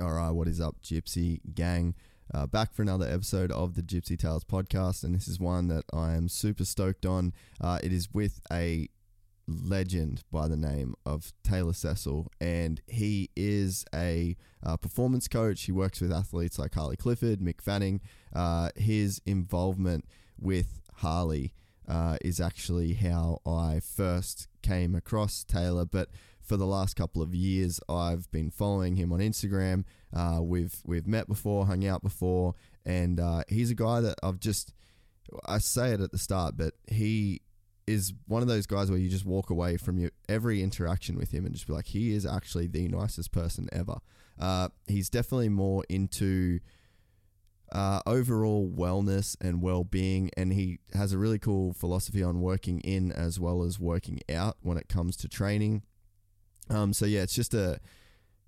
All right, what is up, Gypsy Gang? Uh, back for another episode of the Gypsy Tales podcast, and this is one that I am super stoked on. Uh, it is with a legend by the name of Taylor Cecil, and he is a uh, performance coach. He works with athletes like Harley Clifford, Mick Fanning. Uh, his involvement with Harley uh, is actually how I first came across Taylor, but for the last couple of years, I've been following him on Instagram. Uh, we've we've met before, hung out before, and uh, he's a guy that I've just I say it at the start, but he is one of those guys where you just walk away from your every interaction with him and just be like, he is actually the nicest person ever. Uh, he's definitely more into uh, overall wellness and well-being, and he has a really cool philosophy on working in as well as working out when it comes to training. Um, so yeah, it's just a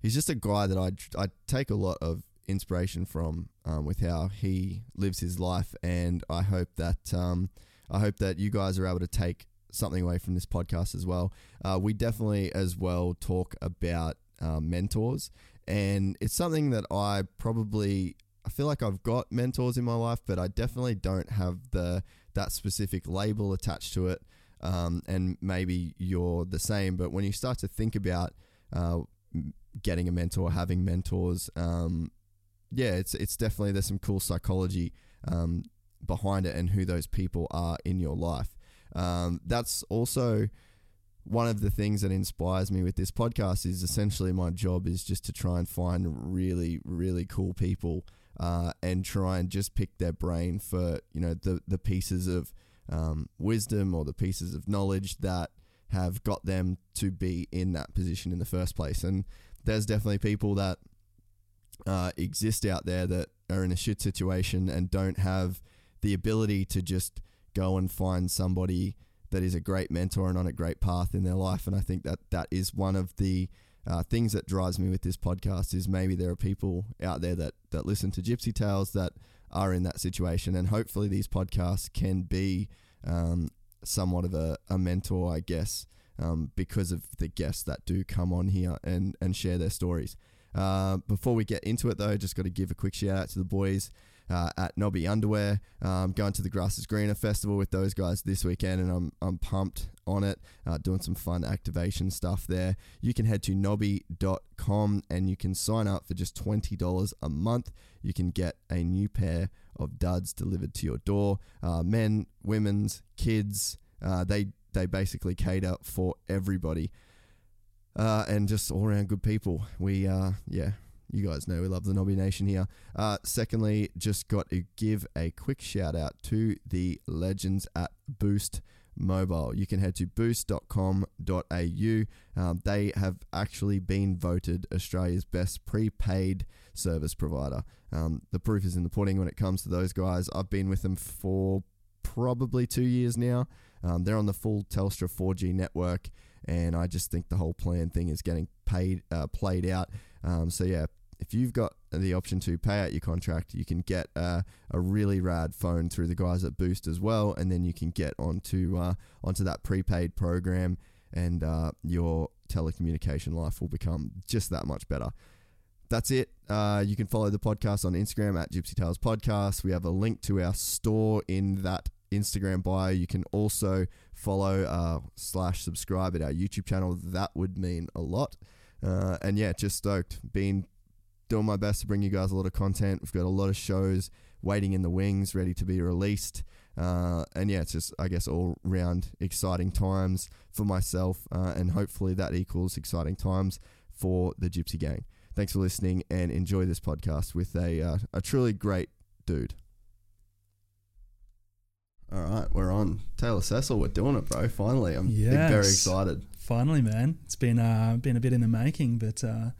he's just a guy that I I take a lot of inspiration from um, with how he lives his life, and I hope that um, I hope that you guys are able to take something away from this podcast as well. Uh, we definitely, as well, talk about uh, mentors, and it's something that I probably I feel like I've got mentors in my life, but I definitely don't have the that specific label attached to it. Um, and maybe you're the same, but when you start to think about uh, getting a mentor, having mentors, um, yeah, it's it's definitely there's some cool psychology um, behind it and who those people are in your life. Um, that's also one of the things that inspires me with this podcast is essentially my job is just to try and find really really cool people uh, and try and just pick their brain for you know the the pieces of um, wisdom or the pieces of knowledge that have got them to be in that position in the first place. And there's definitely people that uh, exist out there that are in a shit situation and don't have the ability to just go and find somebody that is a great mentor and on a great path in their life. And I think that that is one of the uh, things that drives me with this podcast is maybe there are people out there that that listen to Gypsy Tales that are in that situation, and hopefully these podcasts can be um, somewhat of a, a mentor, I guess, um, because of the guests that do come on here and and share their stories. Uh, before we get into it, though, just got to give a quick shout out to the boys uh, at Knobby Underwear. Um, going to the Grass is Greener Festival with those guys this weekend, and I'm, I'm pumped on it, uh, doing some fun activation stuff there. You can head to knobby.com and you can sign up for just $20 a month. You can get a new pair of duds delivered to your door. Uh, men, women's, kids, uh, they, they basically cater for everybody. Uh, and just all around good people. We, uh, yeah, you guys know we love the Knobby Nation here. Uh, secondly, just got to give a quick shout out to the legends at Boost Mobile. You can head to boost.com.au. Um, they have actually been voted Australia's best prepaid service provider. Um, the proof is in the pudding when it comes to those guys. I've been with them for probably two years now. Um, they're on the full Telstra 4G network, and I just think the whole plan thing is getting paid uh, played out. Um, so yeah, if you've got the option to pay out your contract, you can get uh, a really rad phone through the guys at Boost as well, and then you can get onto uh, onto that prepaid program, and uh, your telecommunication life will become just that much better. That's it. Uh, you can follow the podcast on Instagram at Gypsy Tales Podcast. We have a link to our store in that Instagram bio. You can also follow uh, slash subscribe at our YouTube channel. That would mean a lot. Uh, and yeah, just stoked. Been doing my best to bring you guys a lot of content. We've got a lot of shows waiting in the wings, ready to be released. Uh, and yeah, it's just, I guess, all round exciting times for myself. Uh, and hopefully that equals exciting times for the Gypsy Gang. Thanks for listening and enjoy this podcast with a, uh, a truly great dude. All right, we're on. Taylor Cecil, we're doing it, bro. Finally, I'm big- very excited. Finally, man. It's been uh, been a bit in the making, but uh,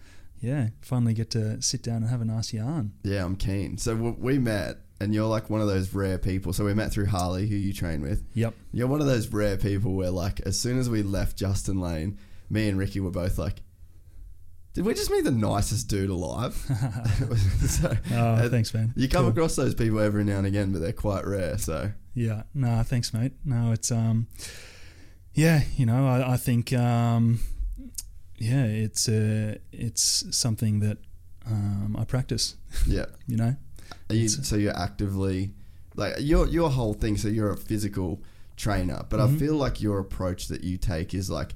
yeah, finally get to sit down and have a nice yarn. Yeah, I'm keen. So we met, and you're like one of those rare people. So we met through Harley, who you train with. Yep. You're one of those rare people where, like, as soon as we left Justin Lane, me and Ricky were both like, "Did we just meet the nicest dude alive?" so, Oh, uh, thanks, man. You come Cool. across those people every now and again, but they're quite rare. So Yeah. No, thanks, mate. No, it's um, yeah, you know, I, I think um, yeah, it's uh, it's something that um, I practice. yeah, You know. Are you, so you're actively like your your whole thing. So you're a physical trainer, but I Mhm. feel like your approach that you take is like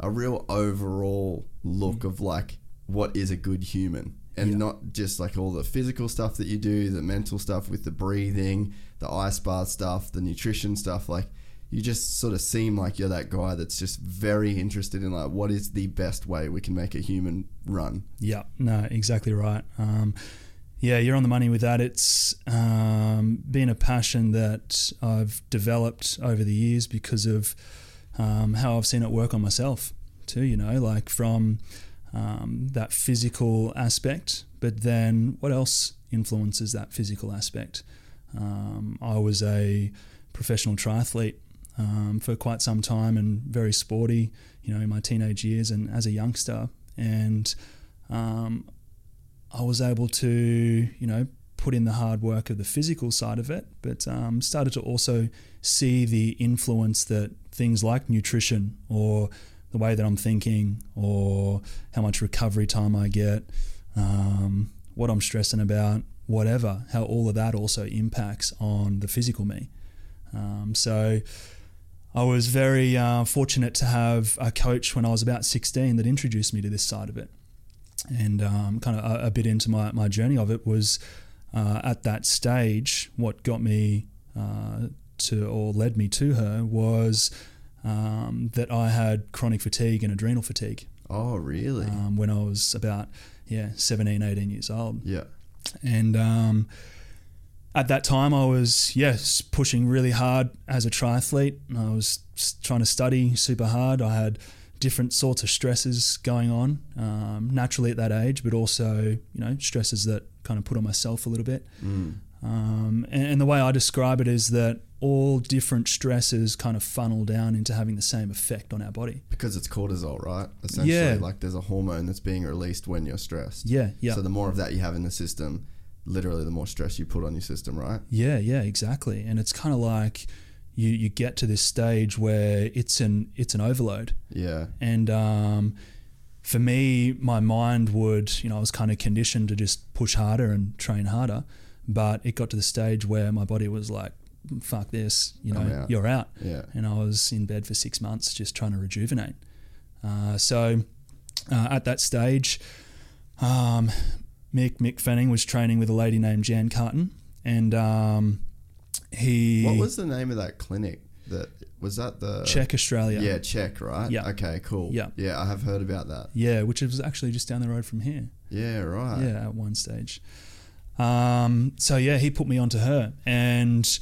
a real overall look of like what is a good human, and Yeah. not just like all the physical stuff that you do, the mental stuff with the breathing, the ice bath stuff, the nutrition stuff. Like you just sort of seem like you're that guy that's just very interested in like what is the best way we can make a human run. Yeah, no, exactly right. Um, yeah, you're on the money with that. It's um, been a passion that I've developed over the years because of um, how I've seen it work on myself too. You know, like from um, that physical aspect, but then what else influences that physical aspect? Um, I was a professional triathlete um, for quite some time and very sporty, you know, in my teenage years and as a youngster. And um, I was able to, you know, put in the hard work of the physical side of it, but um, started to also see the influence that things like nutrition or the way that I'm thinking or how much recovery time I get, um, what I'm stressing about, whatever, how all of that also impacts on the physical me. Um, so I was very uh, fortunate to have a coach when I was about 16 that introduced me to this side of it. And um, kind of a, a bit into my, my journey of it was uh, at that stage, what got me uh, to or led me to her was um, that I had chronic fatigue and adrenal fatigue Oh, really? um, when I was about yeah 17, 18 years old. yeah. And um, at that time, I was yes pushing really hard as a triathlete. I was trying to study super hard. I had different sorts of stresses going on um, naturally at that age, but also you know stresses that kind of put on myself a little bit. Mm. Um, and, and the way I describe it is that all different stresses kind of funnel down into having the same effect on our body. Because it's cortisol, right? Essentially, Yeah. like there's a hormone that's being released when you're stressed. Yeah, yeah. So the more of that you have in the system, literally the more stress you put on your system, right? Yeah, yeah, exactly. And it's kind of like you you get to this stage where it's an it's an overload. Yeah. And um, for me, my mind would, you know, I was kind of conditioned to just push harder and train harder. But it got to the stage where my body was like, fuck this, you know, out. you're out. Yeah. And I was in bed for six months just trying to rejuvenate. Uh, so uh, at that stage, um, Mick, Mick Fanning was training with a lady named Jan Carton. And um, he. What was the name of that clinic? That was that the CHEK Australia. Yeah, CHEK, right? Yeah. Okay, cool. Yeah. Yeah, I have heard about that. Yeah, which was actually just down the road from here. Yeah, right. Yeah, at one stage. Um, so yeah, he put me onto her, and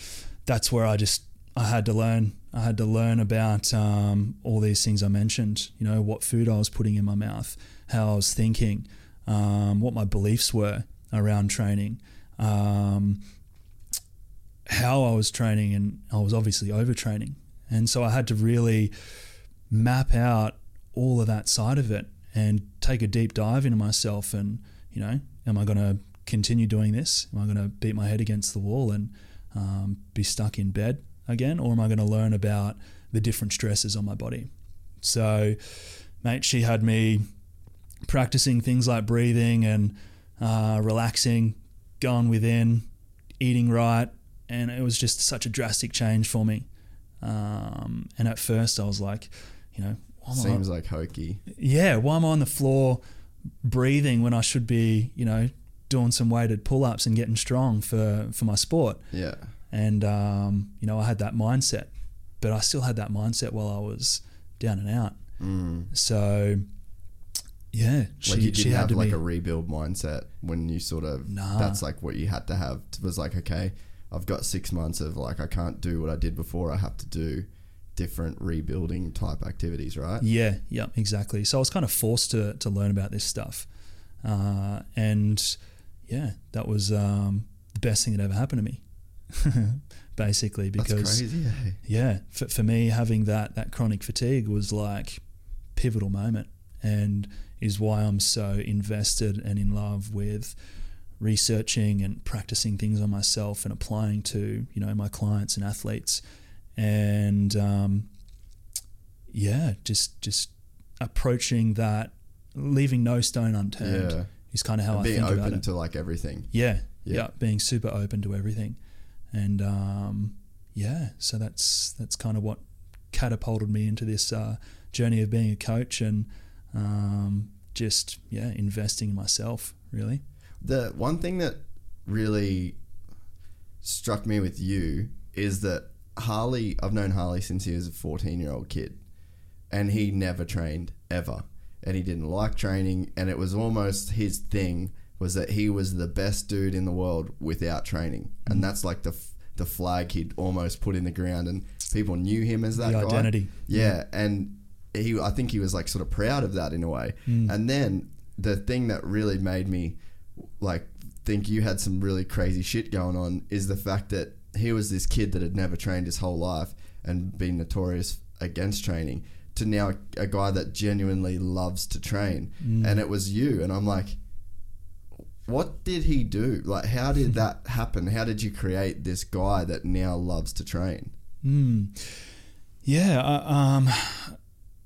that's where I just I had to learn. I had to learn about um, all these things I mentioned. You know, what food I was putting in my mouth, how I was thinking, um, what my beliefs were around training, um, how I was training, and I was obviously overtraining, and so I had to really map out all of that side of it and take a deep dive into myself and you know am i going to continue doing this? Am i going to beat my head against the wall and um, be stuck in bed again? Or am i going to learn about the different stresses on my body? So mate she had me practicing things like breathing and uh, relaxing going within eating right and it was just such a drastic change for me um, and at first i was like you know why am I- Seems like hokey. yeah, why am I on the floor breathing when I should be, you know, doing some weighted pull ups and getting strong for, for my sport. Yeah. And, um, you know, I had that mindset, but I still had that mindset while I was down and out. Mm. So, yeah, she, like you didn't had have to like be. a rebuild mindset when you sort of Nah. that's like what you had to have it was like okay i've got six months of like i can't do what i did before i have to do different rebuilding type activities right Yeah, yeah, exactly. So I was kind of forced to to learn about this stuff, uh, and yeah, that was um, the best thing that ever happened to me, basically. that's Because crazy eh? yeah, for, for me having that that chronic fatigue was like pivotal moment, and is why I'm so invested and in love with researching and practicing things on myself and applying to you know my clients and athletes. And um, yeah just just approaching that leaving no stone unturned yeah. is kind of how and I being think about open to like everything. Yeah, Yeah. yeah, being super open to everything, and um, yeah, so that's that's kind of what catapulted me into this uh, journey of being a coach and um, just yeah, investing in myself really. the one thing that really struck me with you is that Harley, I've known Harley since he was a 14 year old kid, and he never trained ever. And he didn't like training, and it was almost his thing was that he was the best dude in the world without training. And that's like the, the flag he'd almost put in the ground, and people knew him as that the guy. identity. Yeah, and he, I think he was like sort of proud of that in a way. And then the thing that really made me like think you had some really crazy shit going on is the fact that he was this kid that had never trained his whole life and been notorious against training to now a guy that genuinely loves to train. And it was you. And I'm like what did he do? Like how did that happen? How did you create this guy that now loves to train? Mm. Yeah, uh, um,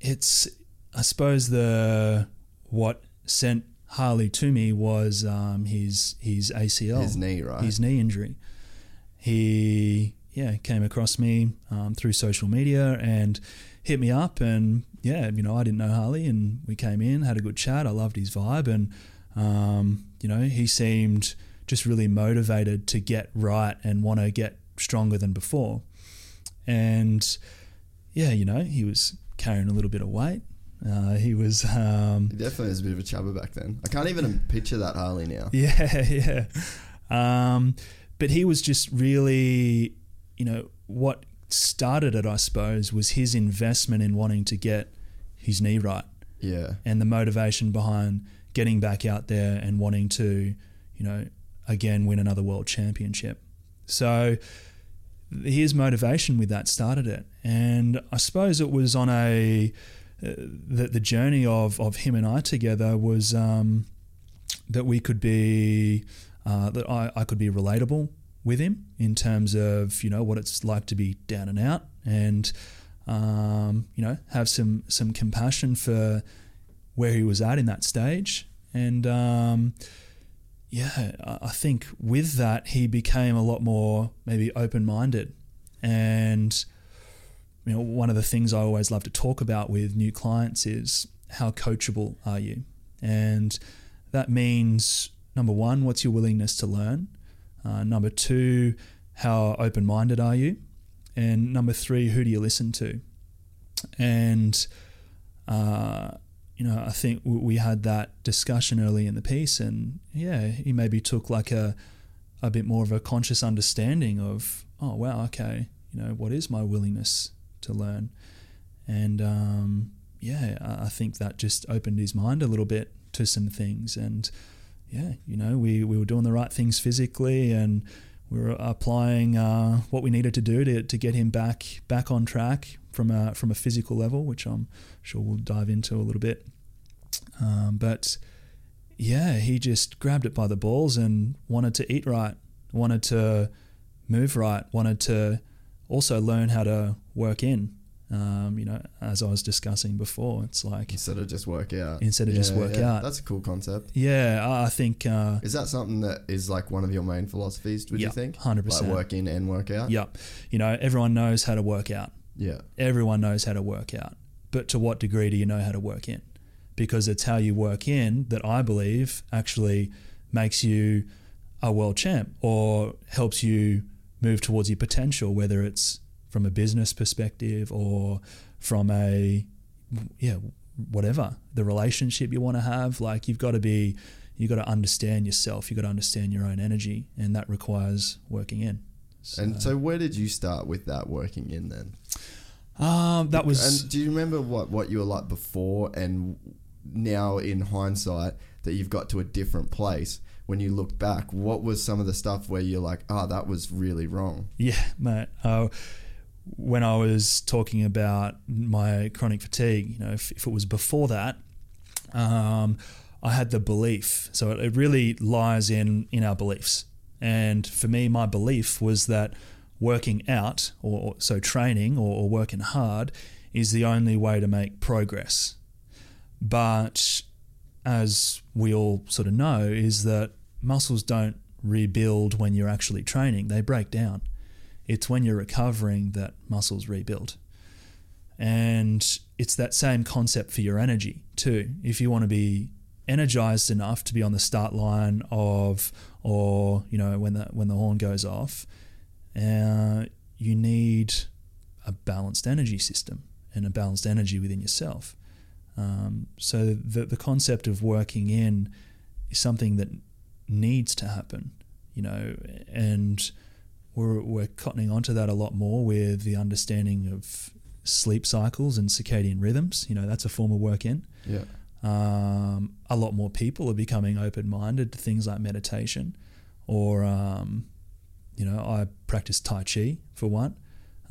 it's I suppose the what sent Harley to me was um, his his ACL, his knee right. His knee injury. He yeah came across me um, through social media and hit me up and yeah you know I didn't know Harley and we came in had a good chat. I loved his vibe and um, you know he seemed just really motivated to get right and want to get stronger than before. And yeah you know he was carrying a little bit of weight. Uh, he was um, he definitely was a bit of a chubber back then. I can't even picture that Harley now. Yeah, yeah. Um, but he was just really, you know, what started it, I suppose, was his investment in wanting to get his knee right. Yeah. And the motivation behind getting back out there and wanting to, you know, again win another world championship. So his motivation with that started it, and I suppose it was on a uh, the the journey of of him and I together was um, that we could be uh, that I, I could be relatable with him in terms of you know what it's like to be down and out and um, you know have some some compassion for where he was at in that stage. And um, yeah I think with that he became a lot more maybe open-minded. And you know one of the things I always love to talk about with new clients is how coachable are you? And that means number one what's your willingness to learn? Uh, number two how open-minded are you? And number three who do you listen to? And uh, you know I think we had that discussion early in the piece and yeah he maybe took like a a bit more of a conscious understanding of oh wow okay you know what is my willingness to learn? And um, yeah I, think that just opened his mind a little bit to some things and yeah you know we, we were doing the right things physically and we were applying uh, what we needed to do to, to get him back back on track from a from a physical level which I'm sure we'll dive into a little bit um, but yeah, he just grabbed it by the balls and wanted to eat right, wanted to move right, wanted to also learn how to work in. Um, you know, as I was discussing before, it's like, instead of just work out. Instead of just work out. That's a cool concept. yeah, I think, uh, Is that something that is like one of your main philosophies? Would Yeah, you think? 100%. Like work in and work out. yeah, you know, everyone knows how to work out. Yeah. Everyone knows how to work out. But to what degree do you know how to work in? because it's how you work in that I believe actually makes you a world champ or helps you move towards your potential, whether it's from a business perspective or from a yeah whatever the relationship you want to have. Like you've got to be you've got to understand yourself. You've got to understand your own energy, and that requires working in. So, And so, where did you start with that working in then? um, that was And do you remember what, what you were like before and now in hindsight that you've got to a different place? When you look back, what was some of the stuff where you're like, oh, that was really wrong? Yeah, mate. Uh, when I was talking about my chronic fatigue, you know, if, if it was before that, um, I had the belief. So it, really lies in in our beliefs. And for me, my belief was that working out, or so training or, or working hard, is the only way to make progress. But as we all sort of know, is that muscles don't rebuild when you're actually training, they break down. It's when you're recovering that muscles rebuild. And it's that same concept for your energy too. If you want to be energized enough to be on the start line of, or you know, when the when the horn goes off, uh, you need a balanced energy system and a balanced energy within yourself. Um, so the the concept of working in is something that needs to happen, you know, and we're we're cottoning onto that a lot more with the understanding of sleep cycles and circadian rhythms. You know, that's a form of work in. Yeah. Um, a lot more people are becoming open minded to things like meditation, or um, you know, I practice Tai Chi for one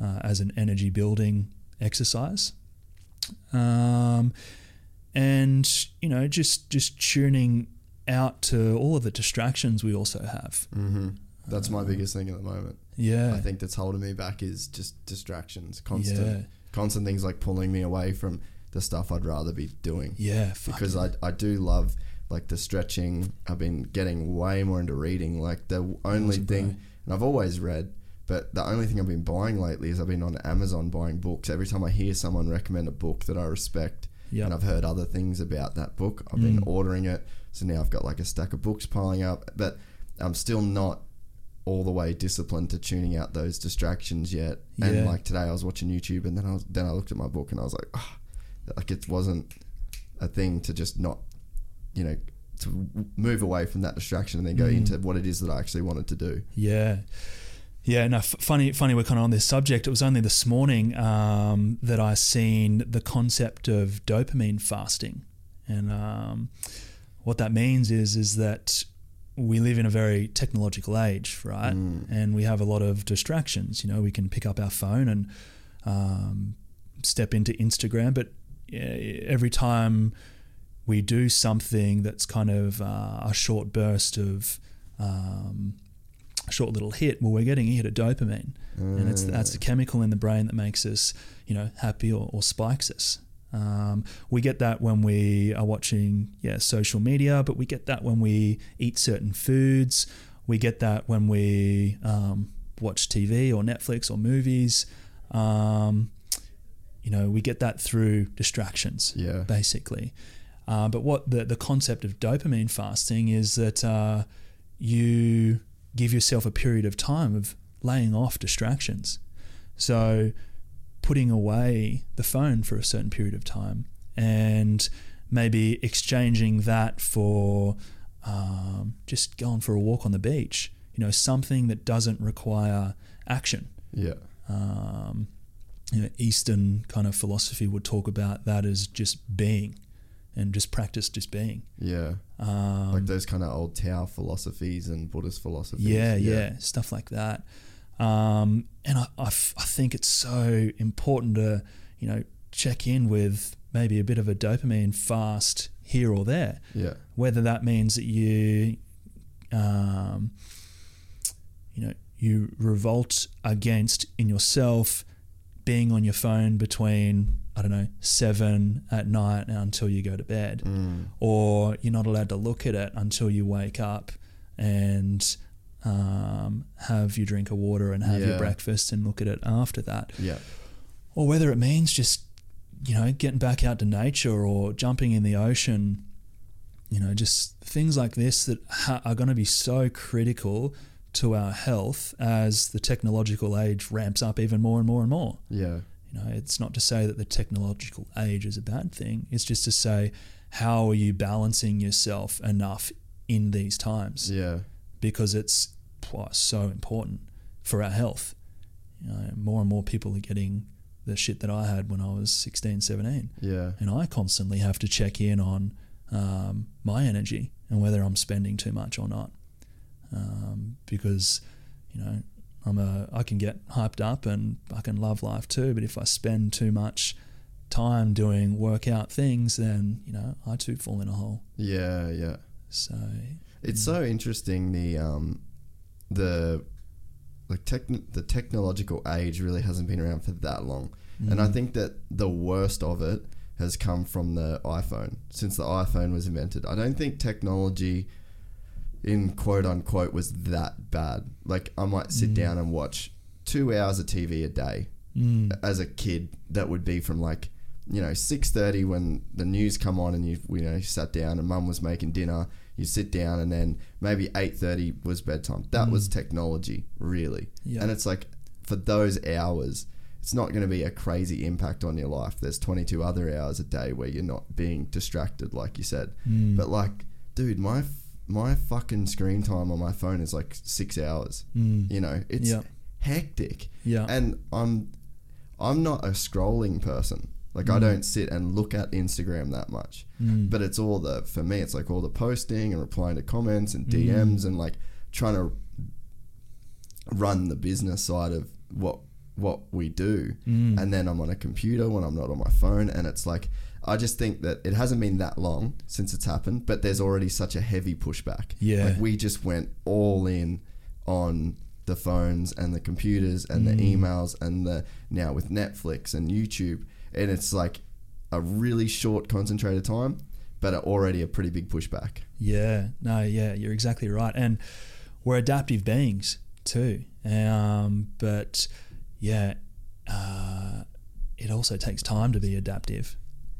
uh, as an energy building exercise, um, and you know, just just tuning out to all of the distractions we also have. Mm-hmm. That's my biggest thing at the moment. Yeah, I think that's holding me back is just distractions, constant, Yeah. constant things like pulling me away from the stuff I'd rather be doing. yeah, because I, I do love like the stretching. I've been getting way more into reading. Like the only bro. thing, and I've always read, but the only thing I've been buying lately is I've been on Amazon buying books. Every time I hear someone recommend a book that I respect, Yep. and I've heard other things about that book, I've been Mm. ordering it. So now I've got like a stack of books piling up, but I'm still not all the way disciplined to tuning out those distractions yet. And like today, I was watching YouTube, and then I was then I looked at my book, and I was like, "Ah," like it wasn't a thing to just not, you know, to move away from that distraction and then go Mm. into what it is that I actually wanted to do. Yeah. Yeah, no, f- funny, funny. We're kind of on this subject. It was only this morning um, that I seen the concept of dopamine fasting, and um, what that means is is that we live in a very technological age, right? Mm. And we have a lot of distractions. You know, we can pick up our phone and um, step into Instagram, but every time we do something that's kind of uh, a short burst of um, a short little hit, well, we're getting a hit of dopamine, and it's that's the chemical in the brain that makes us, you know, happy or, or spikes us. Um, we get that when we are watching, yeah, social media, but we get that when we eat certain foods. We get that when we um, watch TV or Netflix or movies. Um, you know, we get that through distractions Yeah. basically. Uh, but what the, the concept of dopamine fasting is that uh, you give yourself a period of time of laying off distractions. So putting away the phone for a certain period of time and maybe exchanging that for um, just going for a walk on the beach. You know, something that doesn't require action Yeah. um, you know, Eastern kind of philosophy would talk about that as just being and just practice just being. Yeah. Um, like those kind of old Tao philosophies and Buddhist philosophies. yeah, yeah, stuff like that. Um, and I, I, f- I think it's so important to, you know, check in with maybe a bit of a dopamine fast here or there. Yeah. Whether that means that you, um, you know, you revolt against in yourself being on your phone between I don't know seven at night until you go to bed, Mm. or you're not allowed to look at it until you wake up and um, have your drink of water and have Yeah. your breakfast and look at it after that Yeah. or whether it means just you know, getting back out to nature or jumping in the ocean, you know, just things like this that ha- are going to be so critical to our health as the technological age ramps up even more and more and more. Yeah. You know, it's not to say that the technological age is a bad thing. It's just to say, how are you balancing yourself enough in these times? Yeah. Because it's so important for our health. You know, more and more people are getting the shit that I had when I was 16, 17. Yeah. And I constantly have to check in on um, my energy and whether I'm spending too much or not. Um, because, you know, I'm a I can get hyped up and I can love life too, but if I spend too much time doing workout things, then you know I too fall in a hole. Yeah. Yeah. So It's so interesting the um the like techn- the technological age really hasn't been around for that long. And I think that the worst of it has come from the iPhone since the iPhone was invented. I don't think technology in quote unquote was that bad. Like I might sit down and watch 2 hours of TV a day mm, as a kid that would be from like you know 6:30 when the news come on and you you know you sat down and mum was making dinner you sit down and then maybe 8:30 was bedtime. That was technology really. Yeah. and it's like for those hours it's not going to be a crazy impact on your life. There's 22 other hours a day where you're not being distracted like you said. Mm, but like dude my my fucking screen time on my phone is like 6 hours. Mm, you know it's Yeah. hectic. Yeah, and I'm I'm not a scrolling person. Like Mm. I don't sit and look at Instagram that much. mm, But it's all the for me it's like all the posting and replying to comments and Mm. DMs and like trying to run the business side of what what we do. mm, And then I'm on a computer when I'm not on my phone and it's like I just think that it hasn't been that long since it's happened, but there's already such a heavy pushback. Yeah. Like we just went all in on the phones and the computers and Mm. the emails and the now with Netflix and YouTube and it's like a really short concentrated time but already a pretty big pushback. Yeah, no, yeah, you're exactly right. And we're adaptive beings too. Um, but yeah, uh, it also takes time to be adaptive,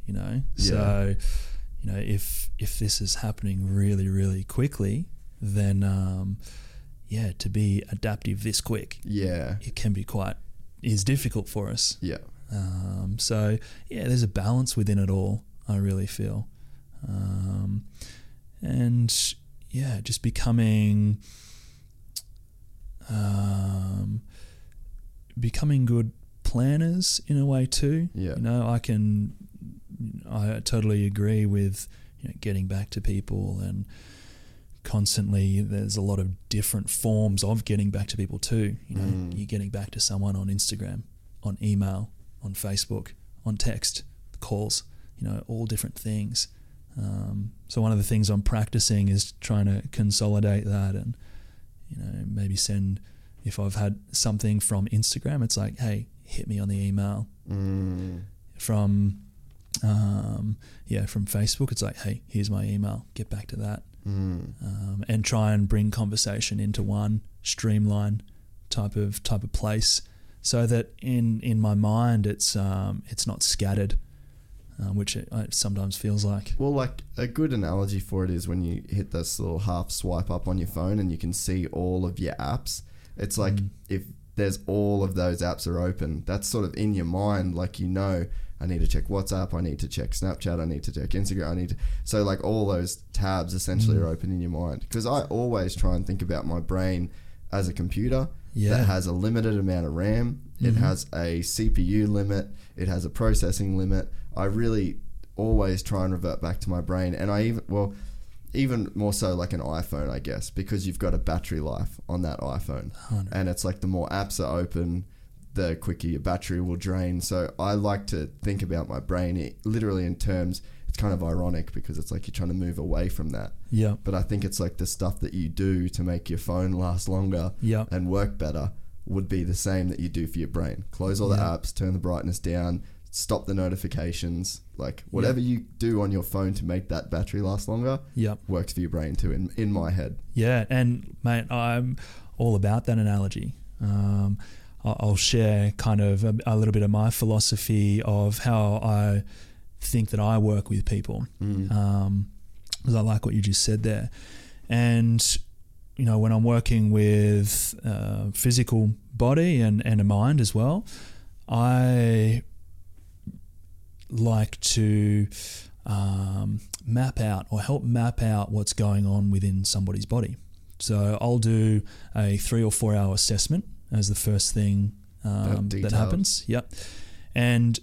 you know? So, you know, if if this is happening really, really quickly, then um, yeah, to be adaptive this quick, Yeah. it can be quite is difficult for us. Yeah. Um, so yeah, there's a balance within it all. I really feel, um, and yeah, just becoming, um, becoming good planners in a way too. Yeah. You know, I can, I totally agree with you know, getting back to people and constantly there's a lot of different forms of getting back to people too you know Mm. you're getting back to someone on instagram on email on facebook on text calls you know all different things um, so one of the things i'm practicing is trying to consolidate that and you know maybe send if i've had something from instagram it's like hey hit me on the email Mm. from um, yeah from facebook it's like hey here's my email get back to that Mm. um, and try and bring conversation into one streamline type of type of place so that in in my mind it's um, it's not scattered um, which it, it sometimes feels like Well, like a good analogy for it is when you hit this little half swipe up on your phone and you can see all of your apps. It's like Mm. if there's all of those apps are open, that's sort of in your mind, like you know, I need to check WhatsApp, I need to check Snapchat, I need to check Instagram, I need to. So, like all those tabs essentially Mm. are open in your mind. Because I always try and think about my brain as a computer Yeah. that has a limited amount of RAM, it Mhm. has a CPU limit, it has a processing limit. I really always try and revert back to my brain, and I even well, even more so like an iPhone, I guess, because you've got a battery life on that iPhone, 100. and it's like the more apps are open, the quicker your battery will drain. So I like to think about my brain it, literally in terms. It's kind of ironic because it's like you're trying to move away from that, yeah but I think it's like the stuff that you do to make your phone last longer yeah and work better would be the same that you do for your brain. Close all the Yeah. apps, turn the brightness down, stop the notifications. Like whatever you do on your phone to make that battery last longer yeah works for your brain too. In in my head, Yeah, and mate, I'm all about that analogy. Um, I'll I'll share kind of a, a little bit of my philosophy of how I think that I work with people. Um, because I like what you just said there. And, you know, when I'm working with uh, physical body and, and a mind as well, I like to um, map out or help map out what's going on within somebody's body. So I'll do a three or four hour assessment as the first thing um, that detailed. happens. Yep. And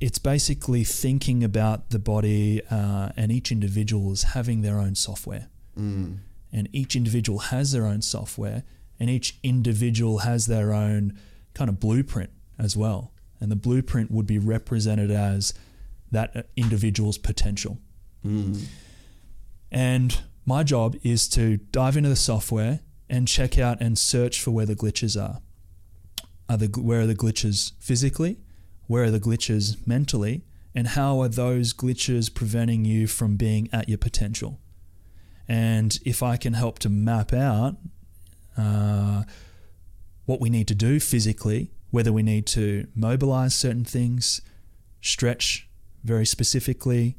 it's basically thinking about the body, uh, and each individual is having their own software. Mm. And each individual has their own software, and each individual has their own kind of blueprint as well. And the blueprint would be represented as that individual's potential. Mm. And my job is to dive into the software and check out and search for where the glitches are. Are the where are the glitches physically? Where are the glitches mentally? And how are those glitches preventing you from being at your potential? And if I can help to map out uh, what we need to do physically, whether we need to mobilize certain things, stretch very specifically,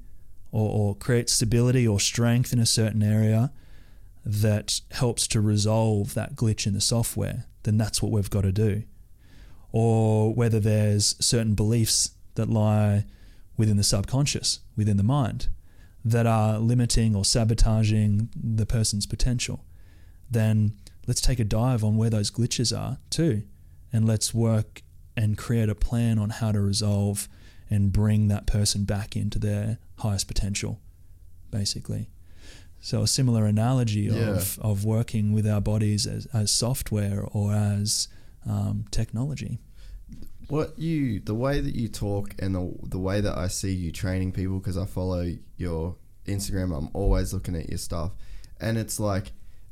or, or create stability or strength in a certain area that helps to resolve that glitch in the software, then that's what we've got to do. Or whether there's certain beliefs that lie within the subconscious, within the mind, that are limiting or sabotaging the person's potential, then let's take a dive on where those glitches are too. And let's work and create a plan on how to resolve and bring that person back into their highest potential, basically. So a similar analogy Yeah. of, of working with our bodies as, as software or as um, technology. What you, the way that you talk and the, the way that I see you training people, because I follow your Instagram, I'm always looking at your stuff, and it's like,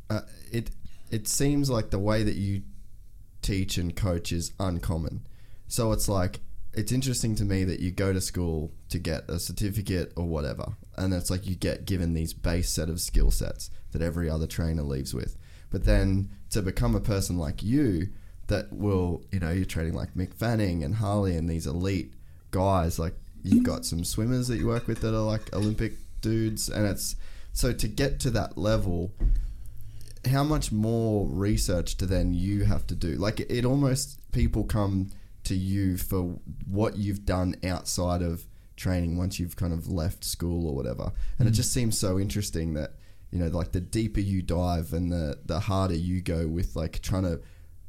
uh, it it seems like the way that you teach and coach is uncommon. So it's like it's interesting to me that you go to school to get a certificate or whatever, and it's like you get given these base set of skill sets that every other trainer leaves with. But then to become a person like you that will, you know, you're training like Mick Fanning and Harley and these elite guys, like you've got some swimmers that you work with that are like Olympic dudes, and it's so to get to that level, how much more research do then you have to do? Like it, it almost people come to you for what you've done outside of training once you've kind of left school or whatever. And it mm. just seems so interesting that you know like the deeper you dive and the the harder you go with like trying to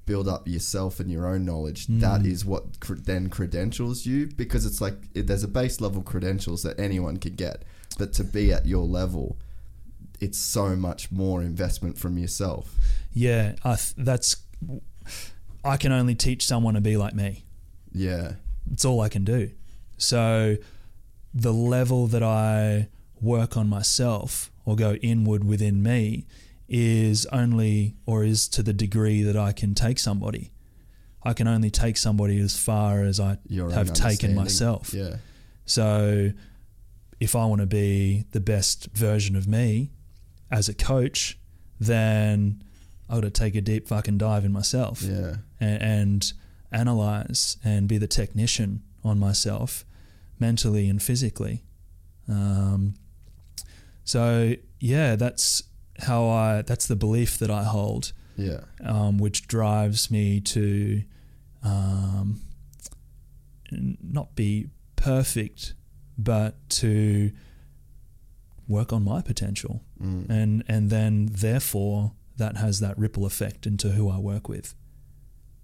build up yourself and your own knowledge hmm. that is what cr- then credentials you because it's like it, there's a base level credentials that anyone can get but to be at your level it's so much more investment from yourself Yeah, I th- that's. I can only teach someone to be like me. yeah It's all I can do. So the level that I work on myself or go inward within me is only or is to the degree that I can take somebody. I can only take somebody as far as I your have taken myself. yeah So if I want to be the best version of me as a coach, then I got to take a deep fucking dive in myself yeah and, and analyze and be the technician on myself mentally and physically. Um, so yeah, that's how I. That's the belief that I hold, yeah um, which drives me to um, not be perfect, but to work on my potential, Mm. and and then therefore that has that ripple effect into who I work with.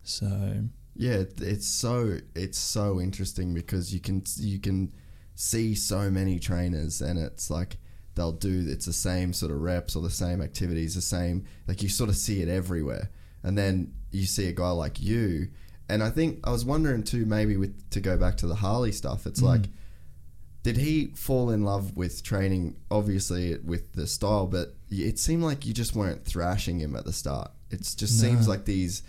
So Yeah, it's so it's so interesting because you can you can see so many trainers and it's like they'll do it's the same sort of reps or the same activities, the same like you sort of see it everywhere. And then you see a guy like you. And I think I was wondering too maybe with to go back to the Harley stuff, it's mm. like did he fall in love with training obviously with the style but it seemed like you just weren't thrashing him at the start. It just seems like these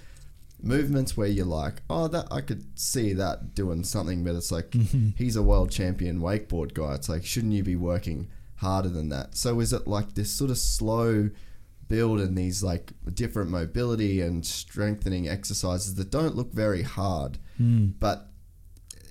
movements where you're like oh that i could see that doing something but it's like mm-hmm. he's a world champion wakeboard guy. It's like shouldn't you be working harder than that so is it like this sort of slow build and these like different mobility and strengthening exercises that don't look very hard, hmm. but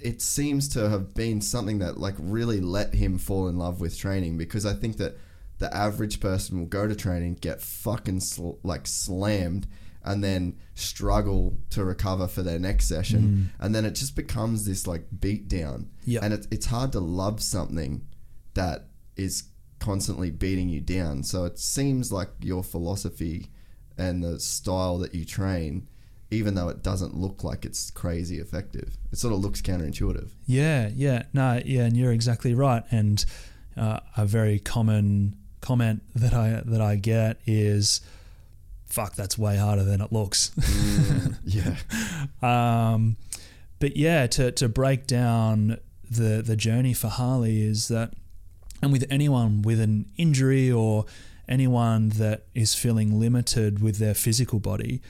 it seems to have been something that like really let him fall in love with training because I think that the average person will go to training, get fucking sl- like slammed, and then struggle to recover for their next session, hmm. and then it just becomes this like beat down. Yep. And it, it's hard to love something that is constantly beating you down. So it seems like your philosophy and the style that you train, even though it doesn't look like it's crazy effective, it sort of looks counterintuitive. Yeah, yeah, no, yeah, and you're exactly right. And uh, a very common comment that I that I get is, "Fuck, that's way harder than it looks." Yeah. um, but yeah, to to break down the the journey for Harley is that, and with anyone with an injury or anyone that is feeling limited with their physical body,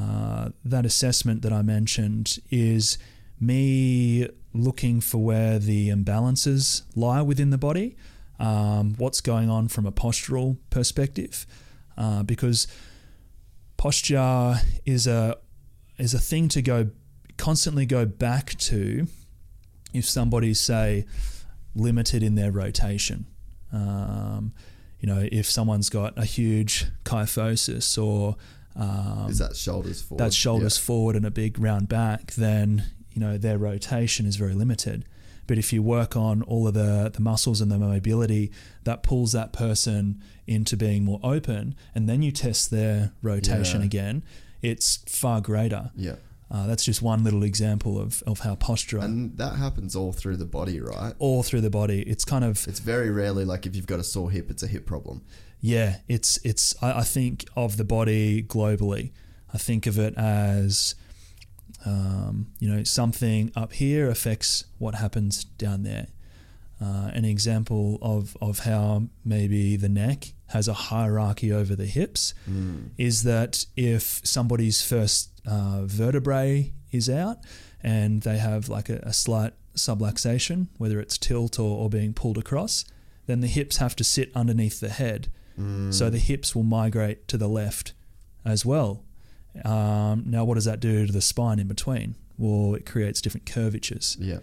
uh, that assessment that I mentioned is me looking for where the imbalances lie within the body, um, what's going on from a postural perspective, uh, because posture is a is a thing to go constantly go back to if somebody say limited in their rotation. Um, you know, if someone's got a huge kyphosis or um, Is that shoulders forward? that's shoulders Yeah. forward and a big round back, then you know their rotation is very limited. But if you work on all of the, the muscles and the mobility, that pulls that person into being more open, and then you test their rotation Yeah. again, it's far greater. Yeah. Uh, that's just one little example of, of how posture, And that happens all through the body, right? all through the body, it's kind of It's very rarely like if you've got a sore hip, it's a hip problem. Yeah, it's it's. I, I think of the body globally. I think of it as, um, you know, something up here affects what happens down there. Uh, an example of of how maybe the neck has a hierarchy over the hips is that if somebody's first uh, vertebrae is out and they have like a, a slight subluxation, whether it's tilt or, or being pulled across, then the hips have to sit underneath the head. So the hips will migrate to the left as well. Um, now, what does that do to the spine in between? Well, it creates different curvatures. Yeah.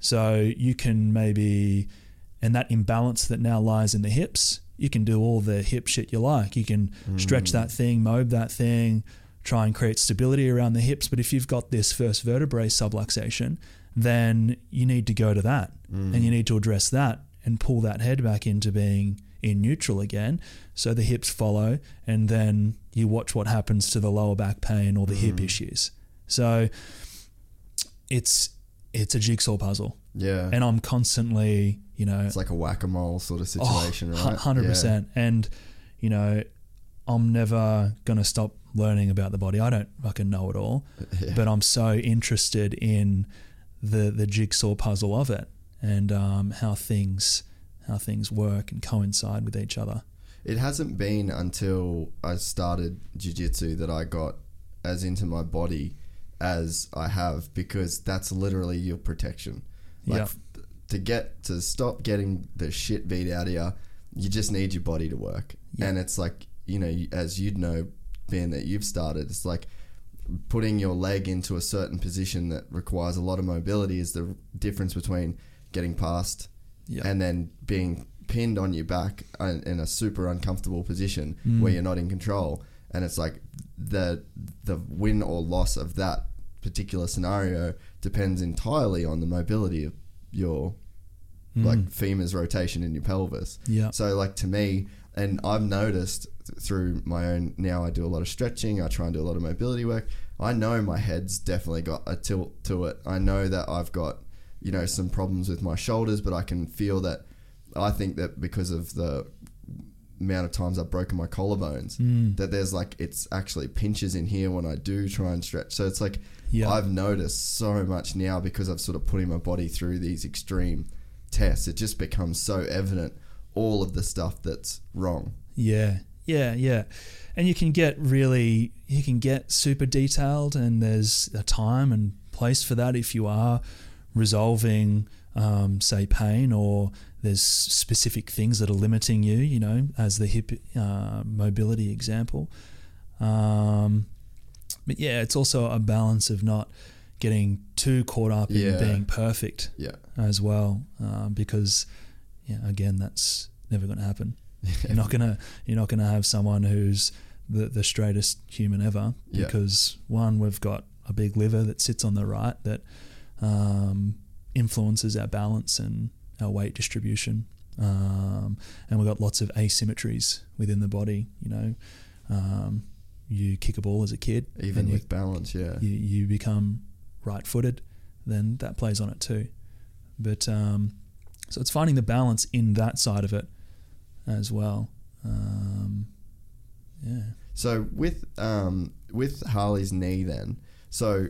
So you can maybe, and that imbalance that now lies in the hips, you can do all the hip shit you like. You can stretch that thing, mobe that thing, try and create stability around the hips. But if you've got this first vertebrae subluxation, then you need to go to that mm. and you need to address that and pull that head back into being in neutral again. So the hips follow, and then you watch what happens to the lower back pain or the hip mm. issues. So it's it's a jigsaw puzzle Yeah. and I'm constantly, you know, it's like a whack a mole sort of oh, situation, oh, right? hundred percent. And you know, I'm never gonna stop learning about the body. I don't fucking know it all, Yeah. but I'm so interested in the the jigsaw puzzle of it and um, how things how things work and coincide with each other. It hasn't been until I started jiu-jitsu that I got as into my body as I have because that's literally your protection. Like f- to get to stop getting the shit beat out of you, you just need your body to work. Yeah. And it's like, you know, as you'd know being that you've started, it's like putting your leg into a certain position that requires a lot of mobility is the difference between getting past Yeah. and then being pinned on your back in a super uncomfortable position mm. where you're not in control and it's like the the win or loss of that particular scenario depends entirely on the mobility of your like mm. femur's rotation in your pelvis Yeah. so like to me and I've noticed through my own now I do a lot of stretching I try and do a lot of mobility work. I know my head's definitely got a tilt to it. I know that I've got you know some problems with my shoulders but I can feel that I think that because of the amount of times I've broken my collarbones hmm. that there's like it's actually pinches in here when I do try and stretch. So it's like Yeah. I've noticed so much now because I've sort of putting my body through these extreme tests. It just becomes so evident all of the stuff that's wrong. Yeah, yeah, yeah. And you can get really, you can get super detailed, and there's a time and place for that if you are resolving um, say pain or there's specific things that are limiting you, you know, as the hip uh, mobility example. Um, but yeah, it's also a balance of not getting too caught up Yeah. in being perfect Yeah. as well, um, because yeah, again, that's never going to happen. You're not gonna you're not gonna have someone who's the the straightest human ever Yeah. because one, we've got a big liver that sits on the right that um, influences our balance and our weight distribution, um, and we've got lots of asymmetries within the body. You know, um, you kick a ball as a kid, Even and you, with balance, yeah. you, you become right-footed, then that plays on it too. But um, so it's finding the balance in that side of it as well. Um, yeah. So with um with Harley's knee then, so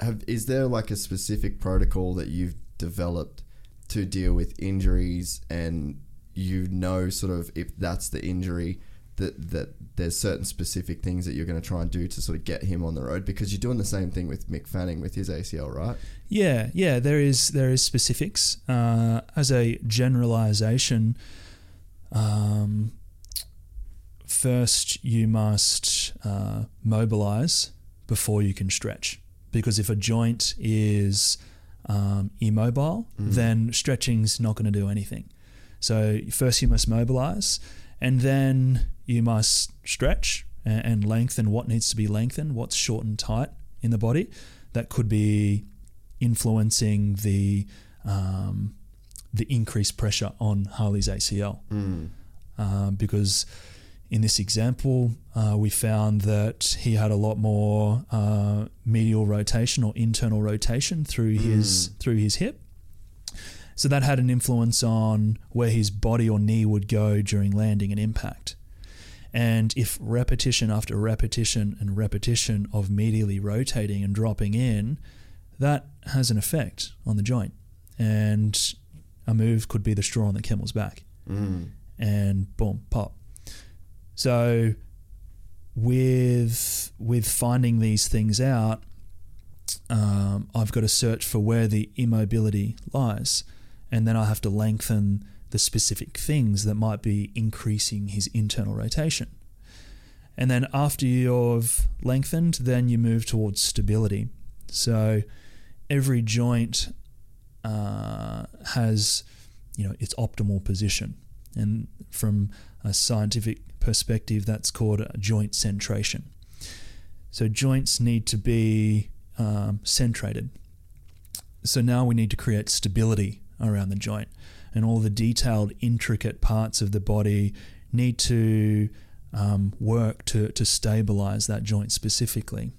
have is there like a specific protocol that you've developed to deal with injuries and you know sort of if that's the injury that that there's certain specific things that you're going to try and do to sort of get him on the road because you're doing the same thing with Mick Fanning with his ACL, right? Yeah, yeah, there is there is specifics. Uh, as a generalization, um, first you must uh, mobilize before you can stretch, because if a joint is um, immobile, then stretching's not going to do anything. So first you must mobilize, and then you must stretch and, and lengthen what needs to be lengthened, what's short and tight in the body. That could be influencing the um, the increased pressure on Harley's ACL. Um, because in this example, uh, we found that he had a lot more uh, medial rotation or internal rotation through his through his hip. So that had an influence on where his body or knee would go during landing and impact. And if repetition after repetition and repetition of medially rotating and dropping in, that has an effect on the joint. And a move could be the straw on the camel's back. And boom, pop. So with with finding these things out, um, I've got to search for where the immobility lies, and then I have to lengthen the specific things that might be increasing his internal rotation. And then after you've lengthened, then you move towards stability. So every joint uh, has, you know, its optimal position, and from a scientific perspective, that's called joint centration. So joints need to be um, centrated. So now we need to create stability around the joint, and all the detailed, intricate parts of the body need to um, work to, to stabilize that joint specifically.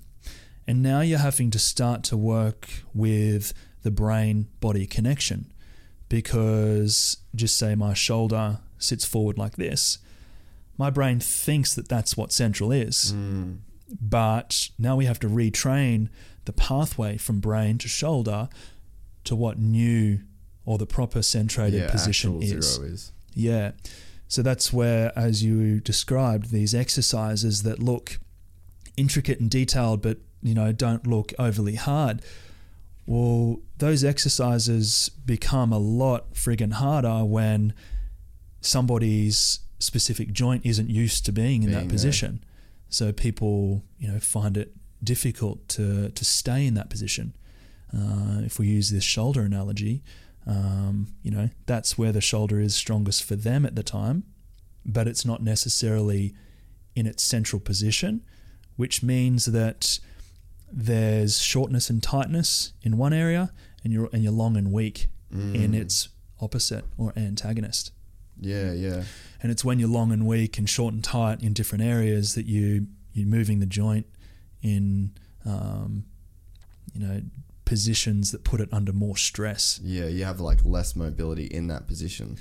And now you're having to start to work with the brain body connection because just say my shoulder sits forward like this, my brain thinks that that's what central is. Hmm. But now we have to retrain the pathway from brain to shoulder to what new or the proper centrated yeah, position is. zero is. Yeah. So that's where, as you described, these exercises that look intricate and detailed, but you know don't look overly hard. Well, those exercises become a lot friggin' harder when somebody's specific joint isn't used to being in Being that there. position. So people, you know, find it difficult to to stay in that position. Uh, if we use this shoulder analogy, um, you know, that's where the shoulder is strongest for them at the time, but it's not necessarily in its central position, which means that there's shortness and tightness in one area, and you're and you're long and weak in its opposite or antagonist. Yeah, yeah. And it's when you're long and weak and short and tight in different areas that you you're moving the joint in, um, you know, positions that put it under more stress. Yeah, you have like less mobility in that position.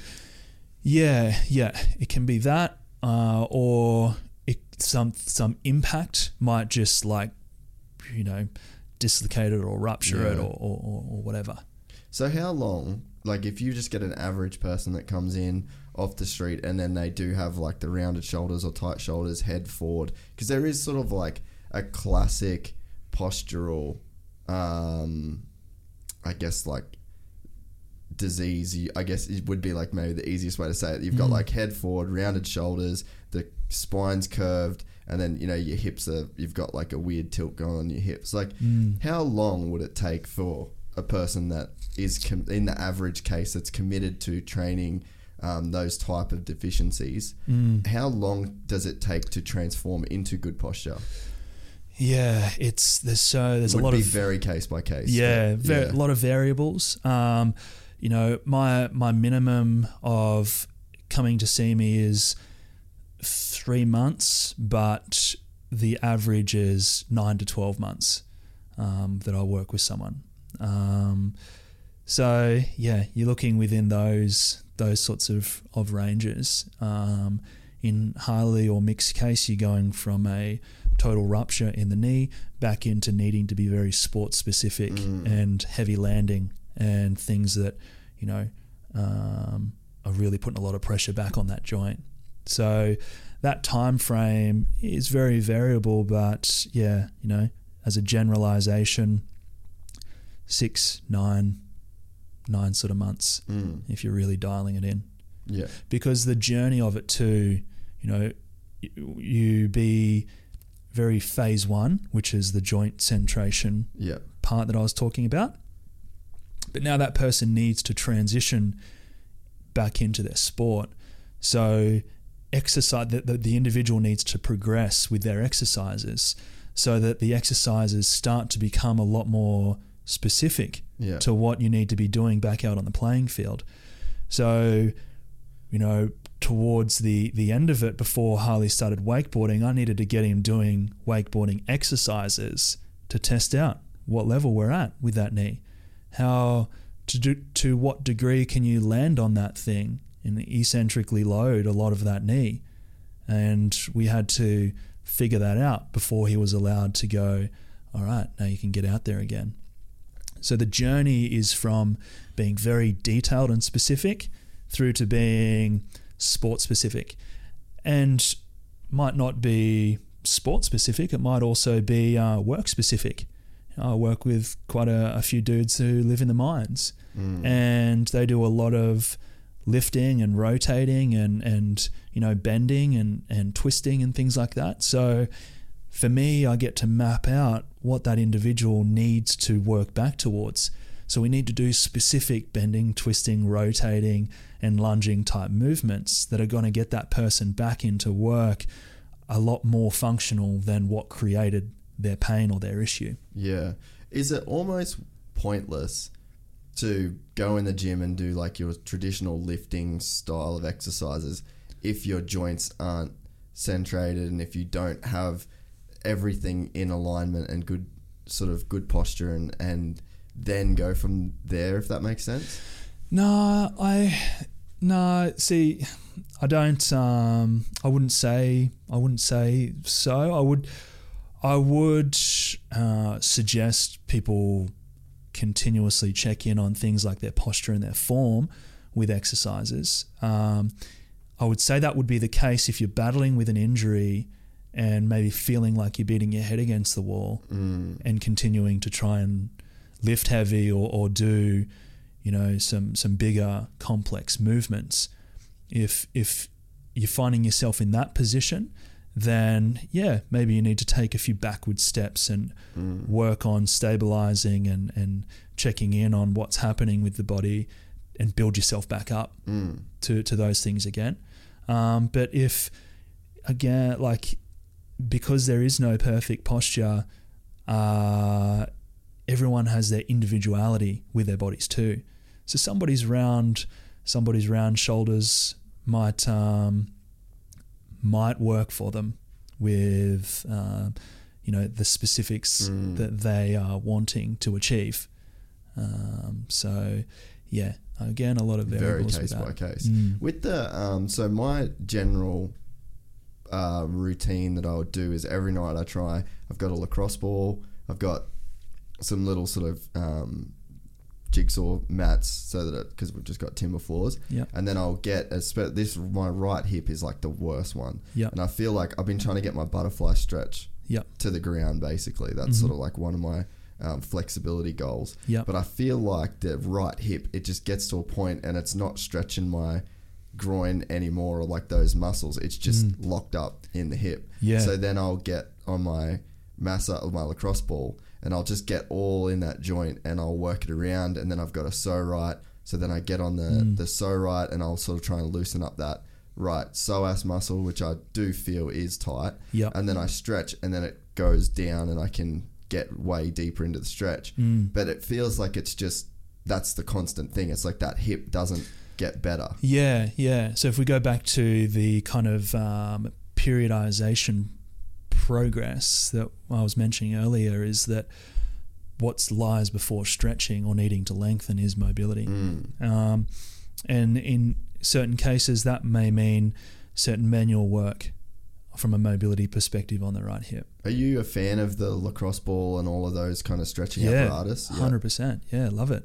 Yeah, yeah, it can be that, uh, or it, some some impact might just like, you know, dislocate it or rupture it Yeah. or, or, or, or whatever. So how long, like if you just get an average person that comes in off the street and then they do have like the rounded shoulders or tight shoulders, head forward, because there is sort of like a classic postural, um, I guess like disease, I guess it would be like maybe the easiest way to say it. You've got like head forward, rounded shoulders, the spine's curved, and then you know your hips are. You've got like a weird tilt going on your hips. Like, how long would it take for a person that is com- in the average case that's committed to training? Um, those type of deficiencies. How long does it take to transform into good posture? Yeah, it's there's so there's would a lot be of very case by case. yeah, but very, a lot of variables. Um, you know, my my minimum of coming to see me is three months, but the average is nine to twelve months um, that I work with someone. Um, so yeah, you're looking within those those sorts of of ranges. Um, in Harley or Mick's case, you're going from a total rupture in the knee back into needing to be very sport specific and heavy landing and things that you know um, are really putting a lot of pressure back on that joint. So that time frame is very variable, but yeah, you know, as a generalization, six, nine, nine sort of months Mm. if you're really dialing it in Yeah. because the journey of it too, you know, you, be very phase one, which is the joint centration Yeah. part that I was talking about. But now that person needs to transition back into their sport. So exercise that the, the individual needs to progress with their exercises so that the exercises start to become a lot more specific Yeah. to what you need to be doing back out on the playing field. So, you know, towards the the end of it, before Harley started wakeboarding, I needed to get him doing wakeboarding exercises to test out what level we're at with that knee. How to do to what degree can you land on that thing and eccentrically load a lot of that knee? And we had to figure that out before he was allowed to go, all right, now you can get out there again. So the journey is from being very detailed and specific through to being sport specific. And might not be sport specific, it might also be uh, work specific. I work with quite a, a few dudes who live in the mines and they do a lot of lifting and rotating and, and you know bending and, and twisting and things like that. So for me, I get to map out what that individual needs to work back towards. So we need to do specific bending, twisting, rotating, and lunging type movements that are going to get that person back into work a lot more functional than what created their pain or their issue. Yeah. Is it almost pointless to go in the gym and do like your traditional lifting style of exercises if your joints aren't centrated and if you don't have everything in alignment and good sort of good posture and and then go from there if that makes sense? No, I no. See, I don't. Um, I wouldn't say. I wouldn't say so. I would. I would uh, suggest people continuously check in on things like their posture and their form with exercises. Um, I would say that would be the case if you're battling with an injury and maybe feeling like you're beating your head against the wall and continuing to try and lift heavy or, or do you know some some bigger complex movements if if you're finding yourself in that position then yeah maybe you need to take a few backward steps and work on stabilizing and and checking in on what's happening with the body and build yourself back up to to those things again. Um, but if again like because there is no perfect posture uh, everyone has their individuality with their bodies too. So somebody's round, somebody's round shoulders might um, might work for them with uh, you know the specifics that they are wanting to achieve. Um, so yeah, again, a lot of Very variables case with by case. Mm. With the um, so my general uh, routine that I would do is every night I try. I've got a lacrosse ball. I've got some little sort of um, jigsaw mats so that because we've just got timber floors. Yeah. And then I'll get a spe- this. My right hip is like the worst one. Yeah. And I feel like I've been trying to get my butterfly stretch Yeah. to the ground. Basically, that's sort of like one of my um, flexibility goals. Yep. But I feel like the right hip, it just gets to a point and it's not stretching my groin anymore or like those muscles. It's just locked up in the hip. Yeah. So then I'll get on my massa of my lacrosse ball and I'll just get all in that joint and I'll work it around and then I've got a Pso-Rite. So then I get on the, the Pso-Rite and I'll sort of try and loosen up that right psoas muscle, which I do feel is tight. Yep. And then I stretch and then it goes down and I can get way deeper into the stretch. But it feels like it's just that's the constant thing. It's like that hip doesn't get better. Yeah, yeah. So if we go back to the kind of um, periodization progress that I was mentioning earlier, is that what lies before stretching or needing to lengthen is mobility. Um, and in certain cases, that may mean certain manual work from a mobility perspective on the right hip. Are you a fan of the lacrosse ball and all of those kind of stretching apparatus? Yeah, hundred percent. Yeah, love it.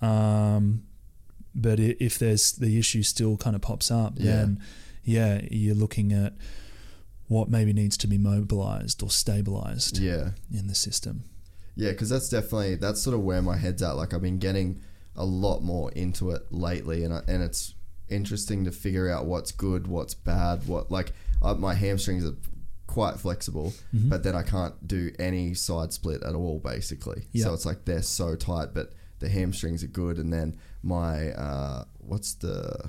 Um, but if there's the issue still kind of pops up, Yeah. then yeah, you're looking at what maybe needs to be mobilized or stabilized Yeah. in the system. Yeah, because that's definitely that's sort of where my head's at. Like I've been getting a lot more into it lately, and I, and it's interesting to figure out what's good, what's bad, what like uh, my hamstrings are quite flexible, Mm-hmm. but then I can't do any side split at all, basically. Yeah. So it's like they're so tight, but the hamstrings are good, and then my uh, what's the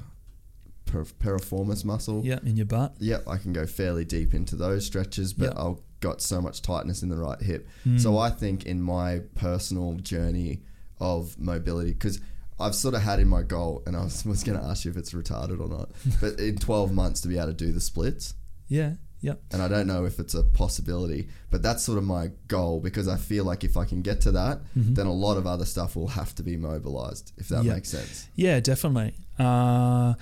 per- piriformis muscle? Yeah, in your butt. Yep, I can go fairly deep into those stretches, but Yep. I've got so much tightness in the right hip. Hmm. So I think in my personal journey of mobility, because I've sort of had in my goal, and I was, was going to ask you if it's retarded or not, but in 12 months to be able to do the splits. Yeah, yeah, And I don't know if it's a possibility, but that's sort of my goal because I feel like if I can get to that, then a lot of other stuff will have to be mobilized, if that Mm-hmm. Makes sense. yeah, definitely. Uh,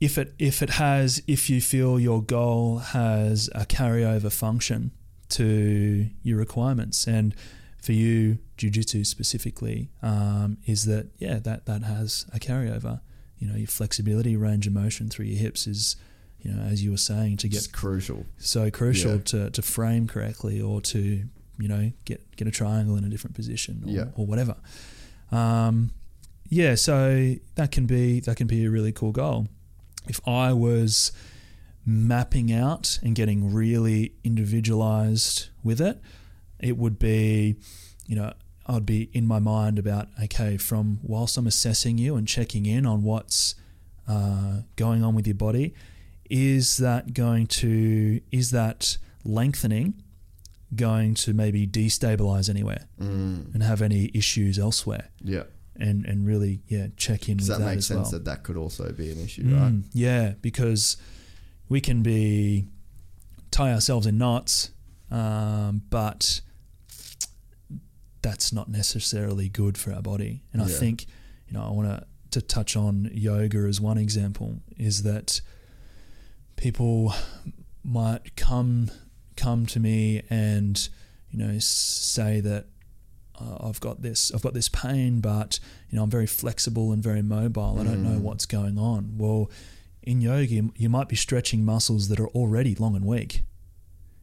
if it if it has if you feel your goal has a carryover function to your requirements and for you jiu-jitsu specifically um, is that yeah that that has a carryover you know your flexibility range of motion through your hips is you know as you were saying to get It's crucial. so crucial Yeah. to, to frame correctly or to you know get get a triangle in a different position or, Yeah. or whatever um, yeah so that can be that can be a really cool goal if I was mapping out and getting really individualized with it it would be you know I'd be in my mind about okay from whilst I'm assessing you and checking in on what's uh, going on with your body is that going to is that lengthening going to maybe destabilize anywhere Mm, and have any issues elsewhere yeah. And and really yeah check in Does with that that make sense well. that that could also be an issue, right? Mm, yeah because we can be tie ourselves in knots um, but that's not necessarily good for our body. And I think you know I want to to touch on yoga as one example is that people might come come to me and you know say that uh, I've got this I've got this pain but you know I'm very flexible and very mobile. I don't know Mm. what's going on. Well in yoga you- might be stretching muscles that are already long and weak.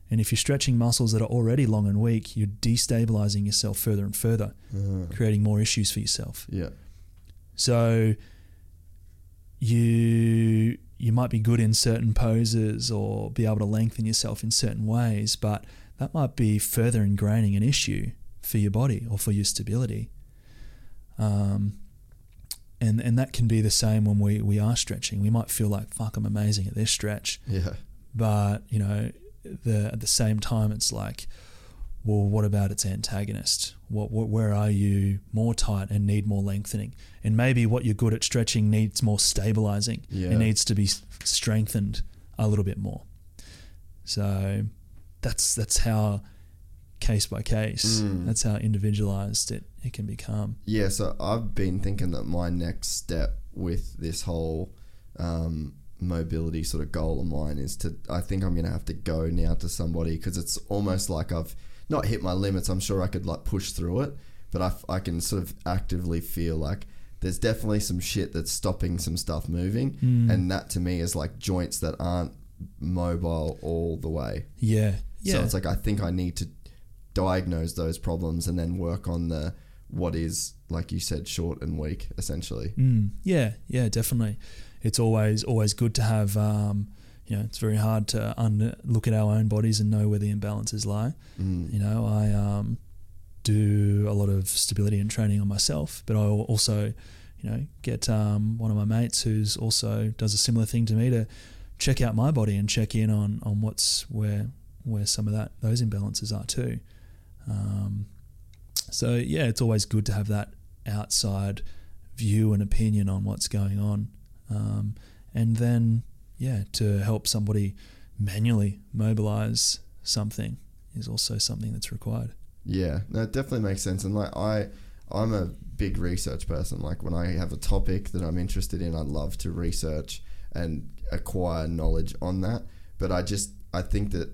And if you're stretching muscles that are already long and weak you're destabilizing yourself further and further Uh, creating more issues for yourself. Yeah. so you you might be good in certain poses or be able to lengthen yourself in certain ways, but that might be further ingraining an issue for your body or for your stability. Um, and and that can be the same when we, we are stretching. We might feel like fuck, I'm amazing at this stretch, Yeah. but you know, the at the same time, it's like, well, what about its antagonist? What, what where are you more tight and need more lengthening? And maybe what you're good at stretching needs more stabilizing. Yeah. It needs to be strengthened a little bit more. So that's that's how case by case. Mm. That's how individualized it, it can become. Yeah, so I've been thinking that my next step with this whole um, mobility sort of goal of mine is to, I think I'm going to have to go now to somebody because it's almost like I've not hit my limits. I'm sure I could like push through it, but I, I can sort of actively feel like there's definitely some shit that's stopping some stuff moving. And that to me is like joints that aren't mobile all the way. Yeah. Yeah. So it's like I think I need to diagnose those problems and then work on the what is like you said short and weak essentially Mm, yeah, yeah, definitely. It's always always good to have. Um, you know, it's very hard to un- look at our own bodies and know where the imbalances lie. mm. You know, I um, do a lot of stability and training on myself, but I al- also, you know, get um, one of my mates who's also does a similar thing to me to check out my body and check in on on what's where where some of that those imbalances are too. Um, so yeah, it's always good to have that outside view and opinion on what's going on, um, and then yeah, to help somebody manually mobilize something is also something that's required. Yeah, it definitely makes sense. And like I, I'm a big research person. Like when I have a topic that I'm interested in, I love to research and acquire knowledge on that. But I just I think that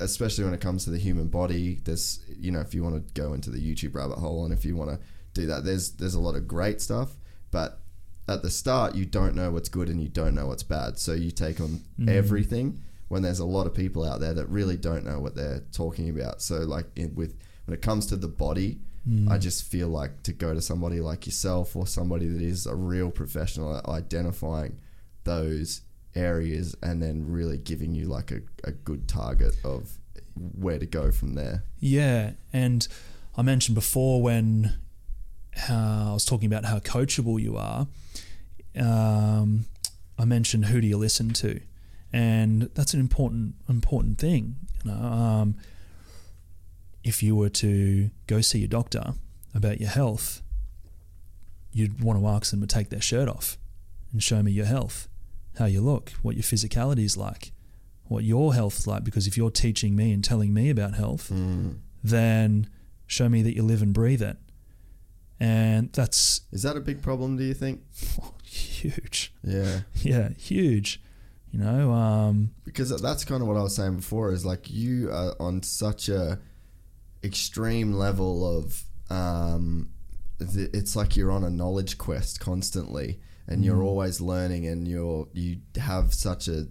especially when it comes to the human body, there's you know if you want to go into the YouTube rabbit hole and if you want to do that, there's there's a lot of great stuff, but at the start you don't know what's good and you don't know what's bad, so you take on mm. everything. When there's a lot of people out there that really don't know what they're talking about, so like in, with when it comes to the body, mm. I just feel like to go to somebody like yourself or somebody that is a real professional at identifying those areas and then really giving you like a, a good target of where to go from there. Yeah, and I mentioned before when how I was talking about how coachable you are. Um, I mentioned who do you listen to, and that's an important important thing. You know, um, if you were to go see your doctor about your health, you'd want to ask them to take their shirt off and show me your health, how you look, what your physicality is like, what your health's like. Because if you're teaching me and telling me about health, then show me that you live and breathe it. And that's Is that a big problem, do you think? huge. Yeah. Yeah, huge. You know, um, Because that's kind of what I was saying before is like you are on such a extreme level of um, it's like you're on a knowledge quest constantly and you're always learning and you're you have such a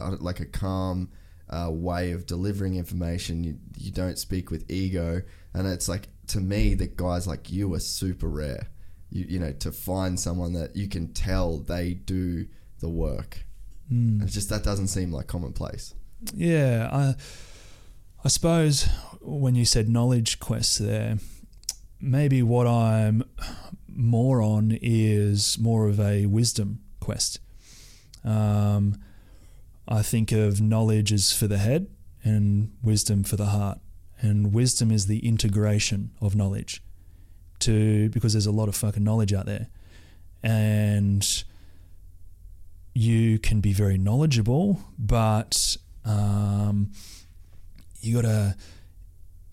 uh, like a calm uh, way of delivering information. You, you don't speak with ego. And it's like to me that guys like you are super rare. You, you know to find someone that you can tell they do the work. It's just that doesn't seem like commonplace. Yeah, I, I suppose when you said knowledge quest there, maybe what I'm more on is more of a wisdom quest. Um, I think of knowledge as for the head and wisdom for the heart. And wisdom is the integration of knowledge to because there's a lot of fucking knowledge out there. And you can be very knowledgeable, but um, you got to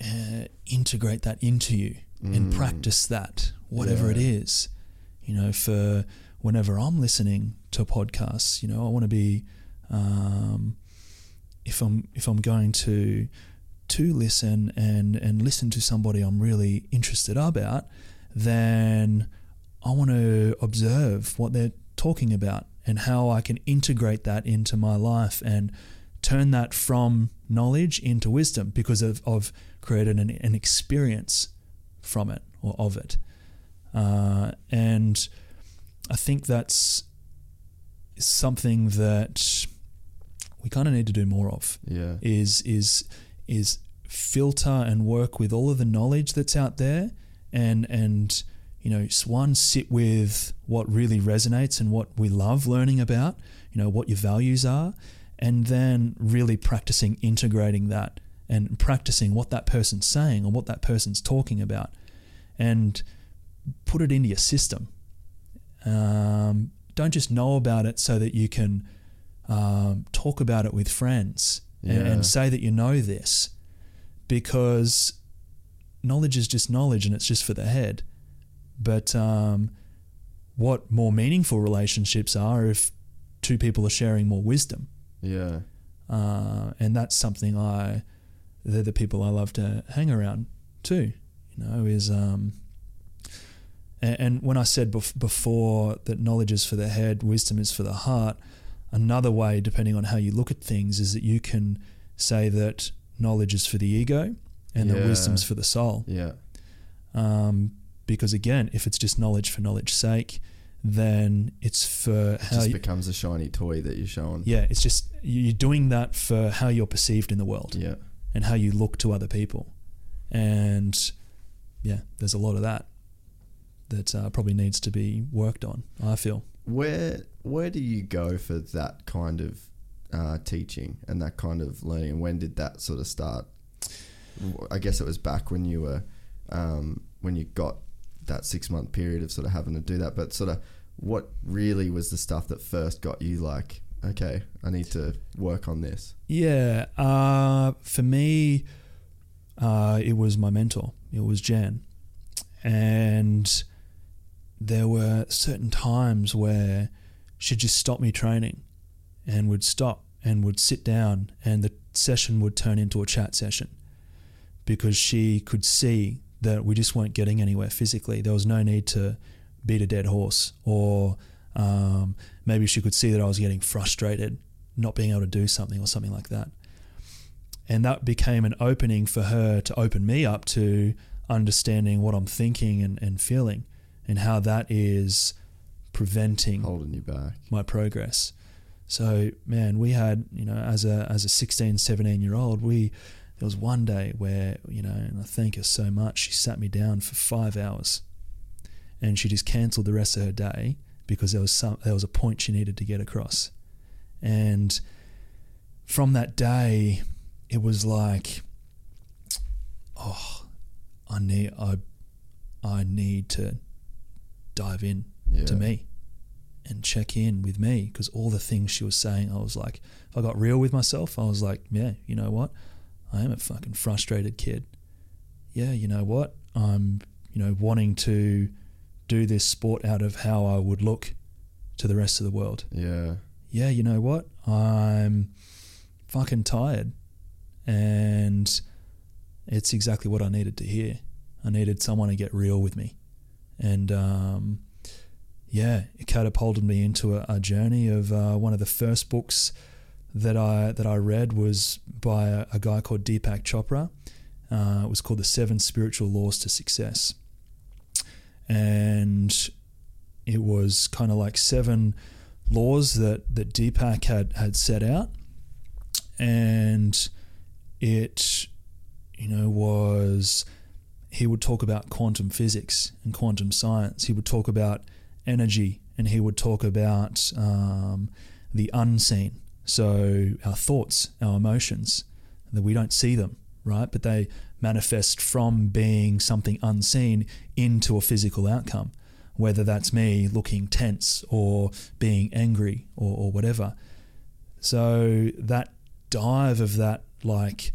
uh, integrate that into you and practice that, whatever it is. You know, for whenever I'm listening to podcasts, you know, I want to be, um, if I'm if I'm going to to listen and and listen to somebody I'm really interested about, then I want to observe what they're talking about and how I can integrate that into my life and turn that from knowledge into wisdom because of, I've created an, an experience from it or of it. Uh, and I think that's something that we kind of need to do more of. Yeah. Is is is filter and work with all of the knowledge that's out there and and you know one sit with what really resonates and what we love learning about you know what your values are and then really practicing integrating that and practicing what that person's saying or what that person's talking about. And put it into your system um, don't just know about it so that you can um, talk about it with friends and, and say that you know this because knowledge is just knowledge and it's just for the head. But um, what more meaningful relationships are if two people are sharing more wisdom. yeah Uh, and that's something I, they're the people I love to hang around too, you know, is, um, and, and when I said bef- before that knowledge is for the head, wisdom is for the heart, another way, depending on how you look at things, is that you can say that knowledge is for the ego and Yeah. wisdom's for the soul. Yeah. Um, because again, if it's just knowledge for knowledge's sake, then it's for It how just you, becomes a shiny toy that you're showing. yeah, it's just you're doing that for how you're perceived in the world Yeah. and how you look to other people, and yeah, there's a lot of that that uh, probably needs to be worked on. I feel. Where where do you go for that kind of uh, teaching and that kind of learning? And when did that sort of start? I guess it was back when you were um, when you got that six month period of sort of having to do that. But sort of what really was the stuff that first got you like, okay, I need to work on this. Yeah, uh, for me, uh, it was my mentor. It was Jan, and there were certain times where she'd just stop me training, and would stop and would sit down, and the session would turn into a chat session, because she could see that we just weren't getting anywhere physically. There was no need to beat a dead horse, or um, maybe she could see that I was getting frustrated not being able to do something or something like that. And that became an opening for her to open me up to understanding what I'm thinking and, and feeling and how that is preventing Holding you back. my progress. So, man, we had, you know, as a as a 16, 17 year old, we there was one day where, you know, and I thank her so much, she sat me down for five hours and she just cancelled the rest of her day because there was some there was a point she needed to get across. And from that day, it was like, oh, I need I I need to dive in Yeah. to me and check in with me because all the things she was saying, I was like, if I got real with myself, I was like, yeah, you know what? I am a fucking frustrated kid. Yeah, you know what? I'm, you know, wanting to do this sport out of how I would look to the rest of the world. Yeah. Yeah, you know what? I'm fucking tired. And it's exactly what I needed to hear. I needed someone to get real with me. And um, yeah, it catapulted me into a, a journey of uh, one of the first books that I that I read was by a, a guy called Deepak Chopra. Uh, it was called The Seven Spiritual Laws to Success. And it was kind of like seven laws that, that Deepak had, had set out. And it, you know, was he would talk about quantum physics and quantum science. He would talk about energy and he would talk about um, the unseen. So our thoughts, our emotions, that we don't see them, right? But they manifest from being something unseen into a physical outcome, whether that's me looking tense or being angry or, or whatever. So that dive of that, like,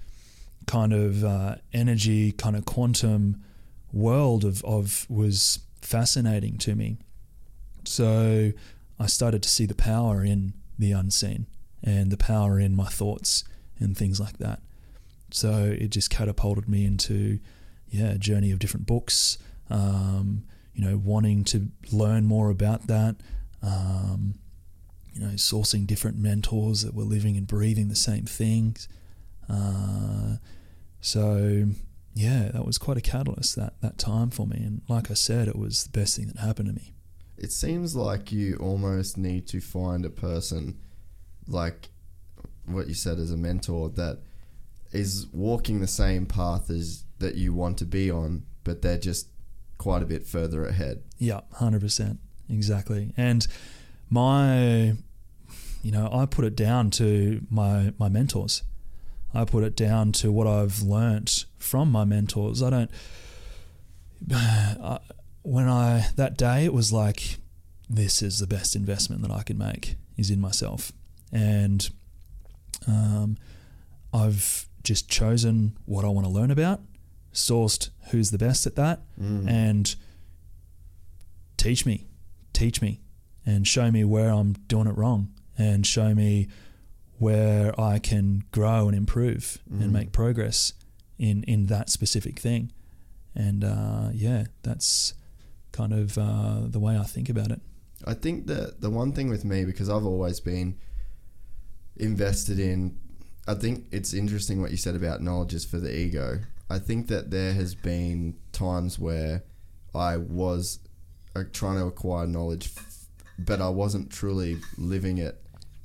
kind of uh, energy, kind of quantum world of, of was fascinating to me. So I started to see the power in the unseen and the power in my thoughts and things like that. So it just catapulted me into, yeah, a journey of different books, um, you know, wanting to learn more about that, um, you know, sourcing different mentors that were living and breathing the same things. Uh, so yeah, that was quite a catalyst that that time for me. And like I said, it was the best thing that happened to me. It seems like you almost need to find a person like what you said as a mentor that is walking the same path as that you want to be on, but they're just quite a bit further ahead. Yeah, hundred percent, exactly. And my, you know, I put it down to my my mentors. I put it down to what I've learnt from my mentors. I don't. I, when I that day, it was like, this is the best investment that I can make is in myself, and um, I've just chosen what I want to learn about, sourced who's the best at that, and teach me, teach me, and show me where I'm doing it wrong, and show me where I can grow and improve and make progress in in that specific thing. And uh, yeah, that's kind of uh, the way I think about it. I think that the one thing with me, because I've always been invested in, I think it's interesting what you said about knowledge is for the ego. I think that there has been times where I was uh, trying to acquire knowledge, f- but I wasn't truly living it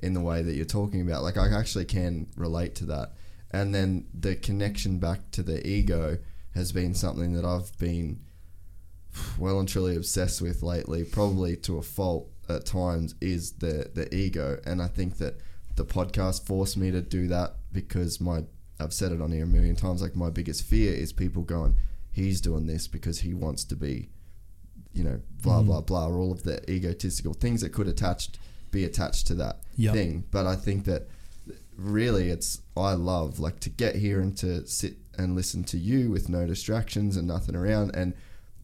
in the way that you're talking about. Like I actually can relate to that, and then the connection back to the ego has been something that I've been well and truly obsessed with lately, probably to a fault at times, is the the ego, and I think that the podcast forced me to do that because my I've said it on here a million times. Like my biggest fear is people going, he's doing this because he wants to be, you know, blah Mm. blah blah, or all of the egotistical things that could attached be attached to that Yep. thing. But I think that really it's I love like to get here and to sit and listen to you with no distractions and nothing around, and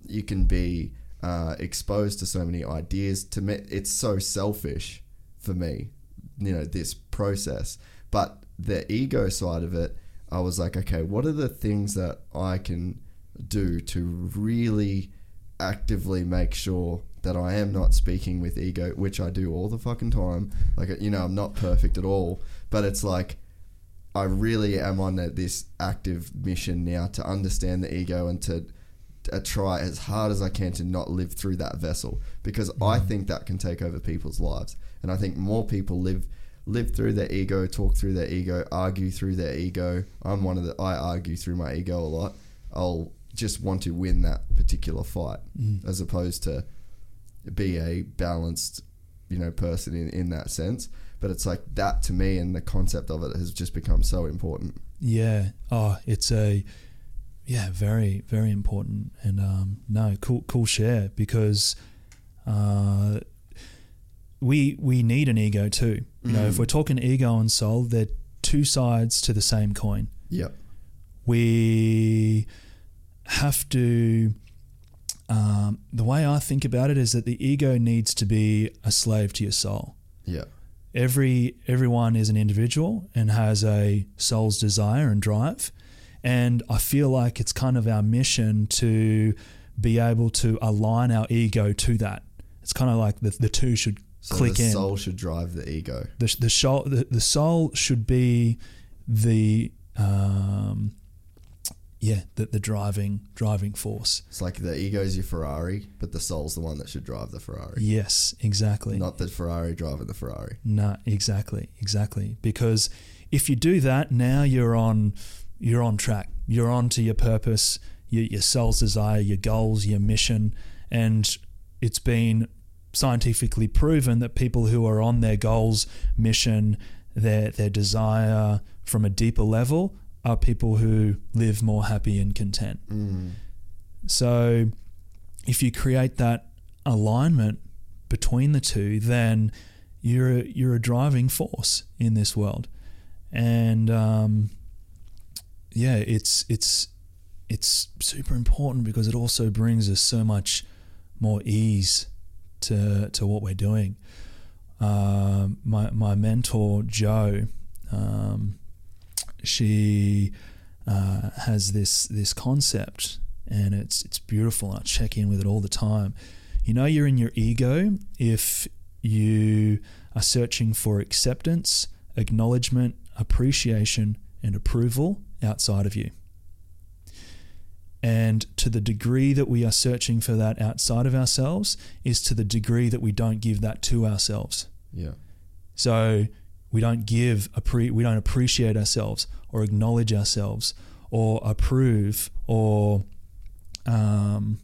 you can be uh, exposed to so many ideas. To me, it's so selfish for me, you know, this process. But the ego side of it, I was like, okay, what are the things that I can do to really actively make sure that I am not speaking with ego, which I do all the fucking time. Like, you know, I'm not perfect at all, but it's like I really am on a, this active mission now to understand the ego and to uh, try as hard as I can to not live through that vessel because I think that can take over people's lives, and I think more people live live through their ego, talk through their ego, argue through their ego. I'm one of the I argue through my ego a lot. I'll just want to win that particular fight as opposed to be a balanced, you know, person in, in that sense. But it's like that to me and the concept of it has just become so important. Yeah. Oh, it's a yeah, very very important and um no, cool cool share because uh we we need an ego too. You know, if we're talking ego and soul, they're two sides to the same coin. Yep. we have to um, the way I think about it is that the ego needs to be a slave to your soul. Yeah. Every everyone is an individual and has a soul's desire and drive, and I feel like it's kind of our mission to be able to align our ego to that. It's kind of like the, the two should So click the in The soul should drive the ego. the the soul the, the soul should be the um yeah the, the driving driving force. It's like the ego's your Ferrari, but the soul's the one that should drive the Ferrari. yes exactly. Not the Ferrari driving the Ferrari. no exactly exactly. Because if you do that now you're on you're on track. You're on to your purpose your, your soul's desire your goals your mission. And it's been scientifically proven that people who are on their goals mission their their desire from a deeper level are people who live more happy and content. So if you create that alignment between the two, then you're a, you're a driving force in this world, and um, yeah, it's it's it's super important because it also brings us so much more ease to to what we're doing. Um, my my mentor Joe, um, she uh, has this this concept, and it's it's beautiful. And I check in with it all the time. You know, you're in your ego if you are searching for acceptance, acknowledgement, appreciation, and approval outside of you. And to the degree that we are searching for that outside of ourselves is to the degree that we don't give that to ourselves. Yeah. So we don't give we don't appreciate ourselves or acknowledge ourselves or approve or um,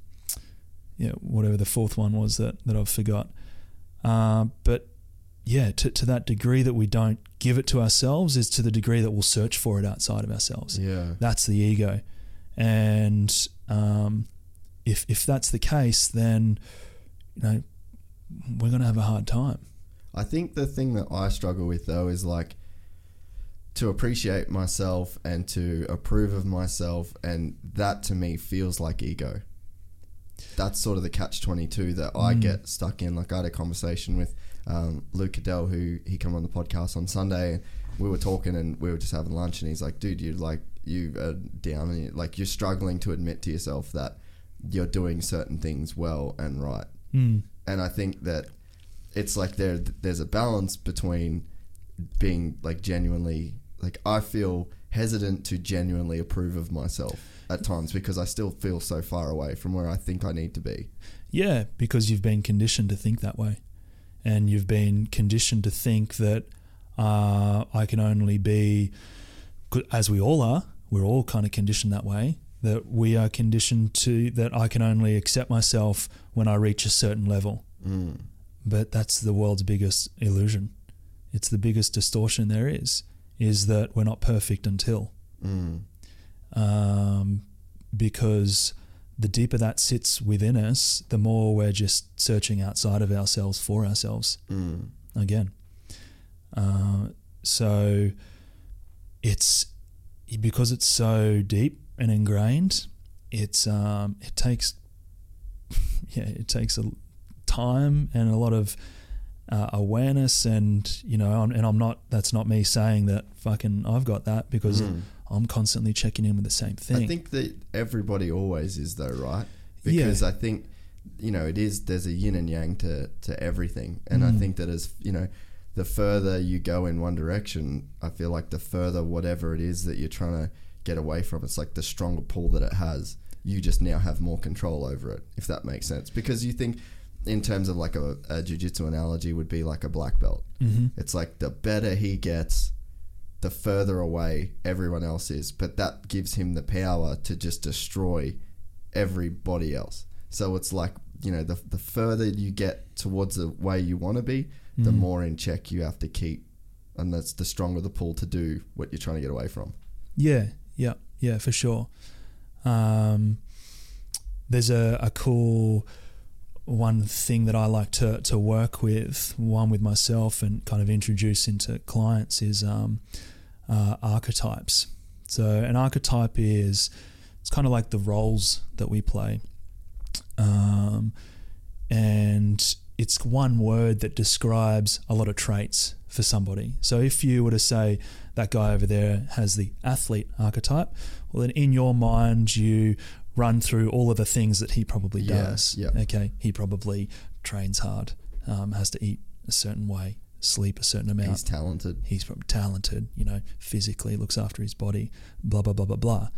yeah, whatever the fourth one was that, that I've forgot. Uh, but yeah, to, to that degree that we don't give it to ourselves is to the degree that we'll search for it outside of ourselves. Yeah. That's the ego. And um, if, if that's the case, then, you know, we're going to have a hard time. I think the thing that I struggle with though is like to appreciate myself and to approve of myself, and that to me feels like ego. That's sort of the catch twenty two that I get stuck in. Like I had a conversation with um, Luke Cadell, who he come on the podcast on Sunday, and we were talking, and we were just having lunch, and he's like, "Dude, you like you are down, and you, like you're struggling to admit to yourself that you're doing certain things well and right." Mm. and I think that it's like there there's a balance between being like genuinely like I feel hesitant to genuinely approve of myself at times because I still feel so far away from where I think I need to be. Yeah, because you've been conditioned to think that way. And you've been conditioned to think that uh, I can only be, as we all are, we're all kind of conditioned that way, that we are conditioned to, that I can only accept myself when I reach a certain level. Mm. But that's the world's biggest illusion. It's the biggest distortion there is, is that we're not perfect until. Mm. Um, because the deeper that sits within us, the more we're just searching outside of ourselves for ourselves Mm. again. Uh, so it's because it's so deep and ingrained. It's um, it takes yeah it takes a time and a lot of uh, awareness and you know and I'm not that's not me saying that fucking I've got that because Mm. I'm constantly checking in with the same thing. I think that everybody always is though, right? Yeah. Because I think you know it is there's a yin and yang to to everything, and I Mm. think that as you know, the further you go in one direction, I feel like the further whatever it is that you're trying to get away from, it's like the stronger pull that it has. You just now have more control over it, if that makes sense. Because you think, in terms of like a, a jujitsu analogy, would be like a black belt. Mhm. It's like the better he gets, the further away everyone else is. But that gives him the power to just destroy everybody else. So it's like, you know, the, the further you get towards the way you want to be, the Mhm. more in check you have to keep. And that's the stronger the pull to do what you're trying to get away from. Yeah, yeah, yeah, for sure. Um, there's a, a cool one thing that I like to, to work with, one with myself and kind of introduce into clients is um, uh, archetypes. So an archetype is it's kind of like the roles that we play, um, and it's one word that describes a lot of traits for somebody. So if you were to say that guy over there has the athlete archetype, well then in your mind you run through all of the things that he probably does. yeah. Okay, he probably trains hard, um, has to eat a certain way, sleep a certain amount He's talented. he's talented, you know, physically looks after his body, blah blah blah blah blah.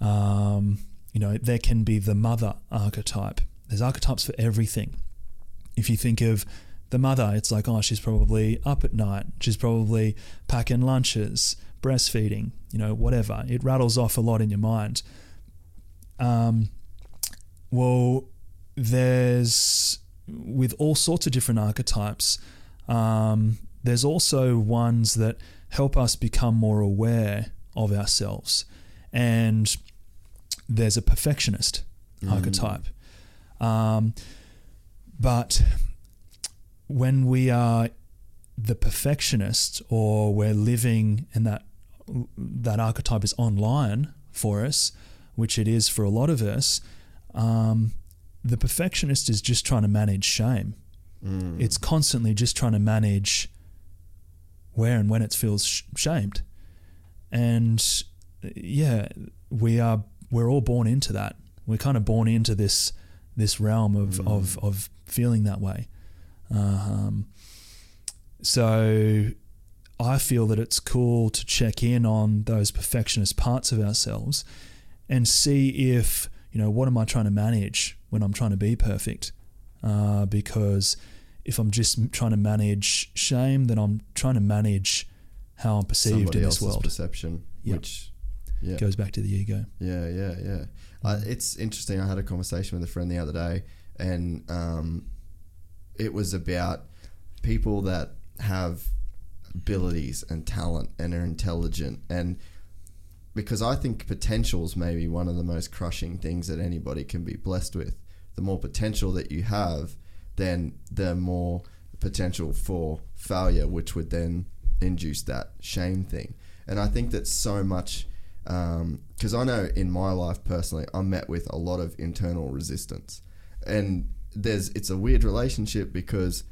Um, you know, there can be the mother archetype. There's archetypes for everything. If you think of the mother, it's like, oh, she's probably up at night. She's probably packing lunches, breastfeeding, you know, whatever. It rattles off a lot in your mind. Um, well, there's with all sorts of different archetypes. Um, there's also ones that help us become more aware of ourselves, and there's a perfectionist archetype. Um, but when we are the perfectionist, or we're living and that that archetype is online for us, which it is for a lot of us, um, the perfectionist is just trying to manage shame. Mm. It's constantly just trying to manage where and when it feels sh- shamed. And yeah, we are we're all born into that. We're kind of born into this this realm of of, of feeling that way. Um, so I feel that it's cool to check in on those perfectionist parts of ourselves and see if you know what am I trying to manage when I'm trying to be perfect. Uh, because if I'm just trying to manage shame, then I'm trying to manage how I'm perceived Somebody in this world. perception, Yep. which yeah, Goes back to the ego. Yeah, yeah, yeah. Uh, it's interesting. I had a conversation with a friend the other day, and um, it was about people that have abilities and talent and are intelligent. And because I think potential is maybe one of the most crushing things that anybody can be blessed with. The more potential that you have, then the more potential for failure, which would then induce that shame thing. And I think that so much um, because I know in my life personally, I'm met with a lot of internal resistance, and there's it's a weird relationship because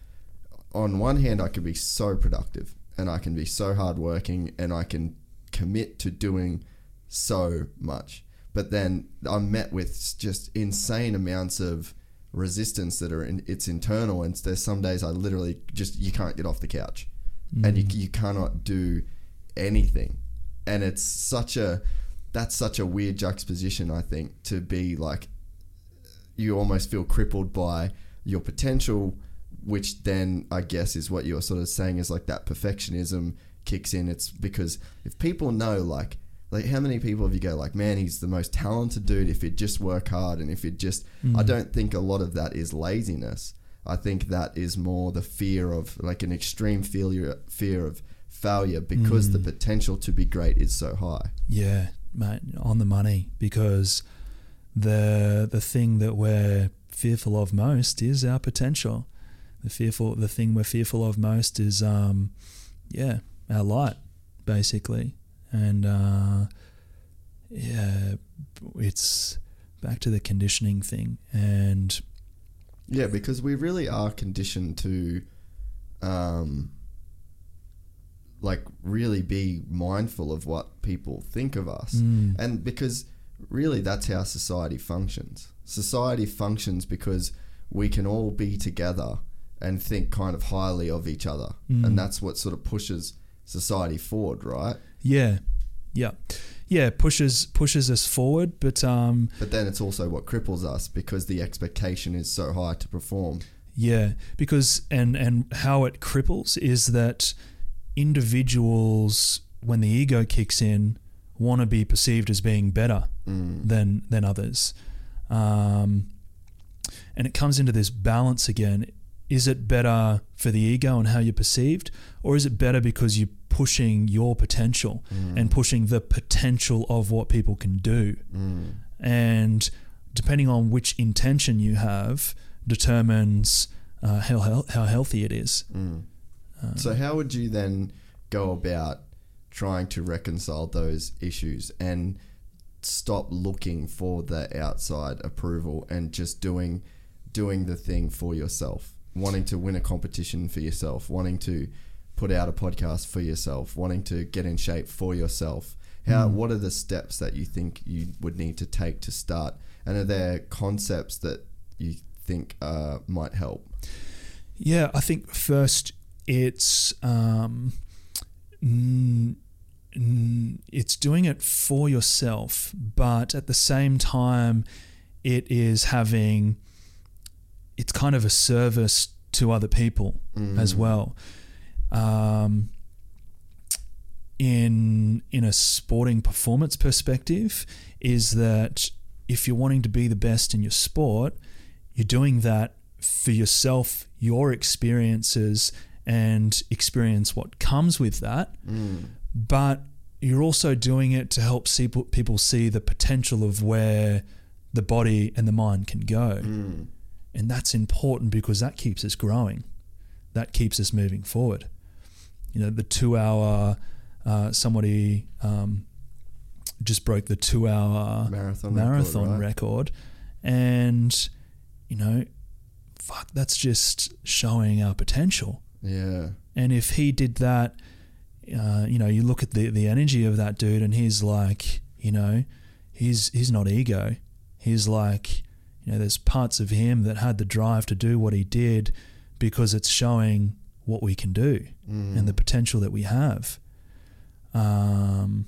on one hand I can be so productive and I can be so hardworking and I can commit to doing so much, but then I'm met with just insane amounts of resistance that are in, it's internal. And there's some days I literally just you can't get off the couch. And you, mm. you cannot do anything. And it's such a that's such a weird juxtaposition. I think to be like you almost feel crippled by your potential, which then I guess is what you're sort of saying is like that perfectionism kicks in. It's because if people know like like how many people have you go like man he's the most talented dude if he'd just work hard and if it just I don't think a lot of that is laziness. I think that is more the fear of like an extreme failure fear of failure because the potential to be great is so high. Yeah, mate, on the money because the the thing that we're fearful of most is our potential. The fearful the thing we're fearful of most is um yeah, our light basically. And uh yeah, it's back to the conditioning thing and Yeah, because we really are conditioned to, um, like really be mindful of what people think of us, Mm. and because really that's how society functions. Society functions because we can all be together and think kind of highly of each other, Mm. and that's what sort of pushes society forward, right? yeah. Yeah. Yeah, pushes pushes us forward, but um But then it's also what cripples us because the expectation is so high to perform. Yeah, because and and how it cripples is that individuals, when the ego kicks in, want to be perceived as being better than than others, um, and it comes into this balance again. Is it better for the ego and how you're perceived, or is it better because you're pushing your potential and mm. pushing the potential of what people can do? Mm. And depending on which intention you have, determines uh, how how healthy it is. Mm. Um, so how would you then go about trying to reconcile those issues and stop looking for the outside approval and just doing doing the thing for yourself, wanting to win a competition for yourself, wanting to put out a podcast for yourself, wanting to get in shape for yourself. How what are the steps that you think you would need to take to start? And are there concepts that you think uh, might help? Yeah, I think first it's um, mm, mm, it's doing it for yourself, but at the same time, it is having it's kind of a service to other people as well. Um, in in a sporting performance perspective, is that if you're wanting to be the best in your sport, you're doing that for yourself, your experiences, and experience what comes with that. But you're also doing it to help see, people see the potential of where the body and the mind can go. And that's important because that keeps us growing, that keeps us moving forward. You know, the two hour, uh, somebody um, just broke the two hour Marathon record, marathon right? record, and you know, fuck, that's just showing our potential. Yeah. And if he did that, uh, you know, you look at the the energy of that dude, and he's like, you know, he's he's not ego. He's like, you know, there's parts of him that had the drive to do what he did because it's showing what we can do and the potential that we have. Um,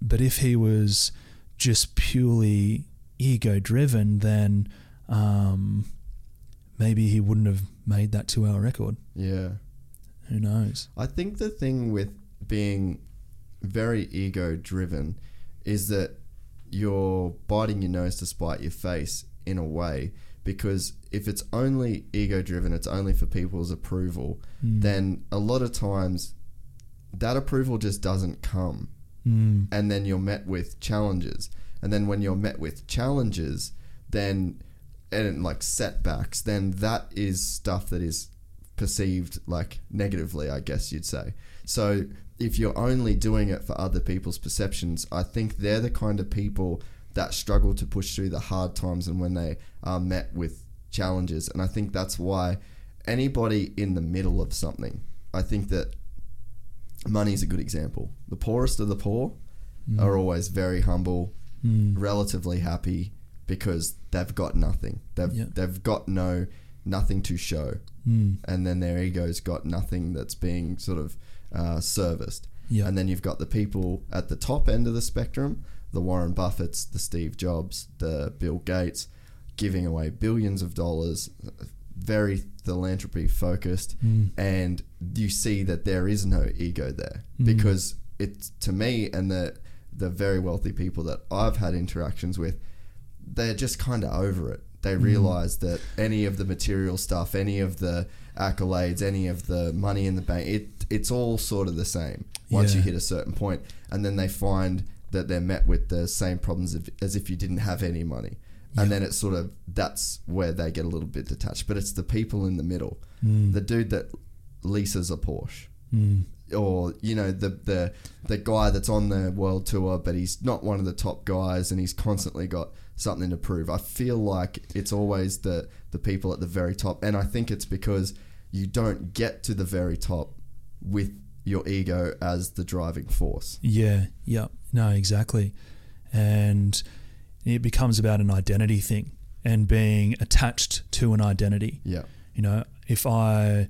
but if he was just purely ego driven, then um, maybe he wouldn't have made that two hour record. Yeah. Who knows? I think the thing with being very ego driven is that you're biting your nose to spite your face in a way because if it's only ego driven, it's only for people's approval, then a lot of times that approval just doesn't come. Mm. And then you're met with challenges. And then when you're met with challenges, then and like setbacks, then that is stuff that is perceived like negatively, I guess you'd say. So if you're only doing it for other people's perceptions, I think they're the kind of people that struggle to push through the hard times and when they are met with challenges. And I think that's why anybody in the middle of something, I think that money is a good example. The poorest of the poor are always very humble, relatively happy because they've got nothing. They've Yeah. they've got no nothing to show, Mm. and then their ego's got nothing that's being sort of uh, serviced. Yeah. And then you've got the people at the top end of the spectrum, the Warren Buffetts, the Steve Jobs, the Bill Gates, giving away billions of dollars, very philanthropy focused, Mm. and you see that there is no ego there Mm. because it's to me and the the very wealthy people that I've had interactions with, they're just kind of over it. They Mm. realize that any of the material stuff, any of the accolades, any of the money in the bank, it it's all sort of the same once you hit a certain point, and then they find that they're met with the same problems as if you didn't have any money. And then it's sort of that's where they get a little bit detached. But it's the people in the middle, Mm. the dude that leases a Porsche, Mm. or you know the the the guy that's on the world tour, but he's not one of the top guys, and he's constantly got something to prove. I feel like it's always the the people at the very top, and I think it's because you don't get to the very top with your ego as the driving force. Yeah, yeah, no, exactly. And it becomes about an identity thing and being attached to an identity. Yeah, You know, if I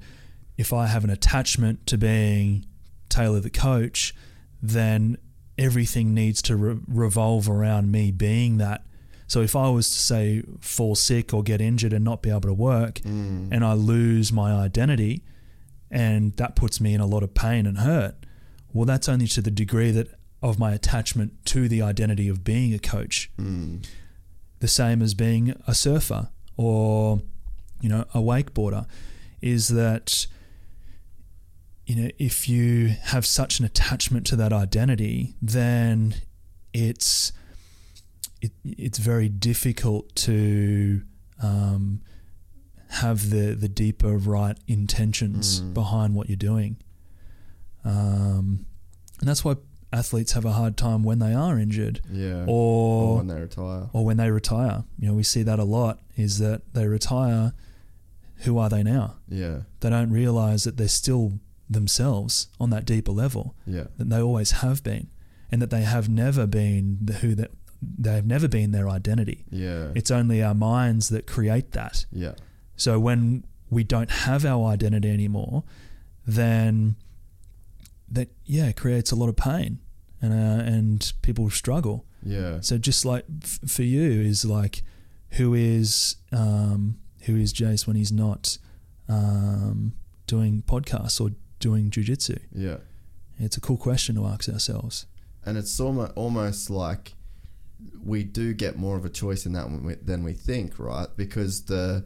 if I have an attachment to being Taylor the coach, then everything needs to re- revolve around me being that. So if I was to say fall sick or get injured and not be able to work, mm. and I lose my identity, and that puts me in a lot of pain and hurt. Well, that's only to the degree that of my attachment to the identity of being a coach. The same as being a surfer or, you know, a wakeboarder, is that, you know, if you have such an attachment to that identity, then it's it, it's very difficult to um, have the the deeper right intentions behind what you're doing. Um, and that's why athletes have a hard time when they are injured yeah. Or or when they retire. or when they retire. You know, we see that a lot is that they retire who are they now? Yeah, They don't realize that they're still themselves on that deeper level yeah, that they always have been and that they have never been the who that they have never been their identity. yeah, It's only our minds that create that. yeah, So when we don't have our identity anymore, then that yeah creates a lot of pain, and uh, and people struggle. yeah, So just like f- for you is like, who is um, who is Jace when he's not um, doing podcasts or doing jujitsu? yeah. It's a cool question to ask ourselves. and it's almost almost like we do get more of a choice in that we, than we think, right? Because the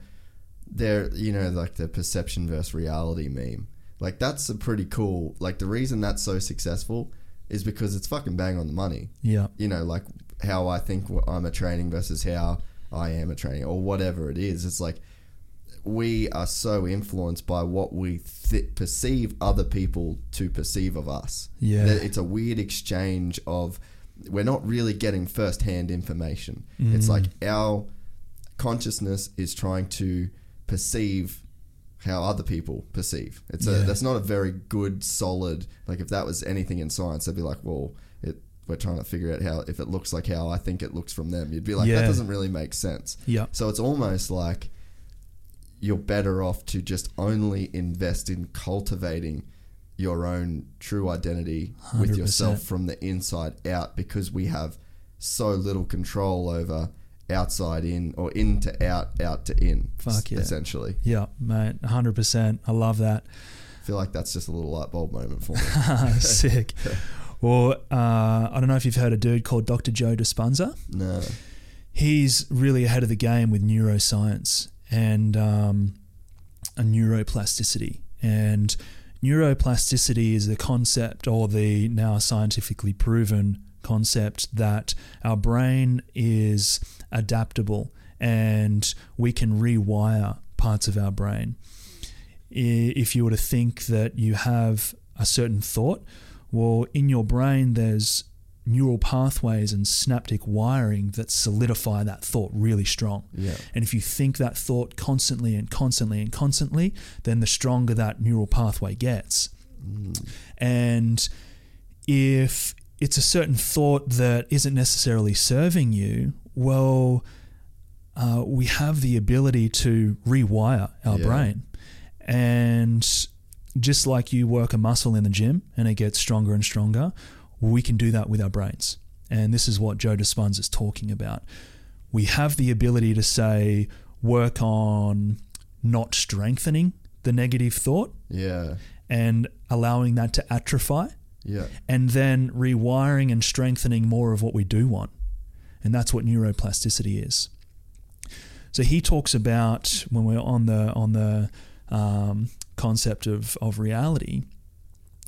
there, you know, like the perception versus reality meme, like that's a pretty cool. Like the reason that's so successful is because it's fucking bang on the money. Yeah, You know, like how I think I'm a training versus how I am a training, or whatever it is. It's like we are so influenced by what we th- perceive other people to perceive of us. Yeah. It's a weird exchange of we're not really getting first-hand information. It's mm. like our consciousness is trying to perceive how other people perceive. It's a Yeah. that's not a very good solid like if that was anything in science, they'd be like, well, it we're trying to figure out how if it looks like how I think it looks from them. You'd be like, Yeah. that doesn't really make sense. yeah, So it's almost like you're better off to just only invest in cultivating your own true identity with 100%. yourself from the inside out because we have so little control over outside in or in to out, out to in. Fuck yeah. Essentially. yeah, mate, hundred percent. I love that. I feel like that's just a little light bulb moment for me. Sick. Or uh, I don't know if you've heard a dude called Dr. Joe Dispenza. no. he's really ahead of the game with neuroscience and um, a neuroplasticity. And neuroplasticity is the concept, or the now scientifically proven concept, that our brain is adaptable and we can rewire parts of our brain. If you were to think that you have a certain thought, well, in your brain, there's neural pathways and synaptic wiring that solidify that thought really strong. Yeah. And if you think that thought constantly and constantly and constantly, then the stronger that neural pathway gets. Mm. And if it's a certain thought that isn't necessarily serving you, well, uh, we have the ability to rewire our Yeah. brain. And just like you work a muscle in the gym and it gets stronger and stronger, we can do that with our brains. And this is what Joe Dispenza is talking about. We have the ability to say, work on not strengthening the negative thought Yeah. and allowing that to atrophy, Yeah. and then rewiring and strengthening more of what we do want. And that's what neuroplasticity is. So he talks about when we're on the on the um, concept of, of reality,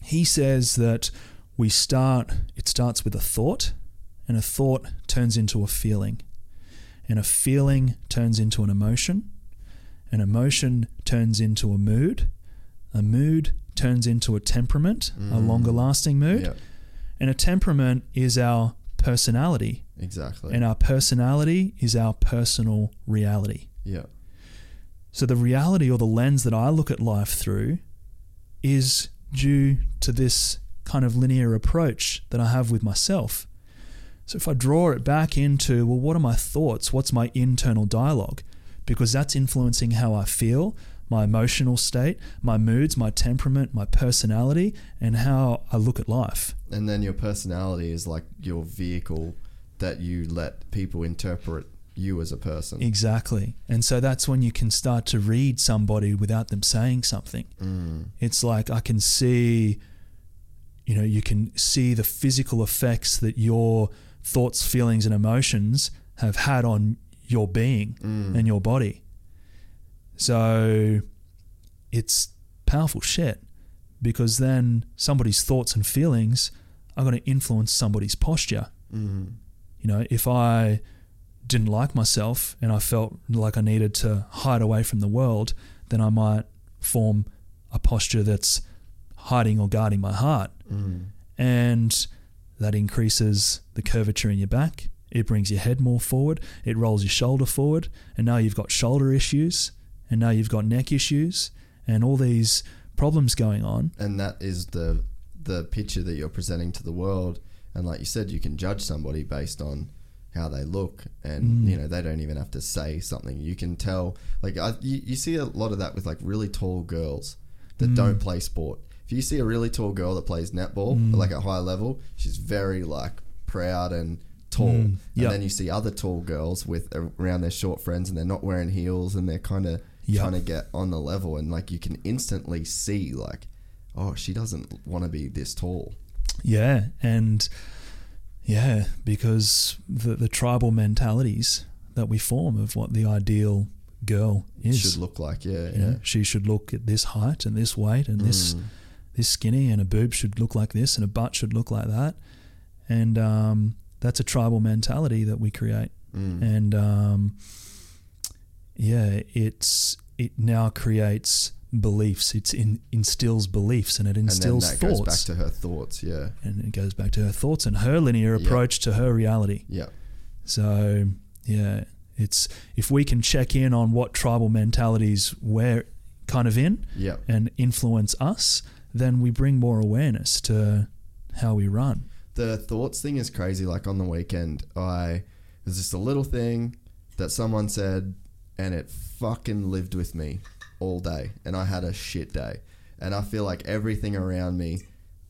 he says that we start it starts with a thought, and a thought turns into a feeling. And a feeling turns into an emotion. An emotion turns into a mood. A mood turns into a temperament, a longer lasting mood. Yeah. And a temperament is our personality. Exactly. And our personality is our personal reality. yeah. So the reality or the lens that I look at life through is due to this kind of linear approach that I have with myself. So if I draw it back into, well, what are my thoughts? What's my internal dialogue? Because that's influencing how I feel, my emotional state, my moods, my temperament, my personality, and how I look at life. And then your personality is like your vehicle that you let people interpret you as a person. Exactly. And so that's when you can start to read somebody without them saying something. Mm. It's like I can see, you know, you can see the physical effects that your thoughts, feelings, and emotions have had on your being Mm. and your body. So it's powerful shit because then somebody's thoughts and feelings are going to influence somebody's posture. Mm. You know, if I didn't like myself and I felt like I needed to hide away from the world, then I might form a posture that's hiding or guarding my heart. Mm. And that increases the curvature in your back. It brings your head more forward. It rolls your shoulder forward. And now you've got shoulder issues. And now you've got neck issues and all these problems going on. And that is the the picture that you're presenting to the world. And like you said, you can judge somebody based on how they look, and Mm. you know they don't even have to say something. You can tell. Like I, you, you see a lot of that with like really tall girls that Mm. don't play sport. If you see a really tall girl that plays netball, Mm. like at high level, she's very like proud and tall. Mm. And then you see other tall girls with around their short friends, and they're not wearing heels, and they're kind of Yep. trying to get on the level, and like you can instantly see like, oh, she doesn't want to be this tall. Yeah, and yeah, because the the tribal mentalities that we form of what the ideal girl is. Should look like, yeah, you yeah. know, she should look at this height and this weight and this Mm. this skinny, and a boob should look like this, and a butt should look like that, and um, that's a tribal mentality that we create, Mm. and um, yeah, it's it now creates beliefs. It's in, instills beliefs, and it and instills that thoughts goes back to her thoughts, yeah, and it goes back to her thoughts and her linear approach to her reality. yeah, So yeah, it's if we can check in on what tribal mentalities we're kind of in yeah. and influence us, then we bring more awareness to how we run. the thoughts thing is crazy. Like on the weekend, I there's just a little thing that someone said, and it fucking lived with me all day, and I had a shit day, and I feel like everything around me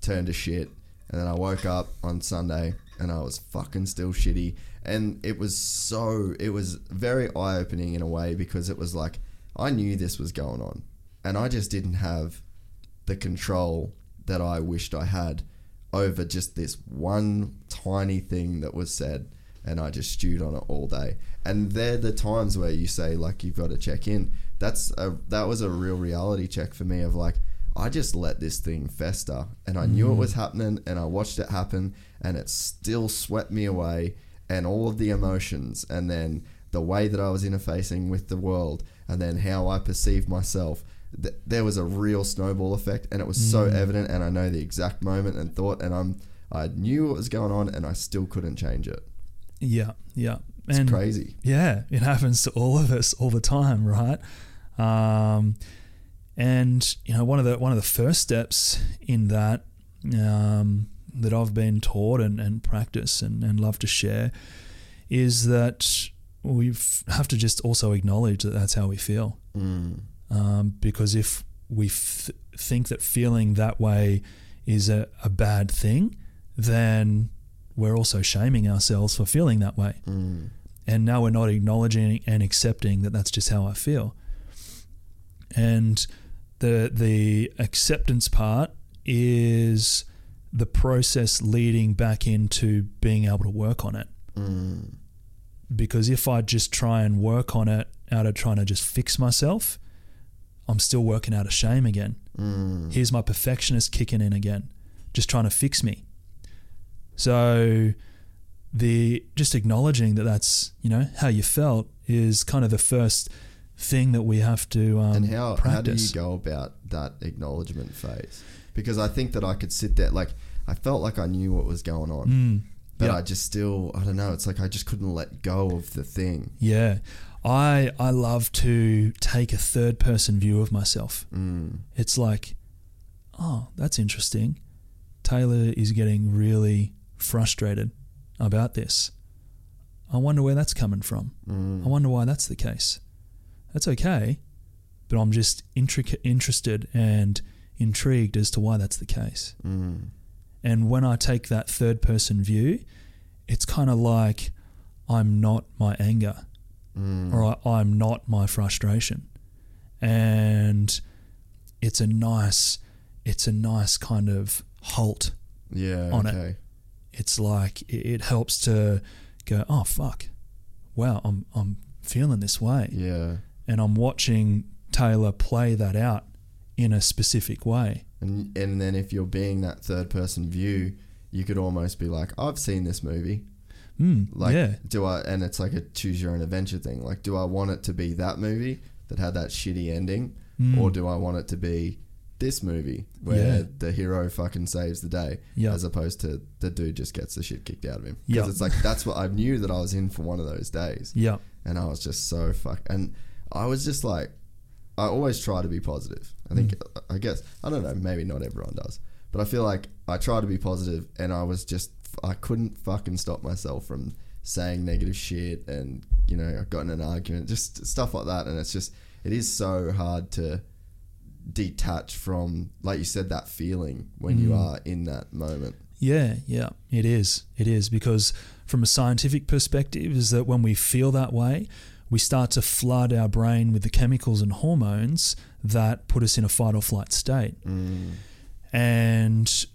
turned to shit, and then I woke up on Sunday and I was fucking still shitty, and it was so it was very eye opening in a way because it was like I knew this was going on, and I just didn't have the control that I wished I had over just this one tiny thing that was said and I just stewed on it all day. And they're the times where you say like you've got to check in. That's a that was a real reality check for me of like I just let this thing fester and I knew it was mm. happening and I watched it happen and it still swept me away and all of the emotions and then the way that I was interfacing with the world and then how I perceived myself th- there was a real snowball effect and it was so mm. evident and I know the exact moment and thought and I'm I knew what was going on and I still couldn't change it. Yeah, yeah, It's and crazy. yeah, it happens to all of us all the time, right? Um, and you know, one of the one of the first steps in that um, that I've been taught and, and practice and, and love to share is that we have to just also acknowledge that that's how we feel. Mm. Um, because if we f- think that feeling that way is a, a bad thing, then we're also shaming ourselves for feeling that way. Mm. And now we're not acknowledging and accepting that that's just how I feel. And the the acceptance part is the process leading back into being able to work on it. Mm. Because if I just try and work on it out of trying to just fix myself, I'm still working out of shame again. Mm. Here's my perfectionist kicking in again, just trying to fix me. So the just acknowledging that that's you know how you felt is kind of the first thing that we have to um, and how, practice. how do you go about that acknowledgement phase? Because I think that I could sit there, like, I felt like I knew what was going on, Mm, but yeah. I just still, I don't know, it's like I just couldn't let go of the thing. Yeah. I I love to take a third person view of myself. Mm. It's like, oh, that's interesting. Taylor is getting really frustrated about this. I wonder where that's coming from. Mm. I wonder why that's the case. That's okay, but I'm just intric- interested and intrigued as to why that's the case. Mm. And when I take that third person view, it's kind of like I'm not my anger Mm. or I, I'm not my frustration. And it's a nice, it's a nice kind of halt. Yeah, on it. okay. It's like it, it helps to go, oh fuck, wow, I'm I'm feeling this way, Yeah. And I'm watching Taylor play that out in a specific way. And and then if you're being that third person view, you could almost be like, I've seen this movie. Mm, Like, yeah, do I? And it's like a choose your own adventure thing. Like, do I want it to be that movie that had that shitty ending, Mm. or do I want it to be this movie where Yeah. the hero fucking saves the day, Yeah. as opposed to the dude just gets the shit kicked out of him? Yeah. Because it's like that's what I knew that I was in for one of those days, yeah, and I was just so fuck. And I was just like, I always try to be positive. I think, mm. I guess, I don't know, maybe not everyone does, but I feel like I try to be positive, and I was just, I couldn't fucking stop myself from saying negative shit, and you know, I got in an argument, just stuff like that, and it's just, it is so hard to detach from, like you said, that feeling when you mm. are in that moment. yeah, yeah. It is, it is because from a scientific perspective, is that when we feel that way, we start to flood our brain with the chemicals and hormones that put us in a fight or flight state. And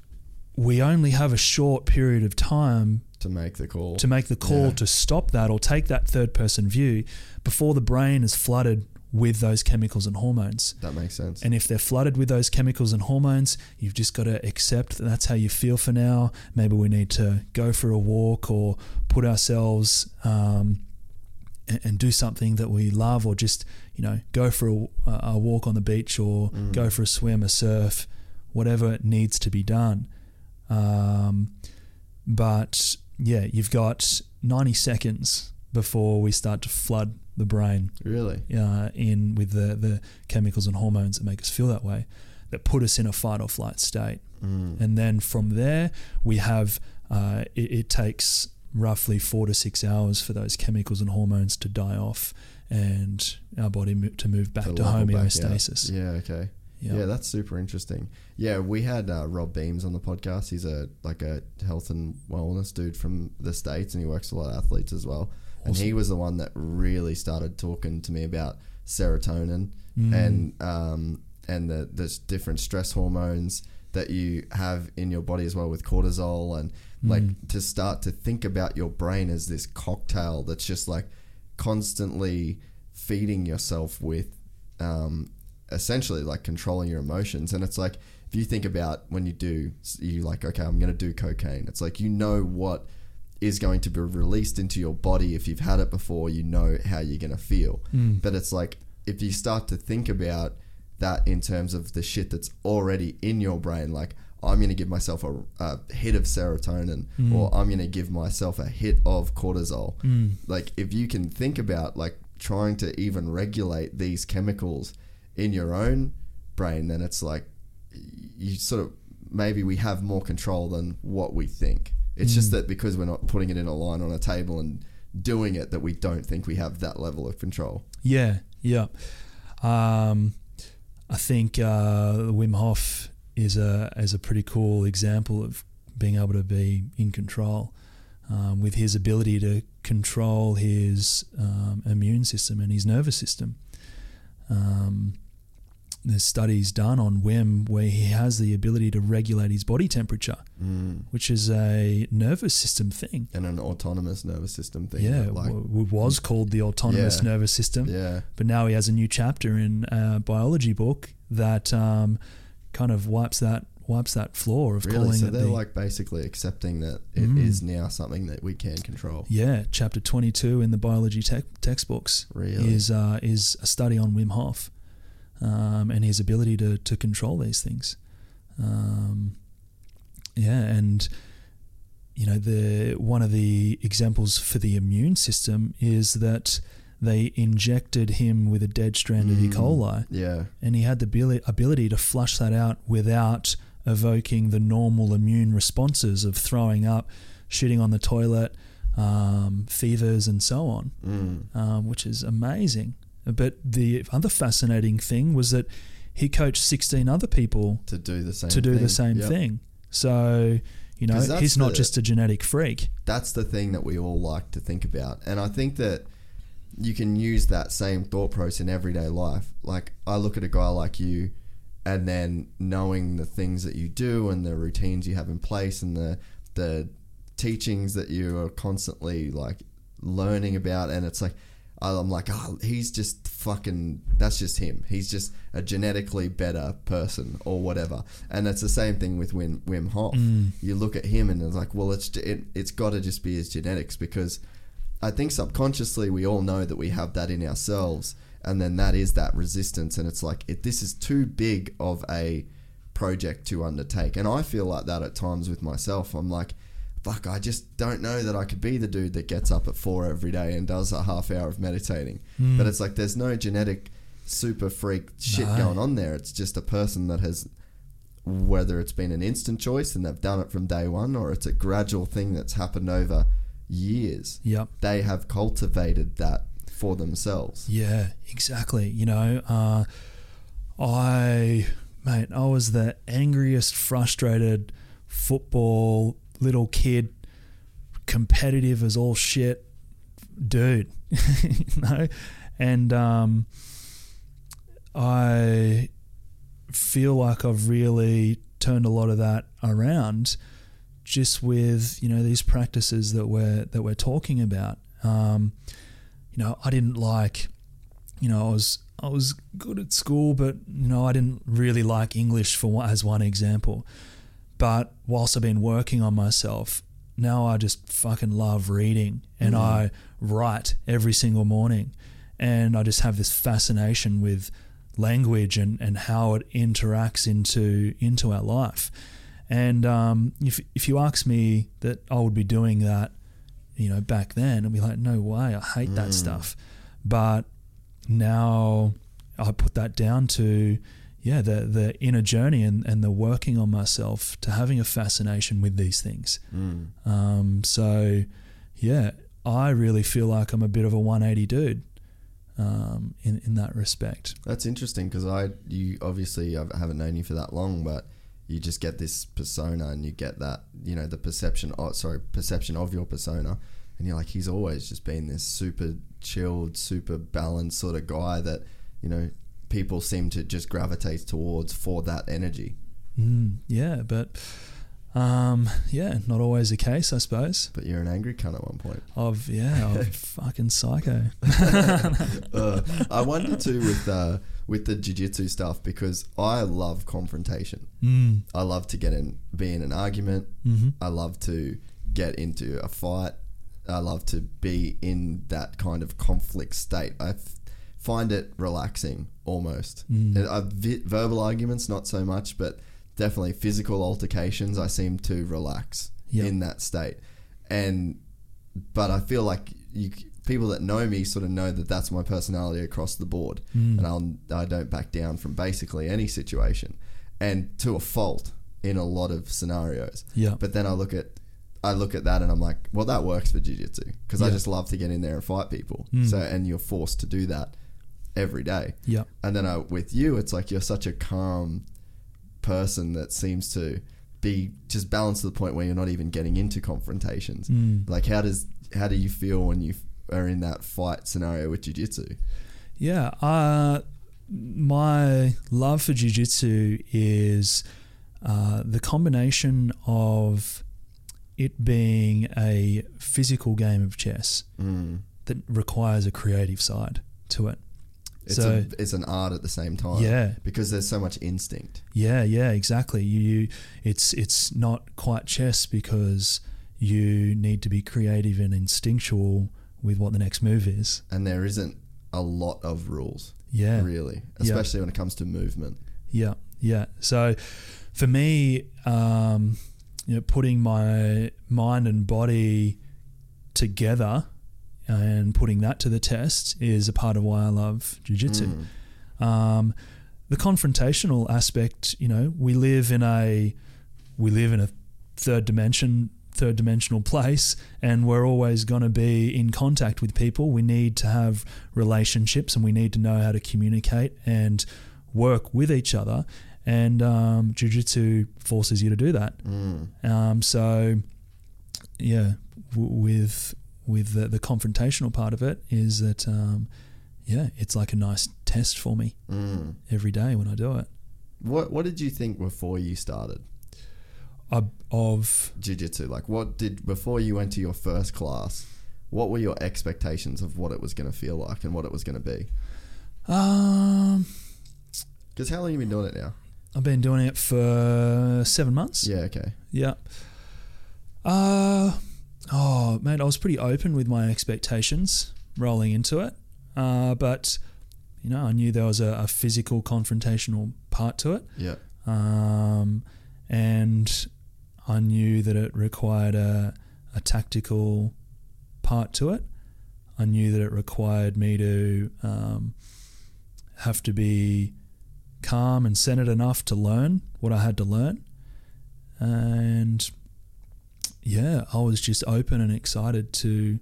we only have a short period of time To make the call. to make the call Yeah. to stop that or take that third person view before the brain is flooded with those chemicals and hormones. that makes sense. And if they're flooded with those chemicals and hormones, you've just got to accept that that's how you feel for now. Maybe we need to go for a walk or put ourselves um, and, and do something that we love, or just you know go for a, a walk on the beach or go for a swim, a surf, whatever needs to be done. Um, but yeah, you've got 90 seconds before we start to flood the brain really? uh, in with the, the chemicals and hormones that make us feel that way, that put us in a fight or flight state. Mm. And then from there, we have uh, it, it takes roughly four to six hours for those chemicals and hormones to die off and our body mo- to move back to, level back out. homeostasis. Yeah, okay. Yeah. Yeah. that's super interesting. Yeah, we had uh, Rob Beams on the podcast. He's a like a health and wellness dude from the states, and he works with a lot of athletes as well. And he was the one that really started talking to me about serotonin Mm. and um, and the the different stress hormones that you have in your body as well with cortisol and like Mm. to start to think about your brain as this cocktail that's just like constantly feeding yourself with um, essentially like controlling your emotions and it's like if you think about when you do you like okay i'm going to do cocaine it's like you know what is going to be released into your body if you've had it before you know how you're going to feel Mm. but it's like if you start to think about that in terms of the shit that's already in your brain like i'm going to give myself a, a hit of serotonin or i'm going to give myself a hit of cortisol. Mm. like if you can think about like trying to even regulate these chemicals in your own brain then it's like you sort of maybe we have more control than what we think. It's just that because we're not putting it in a line on a table and doing it that we don't think we have that level of control. Yeah, yeah. Um, I think uh, Wim Hof is a is a pretty cool example of being able to be in control um, with his ability to control his um, immune system and his nervous system. Um, there's studies done on Wim where he has the ability to regulate his body temperature, Mm. which is a nervous system thing. And an autonomous nervous system thing. Yeah, like, w- was called the autonomous Yeah. nervous system, yeah. but now he has a new chapter in a biology book that um, kind of wipes that wipes that flaw of Really? calling So it they're the, like basically accepting that it is Mm. now something that we can control. yeah chapter 22 in the biology te- textbooks Really? is uh, is a study on Wim Hof um, and his ability to to control these things. Um, yeah, and you know the one of the examples for the immune system is that they injected him with a dead strand of E. Mm. coli, Yeah. and he had the abili- ability to flush that out without evoking the normal immune responses of throwing up, shitting on the toilet, um, fevers, and so on Mm. um, which is amazing. But the other fascinating thing was that he coached 16 other people To do the same to do thing. the same Yep. thing. So, you know he's not the- just a genetic freak. That's the thing that we all like to think about. And I think that you can use that same thought process in everyday life. Like, I look at a guy like you, and then knowing the things that you do and the routines you have in place and the, the teachings that you are constantly like learning about. And it's like, I'm like, oh, he's just fucking, that's just him. He's just a genetically better person or whatever. And it's the same thing with Wim, Wim Hof. Mm. You look at him and it's like, well, it's it, it's got to just be his genetics because I think subconsciously we all know that we have that in ourselves. And then that is that resistance. And it's like, it, this is too big of a project to undertake. And I feel like that at times with myself. I'm like, fuck, I just don't know that I could be the dude that gets up at four every day and does a half hour of meditating. Mm. But it's like there's no genetic super freak shit No. going on there. It's just a person that has, whether it's been an instant choice and they've done it from day one or it's a gradual thing that's happened over years, Yep. they have cultivated that for themselves. Yeah, exactly. You know, uh, I, mate, I was the angriest, frustrated football little kid, competitive as all shit, dude. you know, and um, I feel like I've really turned a lot of that around just with you know these practices that we're that we're talking about. Um, you know, I didn't like, you know, I was I was good at school, but you know, I didn't really like English for one, as one example. But whilst I've been working on myself, now I just fucking love reading, and Mm. I write every single morning, and I just have this fascination with language and, and how it interacts into into our life. And um, if if you ask me that I would be doing that, you know, back then, I'd be like, no way, I hate that Mm. stuff. But now I put that down to yeah, the the inner journey and, and the working on myself to having a fascination with these things. Mm. Um, so yeah, I really feel like I'm a bit of a 180 dude um, in in that respect. That's interesting because I, you obviously I haven't known you for that long, but you just get this persona and you get that, you know, the perception, oh, sorry, perception of your persona. And you're like, he's always just been this super chilled, super balanced sort of guy that, you know, people seem to just gravitate towards for that energy. Mm, yeah, but um, yeah, not always the case, I suppose. But you're an angry cunt at one point. Of yeah, of fucking psycho. uh, I wonder too with uh, with the jiu-jitsu stuff because I love confrontation. Mm, I love to get in, be in an argument. hmm I love to get into a fight. I love to be in that kind of conflict state. I f- find it relaxing almost. Mm. I, vi- verbal arguments, not so much, but definitely physical altercations, I seem to relax Yep. in that state. And, but I feel like you, people that know me sort of know that that's my personality across the board. Mm. And I'll, I don't back down from basically any situation and to a fault in a lot of scenarios. Yeah. But then I look at I look at that and I'm like, well, that works for jiu-jitsu because I just love to get in there and fight people. Mm. So and you're forced to do that, every day. Yeah. And then uh, with you, it's like you're such a calm person that seems to be just balanced to the point where you're not even getting into confrontations. Mm. Like, how does how do you feel when you are in that fight scenario with jiu-jitsu? Yeah, uh, my love for jiu-jitsu is uh, the combination of it being a physical game of chess Mm. that requires a creative side to it. It's, so a, it's an art at the same time. Yeah. Because there's so much instinct. yeah, yeah, exactly. You, you, it's it's not quite chess because you need to be creative and instinctual with what the next move is. And there isn't a lot of rules, Yeah, really, especially when it comes to movement. Yeah, yeah. So for me, um, you know, putting my mind and body together and putting that to the test is a part of why I love jujitsu. Mm. Um, the confrontational aspect, you know, we live in a we live in a third dimension third dimensional place and we're always going to be in contact with people we need to have relationships and we need to know how to communicate and work with each other and um, jiu-jitsu forces you to do that Mm. um, so yeah w- with with the, the confrontational part of it is that um, yeah it's like a nice test for me Mm. every day when I do it What What did you think before you started uh, of jiu-jitsu? Like, what did before you went to your first class? What were your expectations of what it was going to feel like and what it was going to be? um, Because how long have you been doing it now? I've been doing it for seven months Yeah. Okay. Yeah. Uh, oh, man, I was pretty open with my expectations rolling into it. Uh, but, you know, I knew there was a, a physical confrontational part to it. Yeah. Um, and I knew that it required a, a tactical part to it. I knew that it required me to um, have to be calm and centered enough to learn what I had to learn. And yeah, I was just open and excited to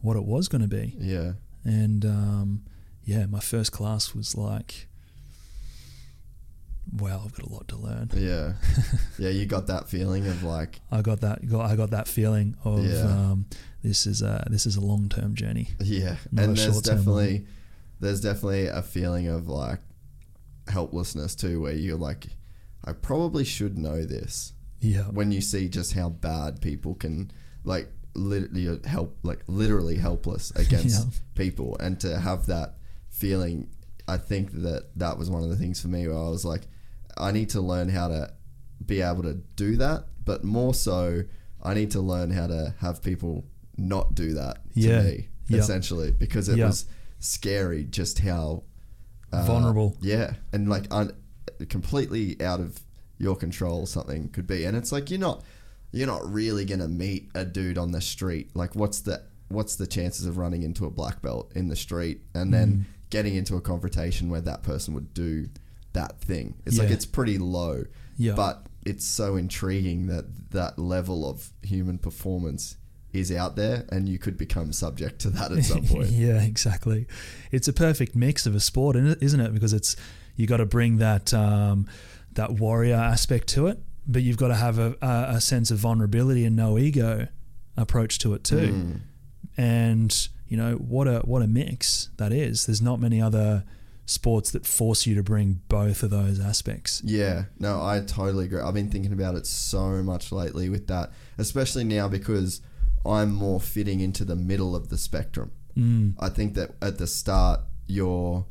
what it was going to be. Yeah. And um, yeah, my first class was like, wow, I've got a lot to learn. Yeah. yeah. You got that feeling of like, I got that. Got, I got that feeling of Yeah. um, this is a this is a long term journey. yeah. And there's definitely, there's definitely a feeling of like helplessness too, where you're like, I probably should know this. Yeah, when you see just how bad people can like literally help like literally helpless against Yeah. people and to have that feeling i think that that was one of the things for me where i was like i need to learn how to be able to do that but more so i need to learn how to have people not do that to Yeah. me Yeah. essentially because it Yeah. was scary just how uh, Vulnerable. yeah and like un- completely out of your control something could be and it's like you're not you're not really gonna meet a dude on the street like what's the what's the chances of running into a black belt in the street and then Mm. getting into a confrontation where that person would do that thing it's like it's pretty low Yeah. but it's so intriguing that that level of human performance is out there and you could become subject to that at some point yeah, exactly. It's a perfect mix of a sport, isn't it? Because it's you got to bring that um, that warrior aspect to it, but you've got to have a, a, a sense of vulnerability and no ego approach to it too. Mm. And you know what a what a mix that is. There's not many other sports that force you to bring both of those aspects. Yeah, no, I totally agree. I've been thinking about it so much lately with that, especially now because I'm more fitting into the middle of the spectrum. Mm. I think that at the start, you're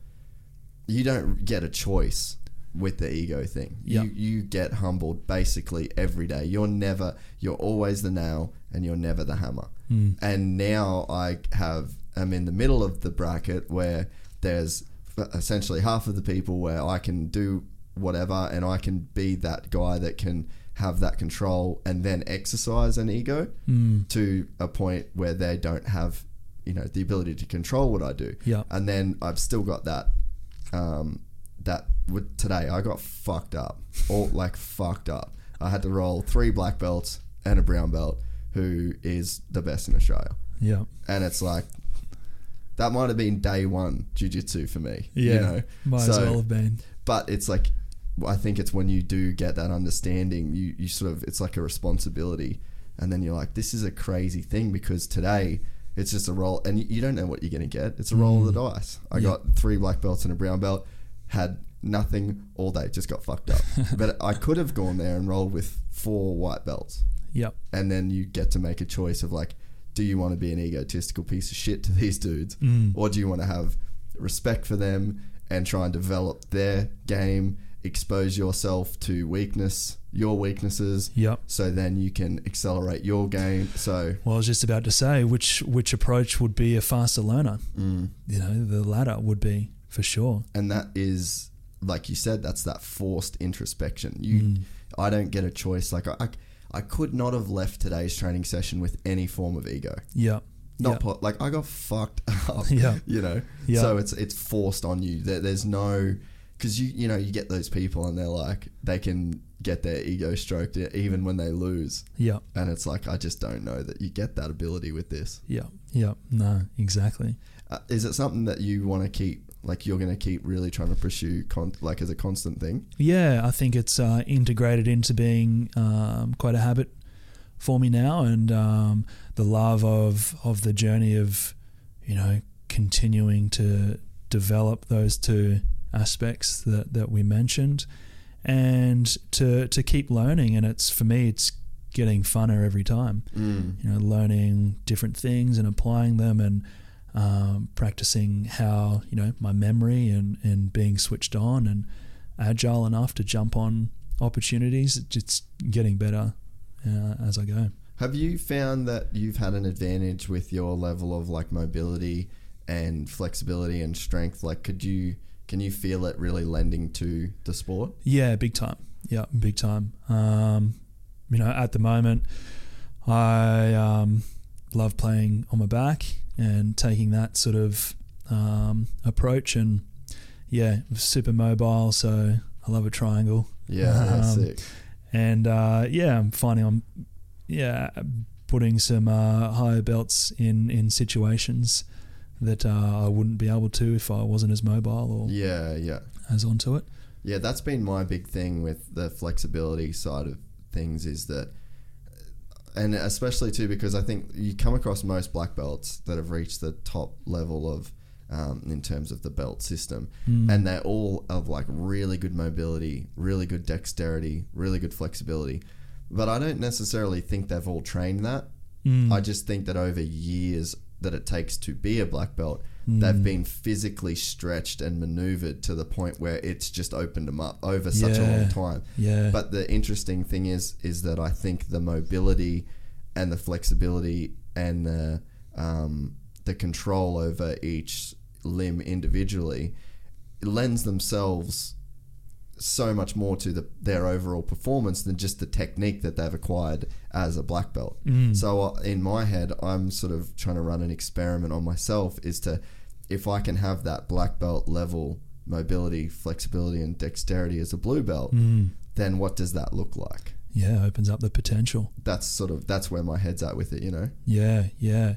you don't get a choice with the ego thing. Yeah. You you get humbled basically every day. You're never you're always the nail and you're never the hammer. Mm. And now I have I'm in the middle of the bracket where there's essentially half of the people where I can do whatever and I can be that guy that can have that control and then exercise an ego Mm. to a point where they don't have you know the ability to control what I do. Yeah. And then I've still got that um that with today I got fucked up. All like fucked up. I had to roll three black belts and a brown belt who is the best in Australia. Yeah. And it's like that might have been day one jujitsu for me. Yeah, you know, might as well have been. but it's like I think it's when you do get that understanding, you you sort of it's like a responsibility, and then you're like, this is a crazy thing because today it's just a roll, and you, you don't know what you're gonna get. It's a roll of the dice. I Mm. Yeah. got three black belts and a brown belt, had nothing all day, just got fucked up. but I could have gone there and rolled with four white belts, Yep. and then you get to make a choice of like, do you want to be an egotistical piece of shit to these dudes, Mm. or do you want to have respect for them and try and develop their game, expose yourself to weakness, your weaknesses, Yep. so then you can accelerate your game. So, Well, I was just about to say which which approach would be a faster learner. mm. You know, the latter would be for sure. and that is like you said, that's that forced introspection. You, Mm. I don't get a choice. Like I, I, I could not have left today's training session with any form of ego. Yep. Not po- like I got fucked up. Yeah. you know. Yeah. So it's it's forced on you. There, there's no because you you know you get those people and they're like they can get their ego stroked even when they lose, Yeah. and it's like I just don't know that you get that ability with this. Yep. Yep. No, exactly. Uh, is it something that you want to keep? Like you're going to keep really trying to pursue, con- like as a constant thing. Yeah, I think it's uh, integrated into being um, quite a habit for me now, and um, the love of of the journey of you know continuing to develop those two aspects that, that we mentioned, and to to keep learning. And it's for me, it's getting funner every time. Mm. You know, learning different things and applying them, and um, practicing how you know my memory and and being switched on and agile enough to jump on opportunities. It's getting better uh, as I go. Have you found that you've had an advantage with your level of like mobility and flexibility and strength? Like, could you can you feel it really lending to the sport? Yeah, big time. Yeah, big time. Um, you know, at the moment, I um, love playing on my back and taking that sort of um, approach. And yeah, super mobile. So I love a triangle. Yeah, Um, sick. And uh, yeah, I'm finding I'm yeah putting some uh, higher belts in in situations that uh, I wouldn't be able to if I wasn't as mobile or Yeah, yeah. as onto it. Yeah, that's been my big thing with the flexibility side of things is that, and especially too because I think you come across most black belts that have reached the top level of, um, in terms of the belt system, Mm. and they're all of like really good mobility, really good dexterity, really good flexibility, but I don't necessarily think they've all trained that. Mm. I just think that over years that it takes to be a black belt, Mm. they've been physically stretched and maneuvered to the point where it's just opened them up over such a long time. yeah. But the interesting thing is, is that I think the mobility and the flexibility and the um, the control over each limb individually lends themselves so much more to the, their overall performance than just the technique that they've acquired as a black belt. Mm. So uh, in my head, I'm sort of trying to run an experiment on myself is to, if I can have that black belt level mobility, flexibility, and dexterity as a blue belt, Mm. then what does that look like? yeah, opens up the potential. That's sort of that's where my head's at with it, you know. Yeah, yeah.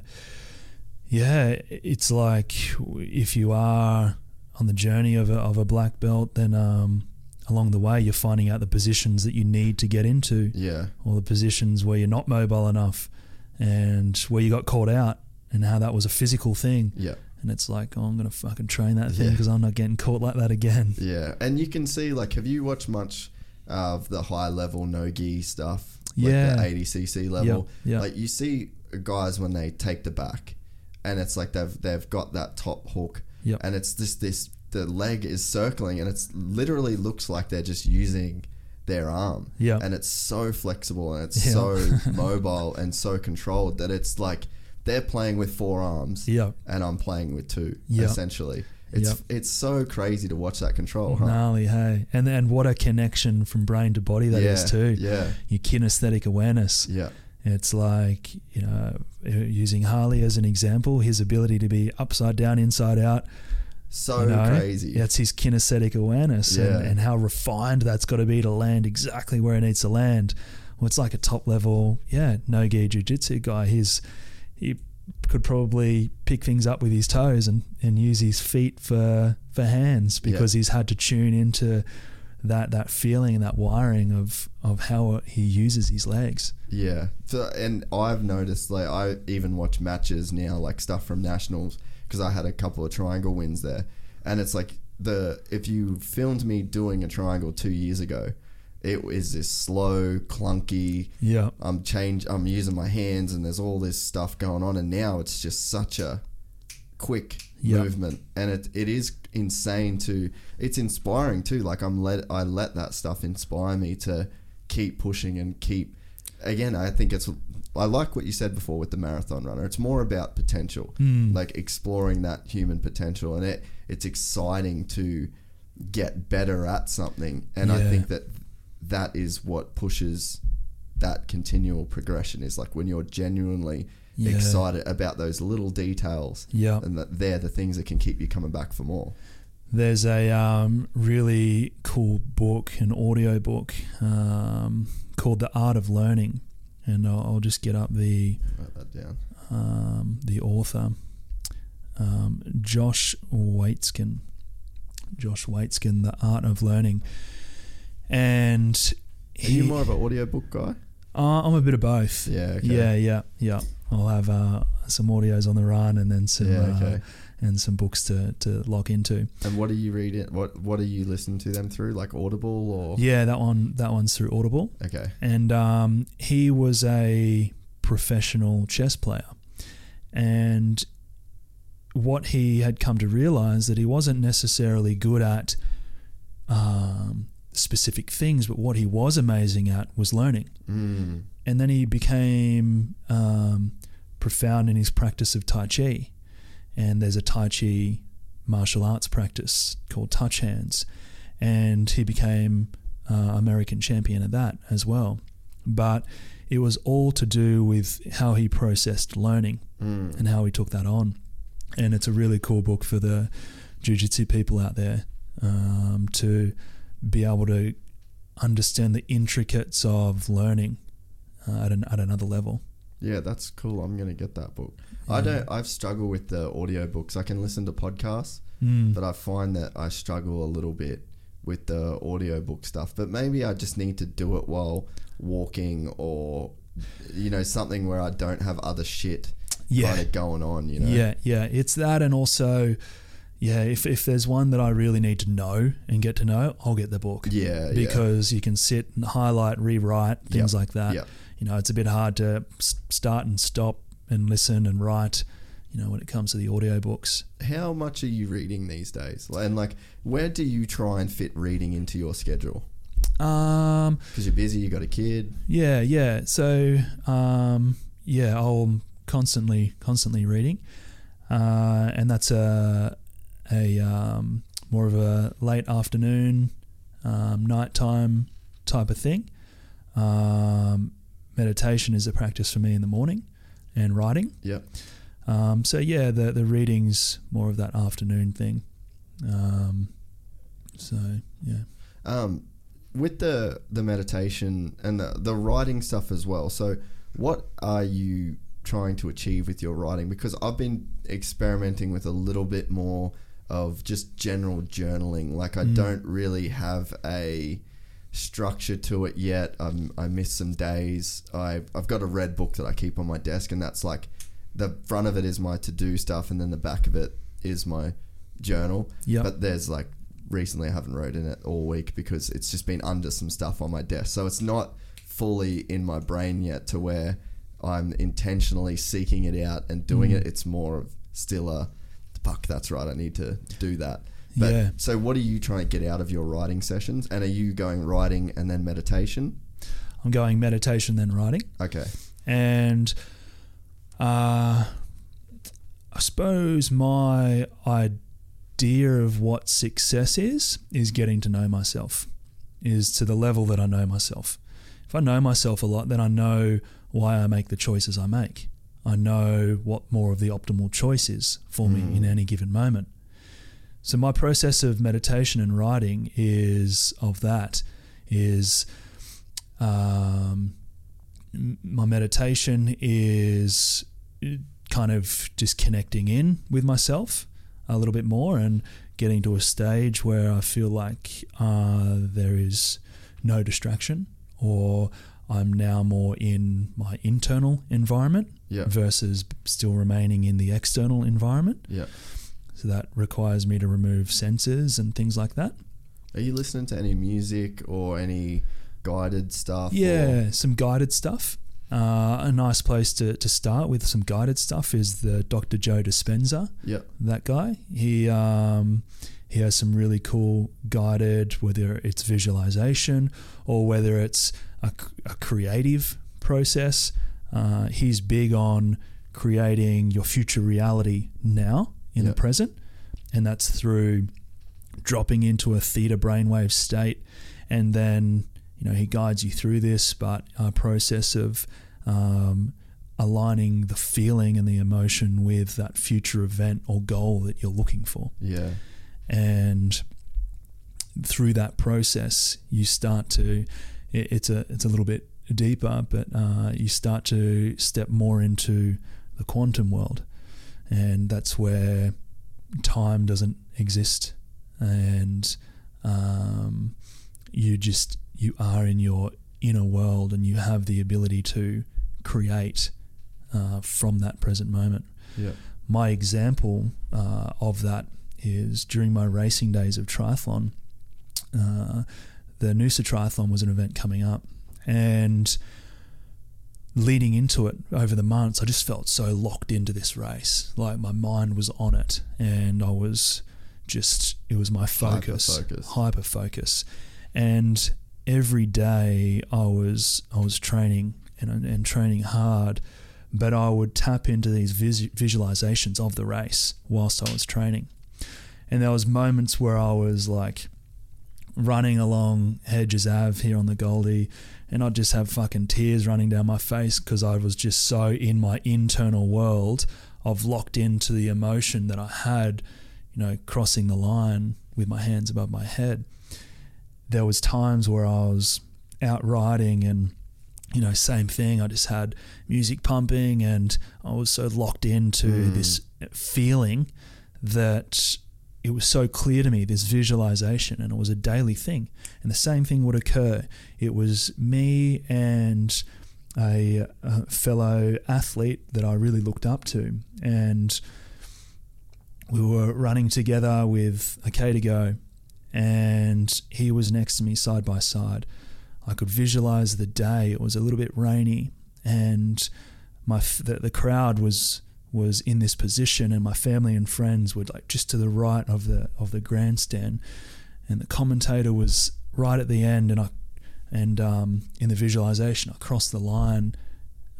Yeah, it's like if you are on the journey of a, of a black belt, then um, along the way you're finding out the positions that you need to get into, Yeah, or the positions where you're not mobile enough, and where you got caught out, and how that was a physical thing. yeah, And it's like, oh, I'm gonna fucking train that thing Yeah. because I'm not getting caught like that again. yeah. And you can see, like, have you watched much of the high level no gi stuff? Like Yeah. the ADCC level. yeah. Like you see guys when they take the back, and it's like they've they've got that top hook, Yep. and it's just this the leg is circling, and it's literally looks like they're just using their arm. Yeah. And it's so flexible and it's Yeah. so mobile and so controlled that it's like they're playing with four arms Yeah. and I'm playing with two, Yeah. essentially. It's Yep. it's so crazy to watch that control, huh? Gnarly, hey, and and what a connection from brain to body that is yeah, too. Yeah, Your kinesthetic awareness. yeah, It's like, you know, using Harley as an example, his ability to be upside down, inside out. So you know, crazy. That's his kinesthetic awareness Yeah. and, and how refined that's got to be to land exactly where it needs to land. Well, it's like a top level, yeah, no gi jiu jitsu guy. He's, he could probably pick things up with his toes and, and use his feet for for hands because he's had to tune into that that feeling and that wiring of of how he uses his legs. Yeah. So, and I've noticed, like, I even watch matches now, like stuff from nationals, because I had a couple of triangle wins there, and it's like the if you filmed me doing a triangle two years ago, it is this slow, clunky. Yeah. I'm change. I'm using my hands, and there's all this stuff going on, and now it's just such a quick Yeah. movement, and it it is insane to. It's inspiring too. Like I'm let I let that stuff inspire me to keep pushing and keep. Again, I think it's. I like what you said before with the marathon runner. It's more about potential, Mm. like exploring that human potential, and it it's exciting to get better at something. And I think that that is what pushes that continual progression. Is like when you're genuinely Yeah. excited about those little details, Yeah. and that they're the things that can keep you coming back for more. There's a um, really cool book, an audio book um, called The Art of Learning, and I'll, I'll just get up the Write that down. um, the author, um, Josh Waitzkin. Josh Waitzkin, The Art of Learning, and Are you more of an audiobook guy? Uh, I'm a bit of both. Yeah. Okay. Yeah, yeah, yeah. I'll have uh, some audios on the run, and then some Yeah, okay. uh, and some books to, to lock into. And what are you reading? What What are you listening to them through? Like Audible or? Yeah, that one that one's through Audible, Okay. and um, he was a professional chess player, and what he had come to realize that he wasn't necessarily good at um, specific things, but what he was amazing at was learning. Mm. and then he became um, profound in his practice of Tai Chi. And there's a Tai Chi martial arts practice called Touch Hands, and he became uh, American champion at that as well. But it was all to do with how he processed learning Mm. and how he took that on. And it's a really cool book for the jujitsu people out there um, to be able to understand the intricates of learning uh, at, an, at another level. Yeah, that's cool. I'm gonna get that book. I Yeah. don't. I've struggled with the audiobooks. I can listen to podcasts, Mm. but I find that I struggle a little bit with the audiobook stuff. But maybe I just need to do it while walking or you know something where I don't have other shit Yeah. kind of going on. You know. Yeah, yeah. It's that, and also, yeah, if, if there's one that I really need to know and get to know, I'll get the book. Yeah. yeah. Because you can sit and highlight, rewrite, things Yep, like that. Yep. You know, it's a bit hard to start and stop and listen and write, you know, when it comes to the audiobooks. How much are you reading these days? And like, where do you try and fit reading into your schedule? Um, Because you're busy, you got a kid. Yeah, yeah. So, um, yeah, I'm constantly, constantly reading, uh, and that's a a um, more of a late afternoon, um, nighttime type of thing. Um, meditation is a practice for me in the morning, and writing. Yep. Um, so yeah, the the reading's more of that afternoon thing. Um, so yeah. Um, with the the meditation and the, the writing stuff as well. So, what are you trying to achieve with your writing? Because I've been experimenting with a little bit more of just general journaling. Like I Mm. don't really have a structure to it yet. I'm, I missed some days. I I've got a red book that I keep on my desk, and that's like the front of it is my to do stuff, and then the back of it is my journal. Yep. But there's like recently I haven't wrote in it all week because it's just been under some stuff on my desk. So it's not fully in my brain yet to where I'm intentionally seeking it out and doing Mm. it. It's more of still a fuck, that's right, I need to do that. But Yeah. so what are you trying to get out of your writing sessions? And are you going writing and then meditation? I'm going meditation then writing. Okay. and uh, I suppose my idea of what success is is getting to know myself, is to the level that I know myself. If I know myself a lot, then I know why I make the choices I make. I know what more of the optimal choice is for me in any given moment. So my process of meditation and writing is of that is um, my meditation is kind of just connecting in with myself a little bit more and getting to a stage where I feel like uh, there is no distraction or I'm now more in my internal environment Yeah. versus still remaining in the external environment. Yeah. So that requires me to remove sensors and things like that. Are you listening to any music or any guided stuff? or- Yeah, some guided stuff. Uh, a nice place to, to start with some guided stuff is the Dr. Joe Dispenza. yeah. That guy, he um, he has some really cool guided, whether it's visualization or whether it's a, a creative process. Uh, he's big on creating your future reality now in Yeah. the present, and that's through dropping into a theta brainwave state, and then you know he guides you through this, but a process of um, aligning the feeling and the emotion with that future event or goal that you're looking for, Yeah. and through that process, you start to it, it's a it's a little bit deeper, but uh, you start to step more into the quantum world, and that's where time doesn't exist, and um, you just you are in your inner world, and you have the ability to create uh, from that present moment. Yeah. My example uh, of that is during my racing days of triathlon. Uh, the Noosa Triathlon was an event coming up, and leading into it over the months, I just felt so locked into this race. Like my mind was on it, and I was just it was my focus, hyper focus, and every day I was I was training and and training hard, but I would tap into these vis- visualizations of the race whilst I was training, and there was moments where I was like running along Hedges Ave here on the Goldie, and I'd just have fucking tears running down my face because I was just so in my internal world of locked into the emotion that I had, you know, crossing the line with my hands above my head. There was times where I was out riding and you know, same thing. I just had music pumping and I was so locked into hmm. this feeling that it was so clear to me, this visualization, and it was a daily thing. And the same thing would occur. It was me and a, a fellow athlete that I really looked up to. And we were running together with a K to go, and he was next to me side by side. I could visualize the day. It was a little bit rainy, and my the, the crowd was was in this position, and my family and friends were like just to the right of the of the grandstand, and the commentator was right at the end, and I and um, in the visualization, I crossed the line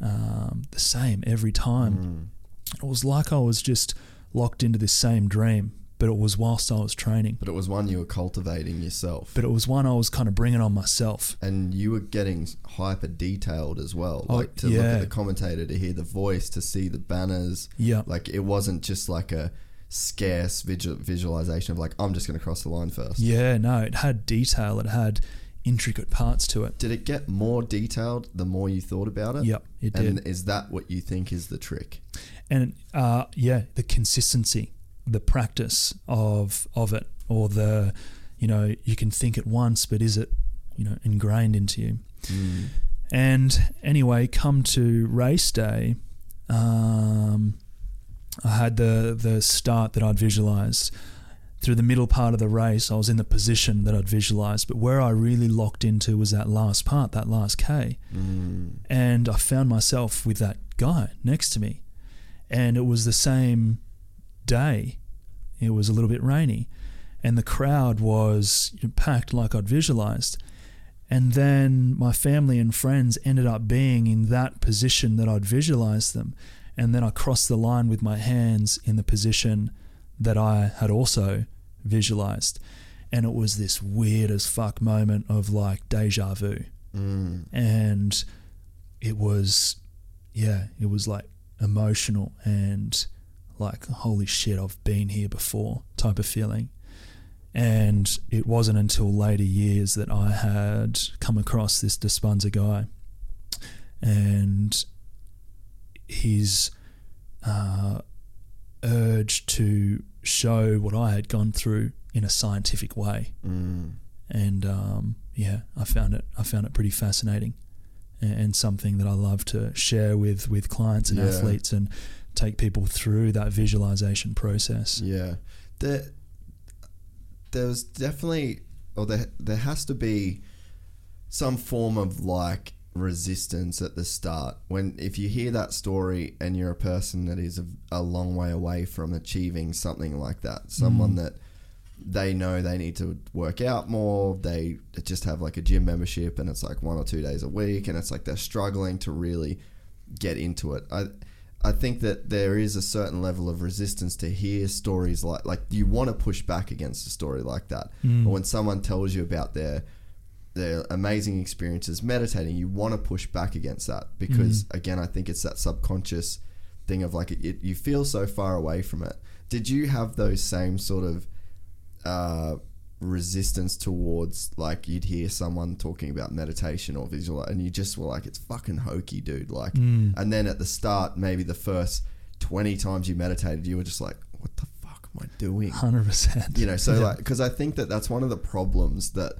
um, the same every time. It was like I was just locked into this same dream, but it was whilst I was training. But it was one you were cultivating yourself. But it was one I was kind of bringing on myself. and you were getting hyper detailed as well. Oh, like to look at the commentator, to hear the voice, to see the banners. Yeah. Like it wasn't just like a scarce visual, visualization of like I'm just going to cross the line first. Yeah, no, it had detail. It had intricate parts to it. Did it get more detailed the more you thought about it? Yep, it And is that what you think is the trick? and uh, yeah, the consistency, the practice of of it, or the, you know, you can think it once, but is it, you know, ingrained into you? And anyway, come to race day, um, I had the the start that I'd visualized. Through the middle part of the race, I was in the position that I'd visualized, but where I really locked into was that last part, that last K. And I found myself with that guy next to me. And it was the same day. It was a little bit rainy. And the crowd was packed like I'd visualized. And then my family and friends ended up being in that position that I'd visualized them. And then I crossed the line with my hands in the position that I had also visualized. And it was this weird as fuck moment of like deja vu. Mm. And it was, yeah, it was like emotional and like, holy shit, I've been here before type of feeling. And it wasn't until later years that I had come across this Dispenza guy. And his uh, urge to show what I had gone through in a scientific way, Mm. and um, yeah, I found it I found it pretty fascinating, and, and something that I love to share with with clients and Yeah. athletes and take people through that visualization process. Yeah, there, there's definitely, or there, there has to be some form of like resistance at the start when if you hear that story and you're a person that is a, a long way away from achieving something like that, someone mm. that they know they need to work out more, they just have like a gym membership and it's like one or two days a week, and it's like they're struggling to really get into it. I I think that there is a certain level of resistance to hear stories like like you want to push back against a story like that. Or when someone tells you about their their amazing experiences meditating, you want to push back against that because again, I think it's that subconscious thing of like it, you feel so far away from it. Did you have those same sort of uh, resistance towards like you'd hear someone talking about meditation or visual and you just were like it's fucking hokey dude like and then at the start maybe the first 20 times you meditated you were just like what the fuck am i doing Hundred percent. you know so like because i think that that's one of the problems that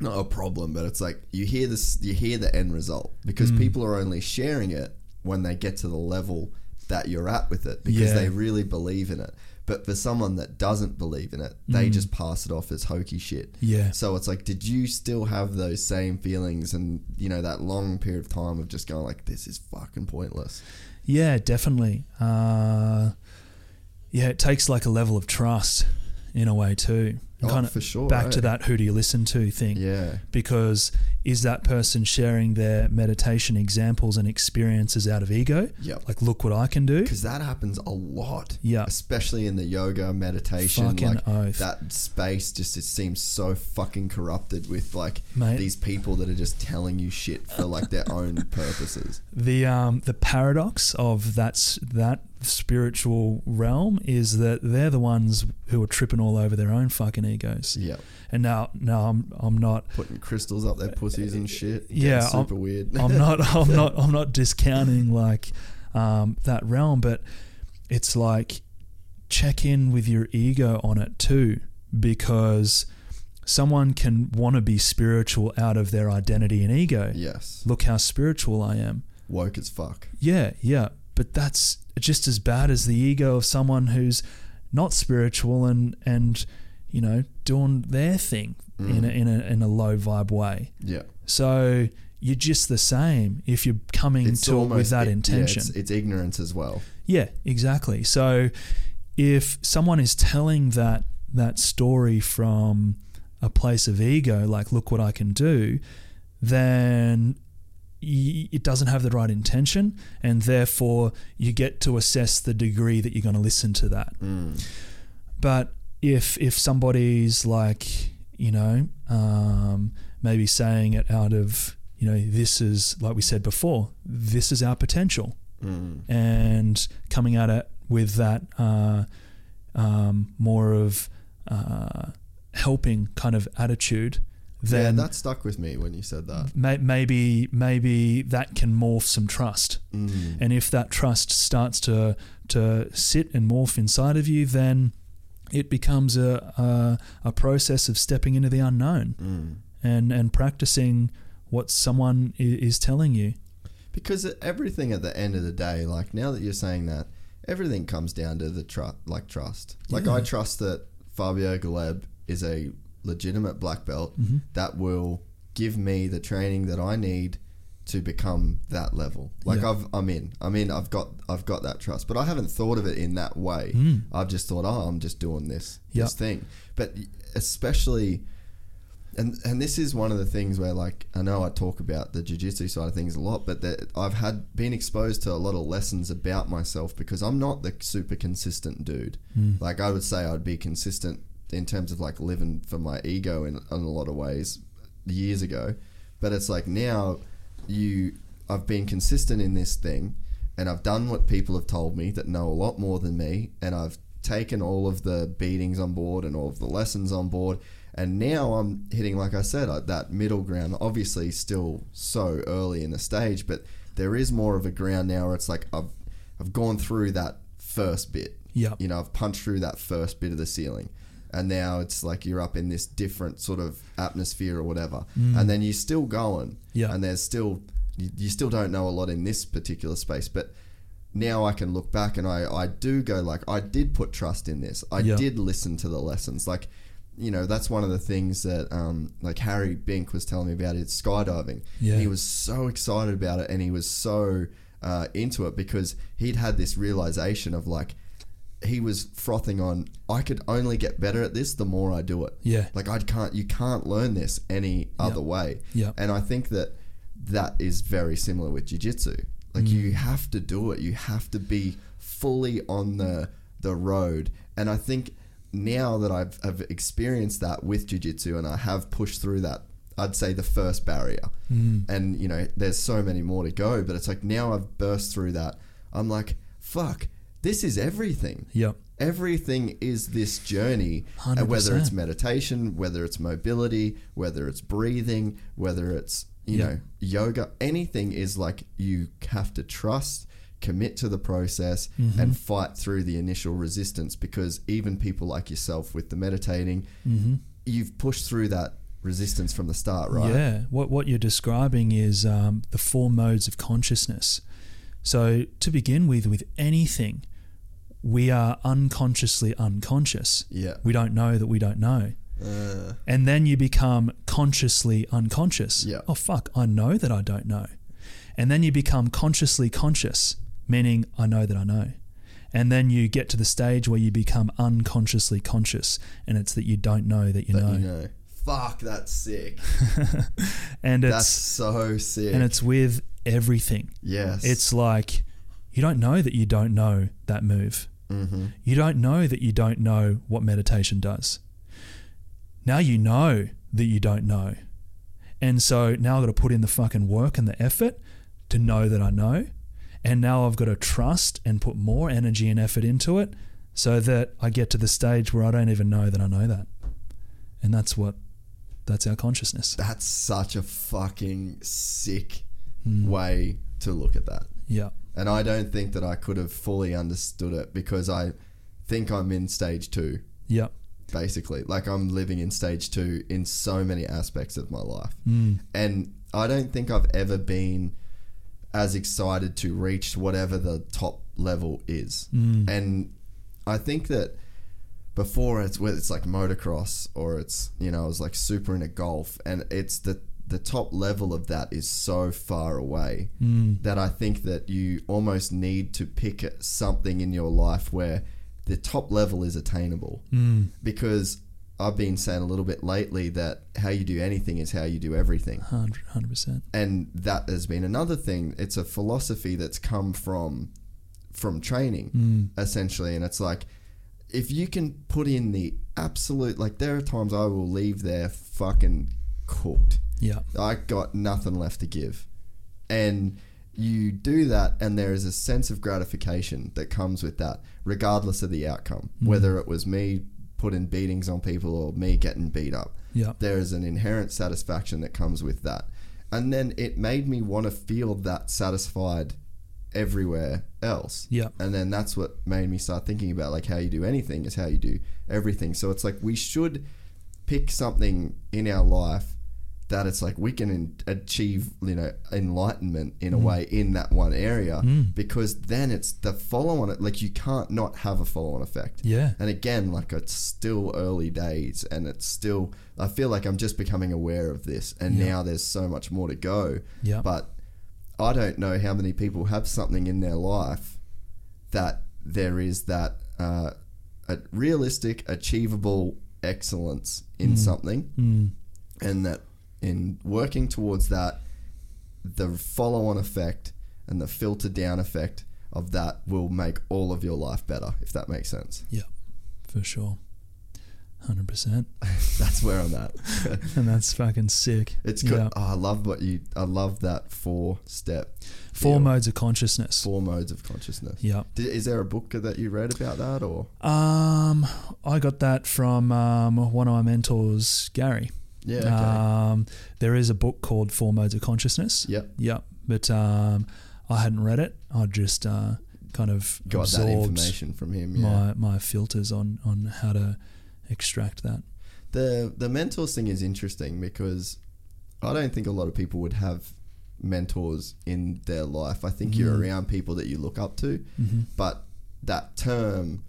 not a problem but it's like you hear this you hear the end result because Mm. people are only sharing it when they get to the level that you're at with it because Yeah. they really believe in it but for someone that doesn't believe in it they Mm. just pass it off as hokey shit Yeah. so it's like did you still have those same feelings and you know that long period of time of just going like this is fucking pointless Yeah, definitely. Uh, yeah, it takes like a level of trust in a way too. Oh, kind of for sure, Back eh? to that who do you listen to thing. yeah Because is that person sharing their meditation examples and experiences out of ego? Yep. Like, look what I can do. because that happens a lot Yeah. especially in the yoga meditation Fucking like oath. that space just it seems so fucking corrupted with like Mate. these people that are just telling you shit for like their own purposes The um the paradox of that's that spiritual realm is that they're the ones who are tripping all over their own fucking egos. yeah And now now I'm I'm not putting crystals up their pussies and shit Yeah, Getting super I'm- weird I'm not I'm not I'm not discounting like um, that realm, but it's like check in with your ego on it too, because someone can want to be spiritual out of their identity and ego. yes Look how spiritual I am. woke as fuck Yeah, yeah, but that's just as bad as the ego of someone who's not spiritual and and you know doing their thing in mm. a, in a in a low vibe way. yeah So you're just the same if you're coming it's to it with that it- yeah, intention. it's, it's ignorance as well Yeah, exactly. So if someone is telling that that story from a place of ego, like look what I can do, then it doesn't have the right intention, and therefore you get to assess the degree that you're going to listen to that. But if if somebody's like you know um, maybe saying it out of you know this is like we said before, this is our potential. And coming at it with that uh, um, more of uh, helping kind of attitude, yeah that stuck with me when you said that may- maybe maybe that can morph some trust. Mm. And if that trust starts to to sit and morph inside of you, then it becomes a a, a process of stepping into the unknown Mm. and and practicing what someone is telling you. Because everything at the end of the day, like now that you're saying that, everything comes down to the trust, like trust. Like I trust that Fabio Galeb is a legitimate black belt Mm-hmm. that will give me the training that I need to become that level. Like Yeah. I've, I'm in. I mean, I've got, I've got that trust, but I haven't thought of it in that way. I've just thought, oh, I'm just doing this, Mm. Yeah. this thing. But especially and and this is one of the things where like I know I talk about the jiu-jitsu side of things a lot but that I've had been exposed to a lot of lessons about myself because I'm not the super consistent dude like I would say I'd be consistent in terms of like living for my ego in, in a lot of ways years ago but it's like now you I've been consistent in this thing and I've done what people have told me that know a lot more than me and I've taken all of the beatings on board and all of the lessons on board and now I'm hitting like I said that middle ground obviously still so early in the stage but there is more of a ground now where it's like I've I've gone through that first bit. Yeah. You know, I've punched through that first bit of the ceiling. And now it's like you're up in this different sort of atmosphere or whatever. And then you're still going. Yeah. And there's still, you, you still don't know a lot in this particular space. But now I can look back and I, I do go like, I did put trust in this. I Yeah. did listen to the lessons. Like, you know, that's one of the things that, um, like Harry Bink was telling me about it, skydiving. Yeah. He was so excited about it and he was so uh, into it because he'd had this realization of like, he was frothing on, I could only get better at this the more I do it. Yeah. Like I can't, you can't learn this any other way. Yeah. And I think that that is very similar with jiu-jitsu. Like Mm. you have to do it. You have to be fully on the the road. And I think now that I've, I've experienced that with jiu-jitsu and I have pushed through that, I'd say the first barrier. Mm. And you know, there's so many more to go, but it's like now I've burst through that. I'm like, fuck, this is everything Yep. everything is this journey uh, whether 100%. whether it's meditation whether it's mobility whether it's breathing whether it's you Yeah. know yoga anything is like you have to trust commit to the process Mm-hmm. and fight through the initial resistance because even people like yourself with the meditating you've pushed through that resistance from the start right Yeah, what what you're describing is um, the four modes of consciousness. So to begin with, with anything, we are unconsciously unconscious. Yeah. we don't know that we don't know, Uh, and then you become consciously unconscious. Yeah. Oh fuck, I know that I don't know, and then you become consciously conscious, meaning I know that I know. And then you get to the stage where you become unconsciously conscious, and it's that you don't know that you that know. you know fuck that's sick And it's that's so sick and it's with everything. yes It's like you don't know that you don't know that move. mm-hmm. You don't know that you don't know what meditation does. Now you know that you don't know. And so now I've got to put in the fucking work and the effort to know that I know. And now I've got to trust and put more energy and effort into it so that I get to the stage where I don't even know that I know that. And that's what, that's our consciousness. That's such a fucking sick Hmm. way to look at that. Yeah. And I don't think that I could have fully understood it because I think I'm in stage two, Yeah. basically. Like I'm living in stage two in so many aspects of my life. Mm. And I don't think I've ever been as excited to reach whatever the top level is. Mm. And I think that before it's whether it's like motocross or it's you know I was like super into golf and it's the the top level of that is so far away Mm. that I think that you almost need to pick something in your life where the top level is attainable Mm. because I've been saying a little bit lately that how you do anything is how you do everything 100 percent. and that has been another thing it's a philosophy that's come from from training Mm. essentially and it's like if you can put in the absolute like there are times I will leave there fucking cooked Yeah. I got nothing left to give and you do that and there is a sense of gratification that comes with that regardless of the outcome mm. whether it was me putting beatings on people or me getting beat up Yeah. there is an inherent satisfaction that comes with that. And then it made me want to feel that satisfied everywhere else. Yeah. And then that's what made me start thinking about like how you do anything is how you do everything. So it's like we should pick something in our life that it's like we can in- achieve, you know, enlightenment in a way in that one area because then it's the follow on it. Like you can't not have a follow on effect. Yeah. And again, like it's still early days and it's still, I feel like I'm just becoming aware of this and Yeah. now there's so much more to go. Yeah. But I don't know how many people have something in their life that there is that uh, a realistic, achievable excellence in something Mm. and that in working towards that, the follow on effect and the filter down effect of that will make all of your life better, if that makes sense. Yeah. For sure. 100%. That's where I'm at. And that's fucking sick. It's good. Yeah. Oh, I love what you. I love that four step. Four deal. modes of consciousness. Four modes of consciousness. Yeah. Is there a book that you read about that, or Um, I got that from um, one of my mentors, Gary. Yeah? Okay. Um, there is a book called Four Modes of Consciousness. yep. Yep. But um, I hadn't read it. I just uh, kind of got that information from him. Yeah. my my filters on on how to extract that. the the mentors thing is interesting because I don't think a lot of people would have mentors in their life. I think you're Mhm. around people that you look up to, hmm but that term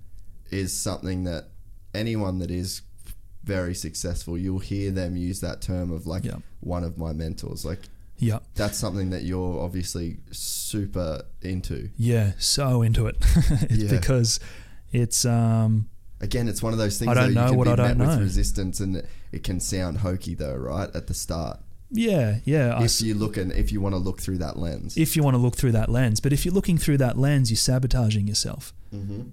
is something that anyone that is very successful, you'll hear them use that term of like Yeah. one of my mentors. Like Yeah, that's something that you're obviously super into. yeah, so into it Yeah. because it's um Again, it's one of those things I don't that know you can what be I met don't with know. resistance and it can sound hokey though, right? At the start. yeah yeah. If you look and if you want to look through that lens. if you want to look through that lens, but if you're looking through that lens, you're sabotaging yourself. mm-hmm.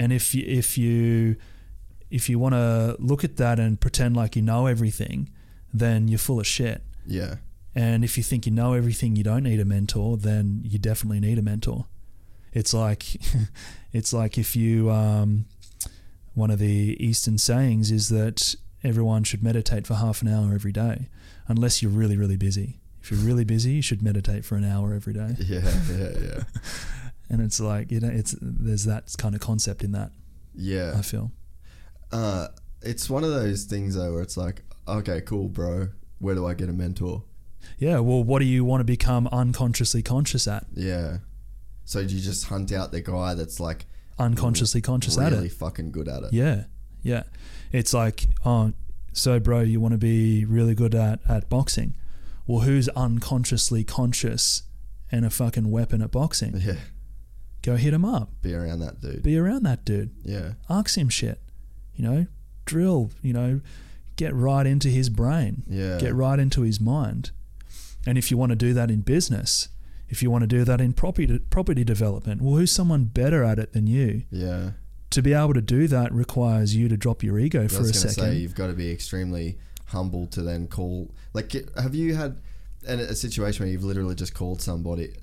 And if you, if you if you want to look at that and pretend like you know everything, then you're full of shit. Yeah. And if you think you know everything, you don't need a mentor, then you definitely need a mentor. It's like it's like if you um, one of the Eastern sayings is that everyone should meditate for half an hour every day, unless you're really really busy. If you're really busy, you should meditate for an hour every day. Yeah. Yeah. Yeah. And it's like you know, it's there's that kind of concept in that. Yeah. I feel. Uh, it's one of those things though where it's like, okay, cool, bro. Where do I get a mentor? Yeah. Well, what do you want to become unconsciously conscious at? Yeah. So do you just hunt out the guy that's like Unconsciously conscious at it, really fucking good at it? Yeah, yeah. It's like, oh, so bro, you want to be really good at, at boxing. Well, who's unconsciously conscious and a fucking weapon at boxing? Yeah. Go hit him up. Be around that dude. Be around that dude. yeah. Ask him shit. You know, drill, you know, get right into his brain. Yeah. Get right into his mind. And if you want to do that in business, if you want to do that in property property development, well, who's someone better at it than you? Yeah. To be able to do that requires you to drop your ego I for was a going to second. say you've got to be extremely humble to then call. Like, have you had an, a situation where you've literally just called somebody?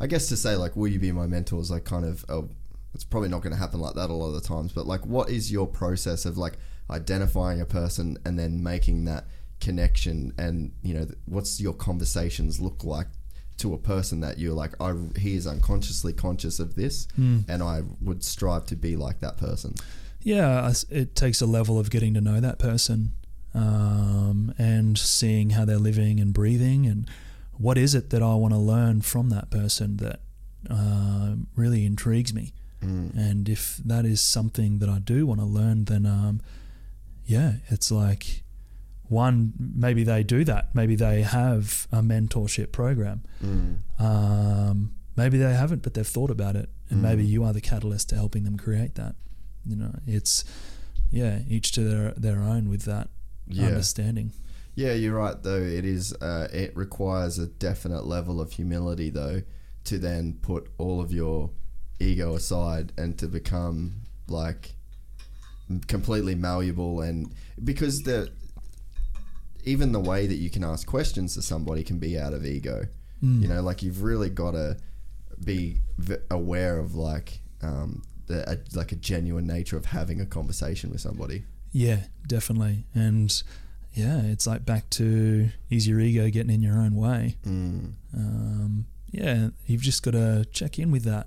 I guess to say like, will you be my mentor? Is like kind of. Oh, it's probably not going to happen like that a lot of the times. But like, what is your process of like identifying a person and then making that connection? And you know, what's your conversations look like? To a person that you're like, I, he is unconsciously conscious of this, Hmm. and I would strive to be like that person. Yeah, it takes a level of getting to know that person um, and seeing how they're living and breathing, and what is it that I want to learn from that person that um really intrigues me. Mm. And if that is something that I do want to learn, then um, yeah, it's like one maybe they do that. Maybe they have a mentorship program. Mm. Um, maybe they haven't, but they've thought about it, and Mm. maybe you are the catalyst to helping them create that. You know, it's yeah, each to their their own with that Yeah. understanding. Yeah, you're right. Though it is, uh, it requires a definite level of humility, though, to then put all of your ego aside and to become like completely malleable, and because the even the way that you can ask questions to somebody can be out of ego. Mm. You know, like you've really got to be v- aware of like um, the a, like a genuine nature of having a conversation with somebody. Yeah, definitely, and yeah, it's like back to is your ego getting in your own way? Mm. Um, yeah, you've just got to check in with that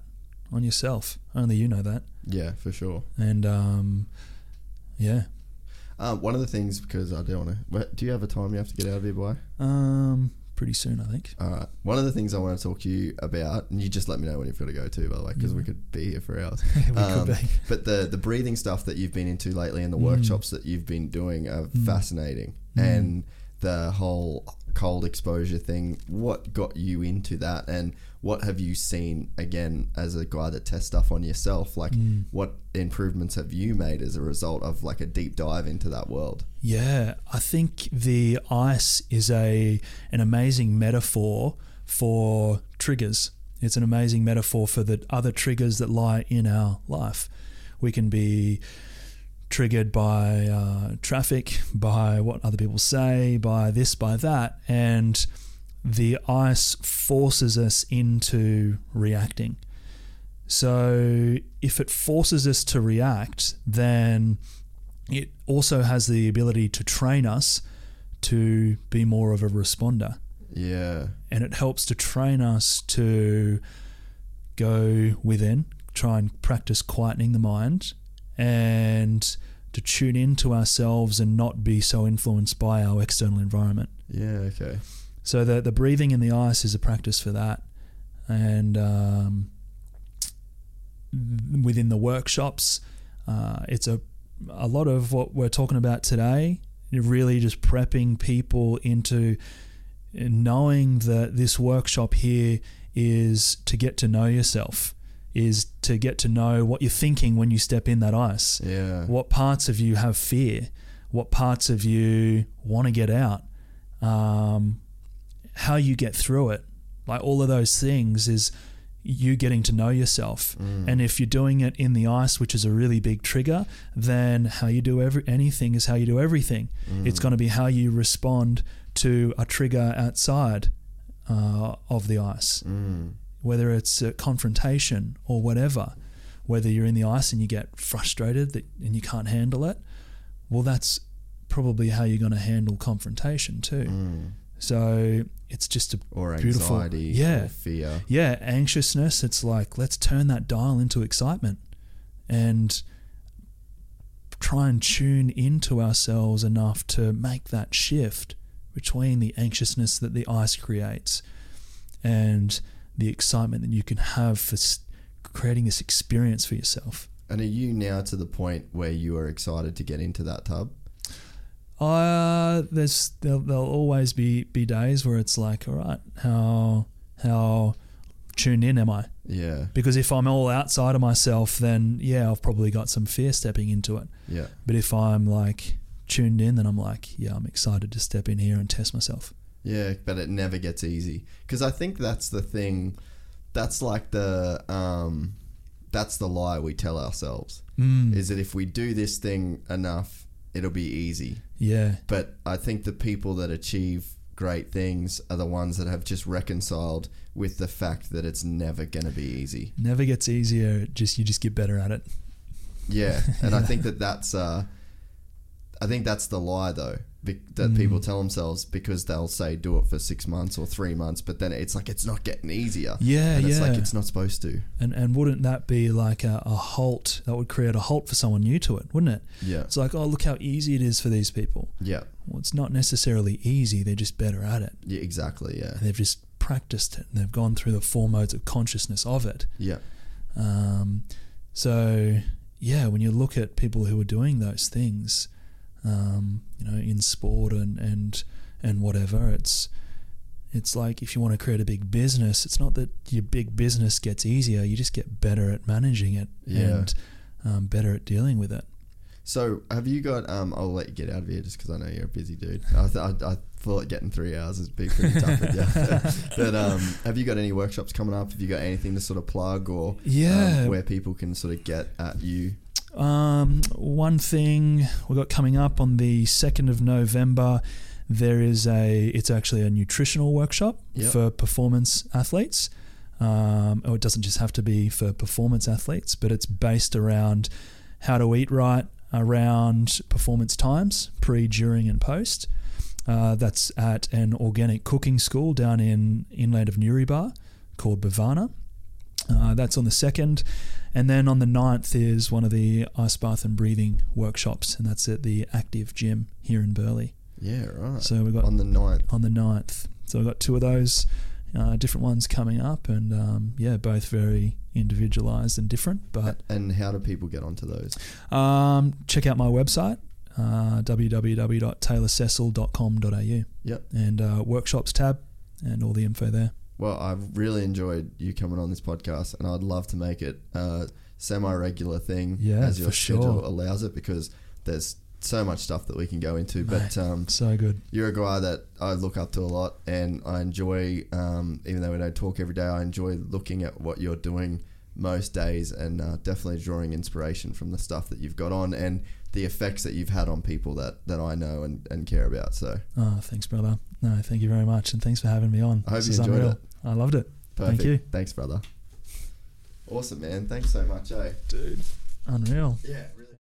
on yourself. Only you know that, Yeah, for sure. and um, yeah, Um, one of the things because I don't want to. Do you have a time you have to get out of here by? um, pretty soon I think. All right. One of the things I want to talk to you about, and you just let me know when you've got to go too, by the way, because we could be here for hours. we Um, could be. But the the breathing stuff that you've been into lately and the Mm. workshops that you've been doing are Mm. fascinating, Mm. and the whole cold exposure thing. What got you into that, and what have you seen again as a guy that tests stuff on yourself? Like, Mm. what improvements have you made as a result of like a deep dive into that world? Yeah, I think the ice is a an amazing metaphor for triggers. It's an amazing metaphor for the other triggers that lie in our life. We can be triggered by uh, traffic, by what other people say, by this, by that, and the ice forces us into reacting. So if it forces us to react, then it also has the ability to train us to be more of a responder. Yeah. And it helps to train us to go within, try and practice quietening the mind, and to tune into ourselves and not be so influenced by our external environment. Yeah. Okay. So the the breathing in the ice is a practice for that, and um, within the workshops, uh, it's a a lot of what we're talking about today. Really, just prepping people into knowing that this workshop here is to get to know yourself, is to get to know what you're thinking when you step in that ice. Yeah. What parts of you have fear? What parts of you want to get out? Um, how you get through it. Like all of those things is you getting to know yourself. And if you're doing it in the ice, which is a really big trigger, then how you do every anything is how you do everything. It's going to be how you respond to a trigger outside uh, of the ice, Mm. whether it's a confrontation or whatever. Whether you're in the ice and you get frustrated that, and you can't handle it, well, that's probably how you're going to handle confrontation too. Mm. So it's just a Or Beautiful. anxiety. Yeah. Or fear. yeah, anxiousness. It's like let's turn that dial into excitement and try and tune into ourselves enough to make that shift between the anxiousness that the ice creates and the excitement that you can have for creating this experience for yourself. And are you now to the point where you are excited to get into that tub? Uh, there's there'll, there'll always be be days where it's like, all right, how how tuned in am I? Yeah. Because if I'm all outside of myself, then yeah, I've probably got some fear stepping into it. Yeah. But if I'm like tuned in, then I'm like, yeah, I'm excited to step in here and test myself. Yeah, but it never gets easy because I think that's the thing. That's like the um, that's the lie we tell ourselves Mm, is that if we do this thing enough, it'll be easy. yeah, But I think the people that achieve great things are the ones that have just reconciled with the fact that it's never going to be easy. never gets easier. Just you just get better at it. Yeah, and I think that that's uh, I think that's the lie though that people Mm. tell themselves because they'll say do it for six months or three months, but then it's like it's not getting easier. Yeah, and it's yeah. like it's not supposed to. And and wouldn't that be like a, a halt? That would create a halt for someone new to it, wouldn't it? Yeah, It's like, oh, look how easy it is for these people. yeah, Well, it's not necessarily easy. They're just better at it. yeah, exactly. Yeah, And they've just practiced it. And they've gone through the four modes of consciousness of it. yeah, Um, so yeah, when you look at people who are doing those things, um, you know, in sport and and and whatever, it's it's like if you want to create a big business, it's not that your big business gets easier. You just get better at managing it Yeah. and um, better at dealing with it. So have you got? Um, I'll let you get out of here just because I know you're a busy dude. I, th- I, I thought getting three hours would be pretty tough but um, have you got any workshops coming up? Have you got anything to sort of plug or Yeah. um, where people can sort of get at you? Um, one thing we've got coming up on the second of November, there is a. It's actually a nutritional workshop Yep. for performance athletes. Um, oh, it doesn't just have to be for performance athletes, but it's based around how to eat right around performance times, pre, during, and post. Uh, that's at an organic cooking school down in inland of Newrybar called Bavana. Uh, that's on the second. And then on the 9th is one of the ice bath and breathing workshops, and that's at the Active Gym here in Burleigh. Yeah, right. So we've got on the 9th. on the 9th. So we've got two of those, uh, different ones coming up, and um, yeah, both very individualized and different. But And how do people get onto those? um, check out my website, uh, www.taylorcecil.com.au, Yep. and uh, workshops tab, and all the info there. Well, I've really enjoyed you coming on this podcast, and I'd love to make it a semi-regular thing Yeah, as your for sure. schedule allows it, because there's so much stuff that we can go into. But um, So good. you're a guy that I look up to a lot, and I enjoy, um, even though we don't talk every day, I enjoy looking at what you're doing most days, and uh, definitely drawing inspiration from the stuff that you've got on and the effects that you've had on people that, that I know and, and care about. So Oh, thanks, brother. No, thank you very much, and thanks for having me on. I hope This you enjoyed unreal. it. I loved it. perfect. Thank you. Thanks, brother. Awesome, man. Thanks so much, eh? Dude, unreal. Yeah.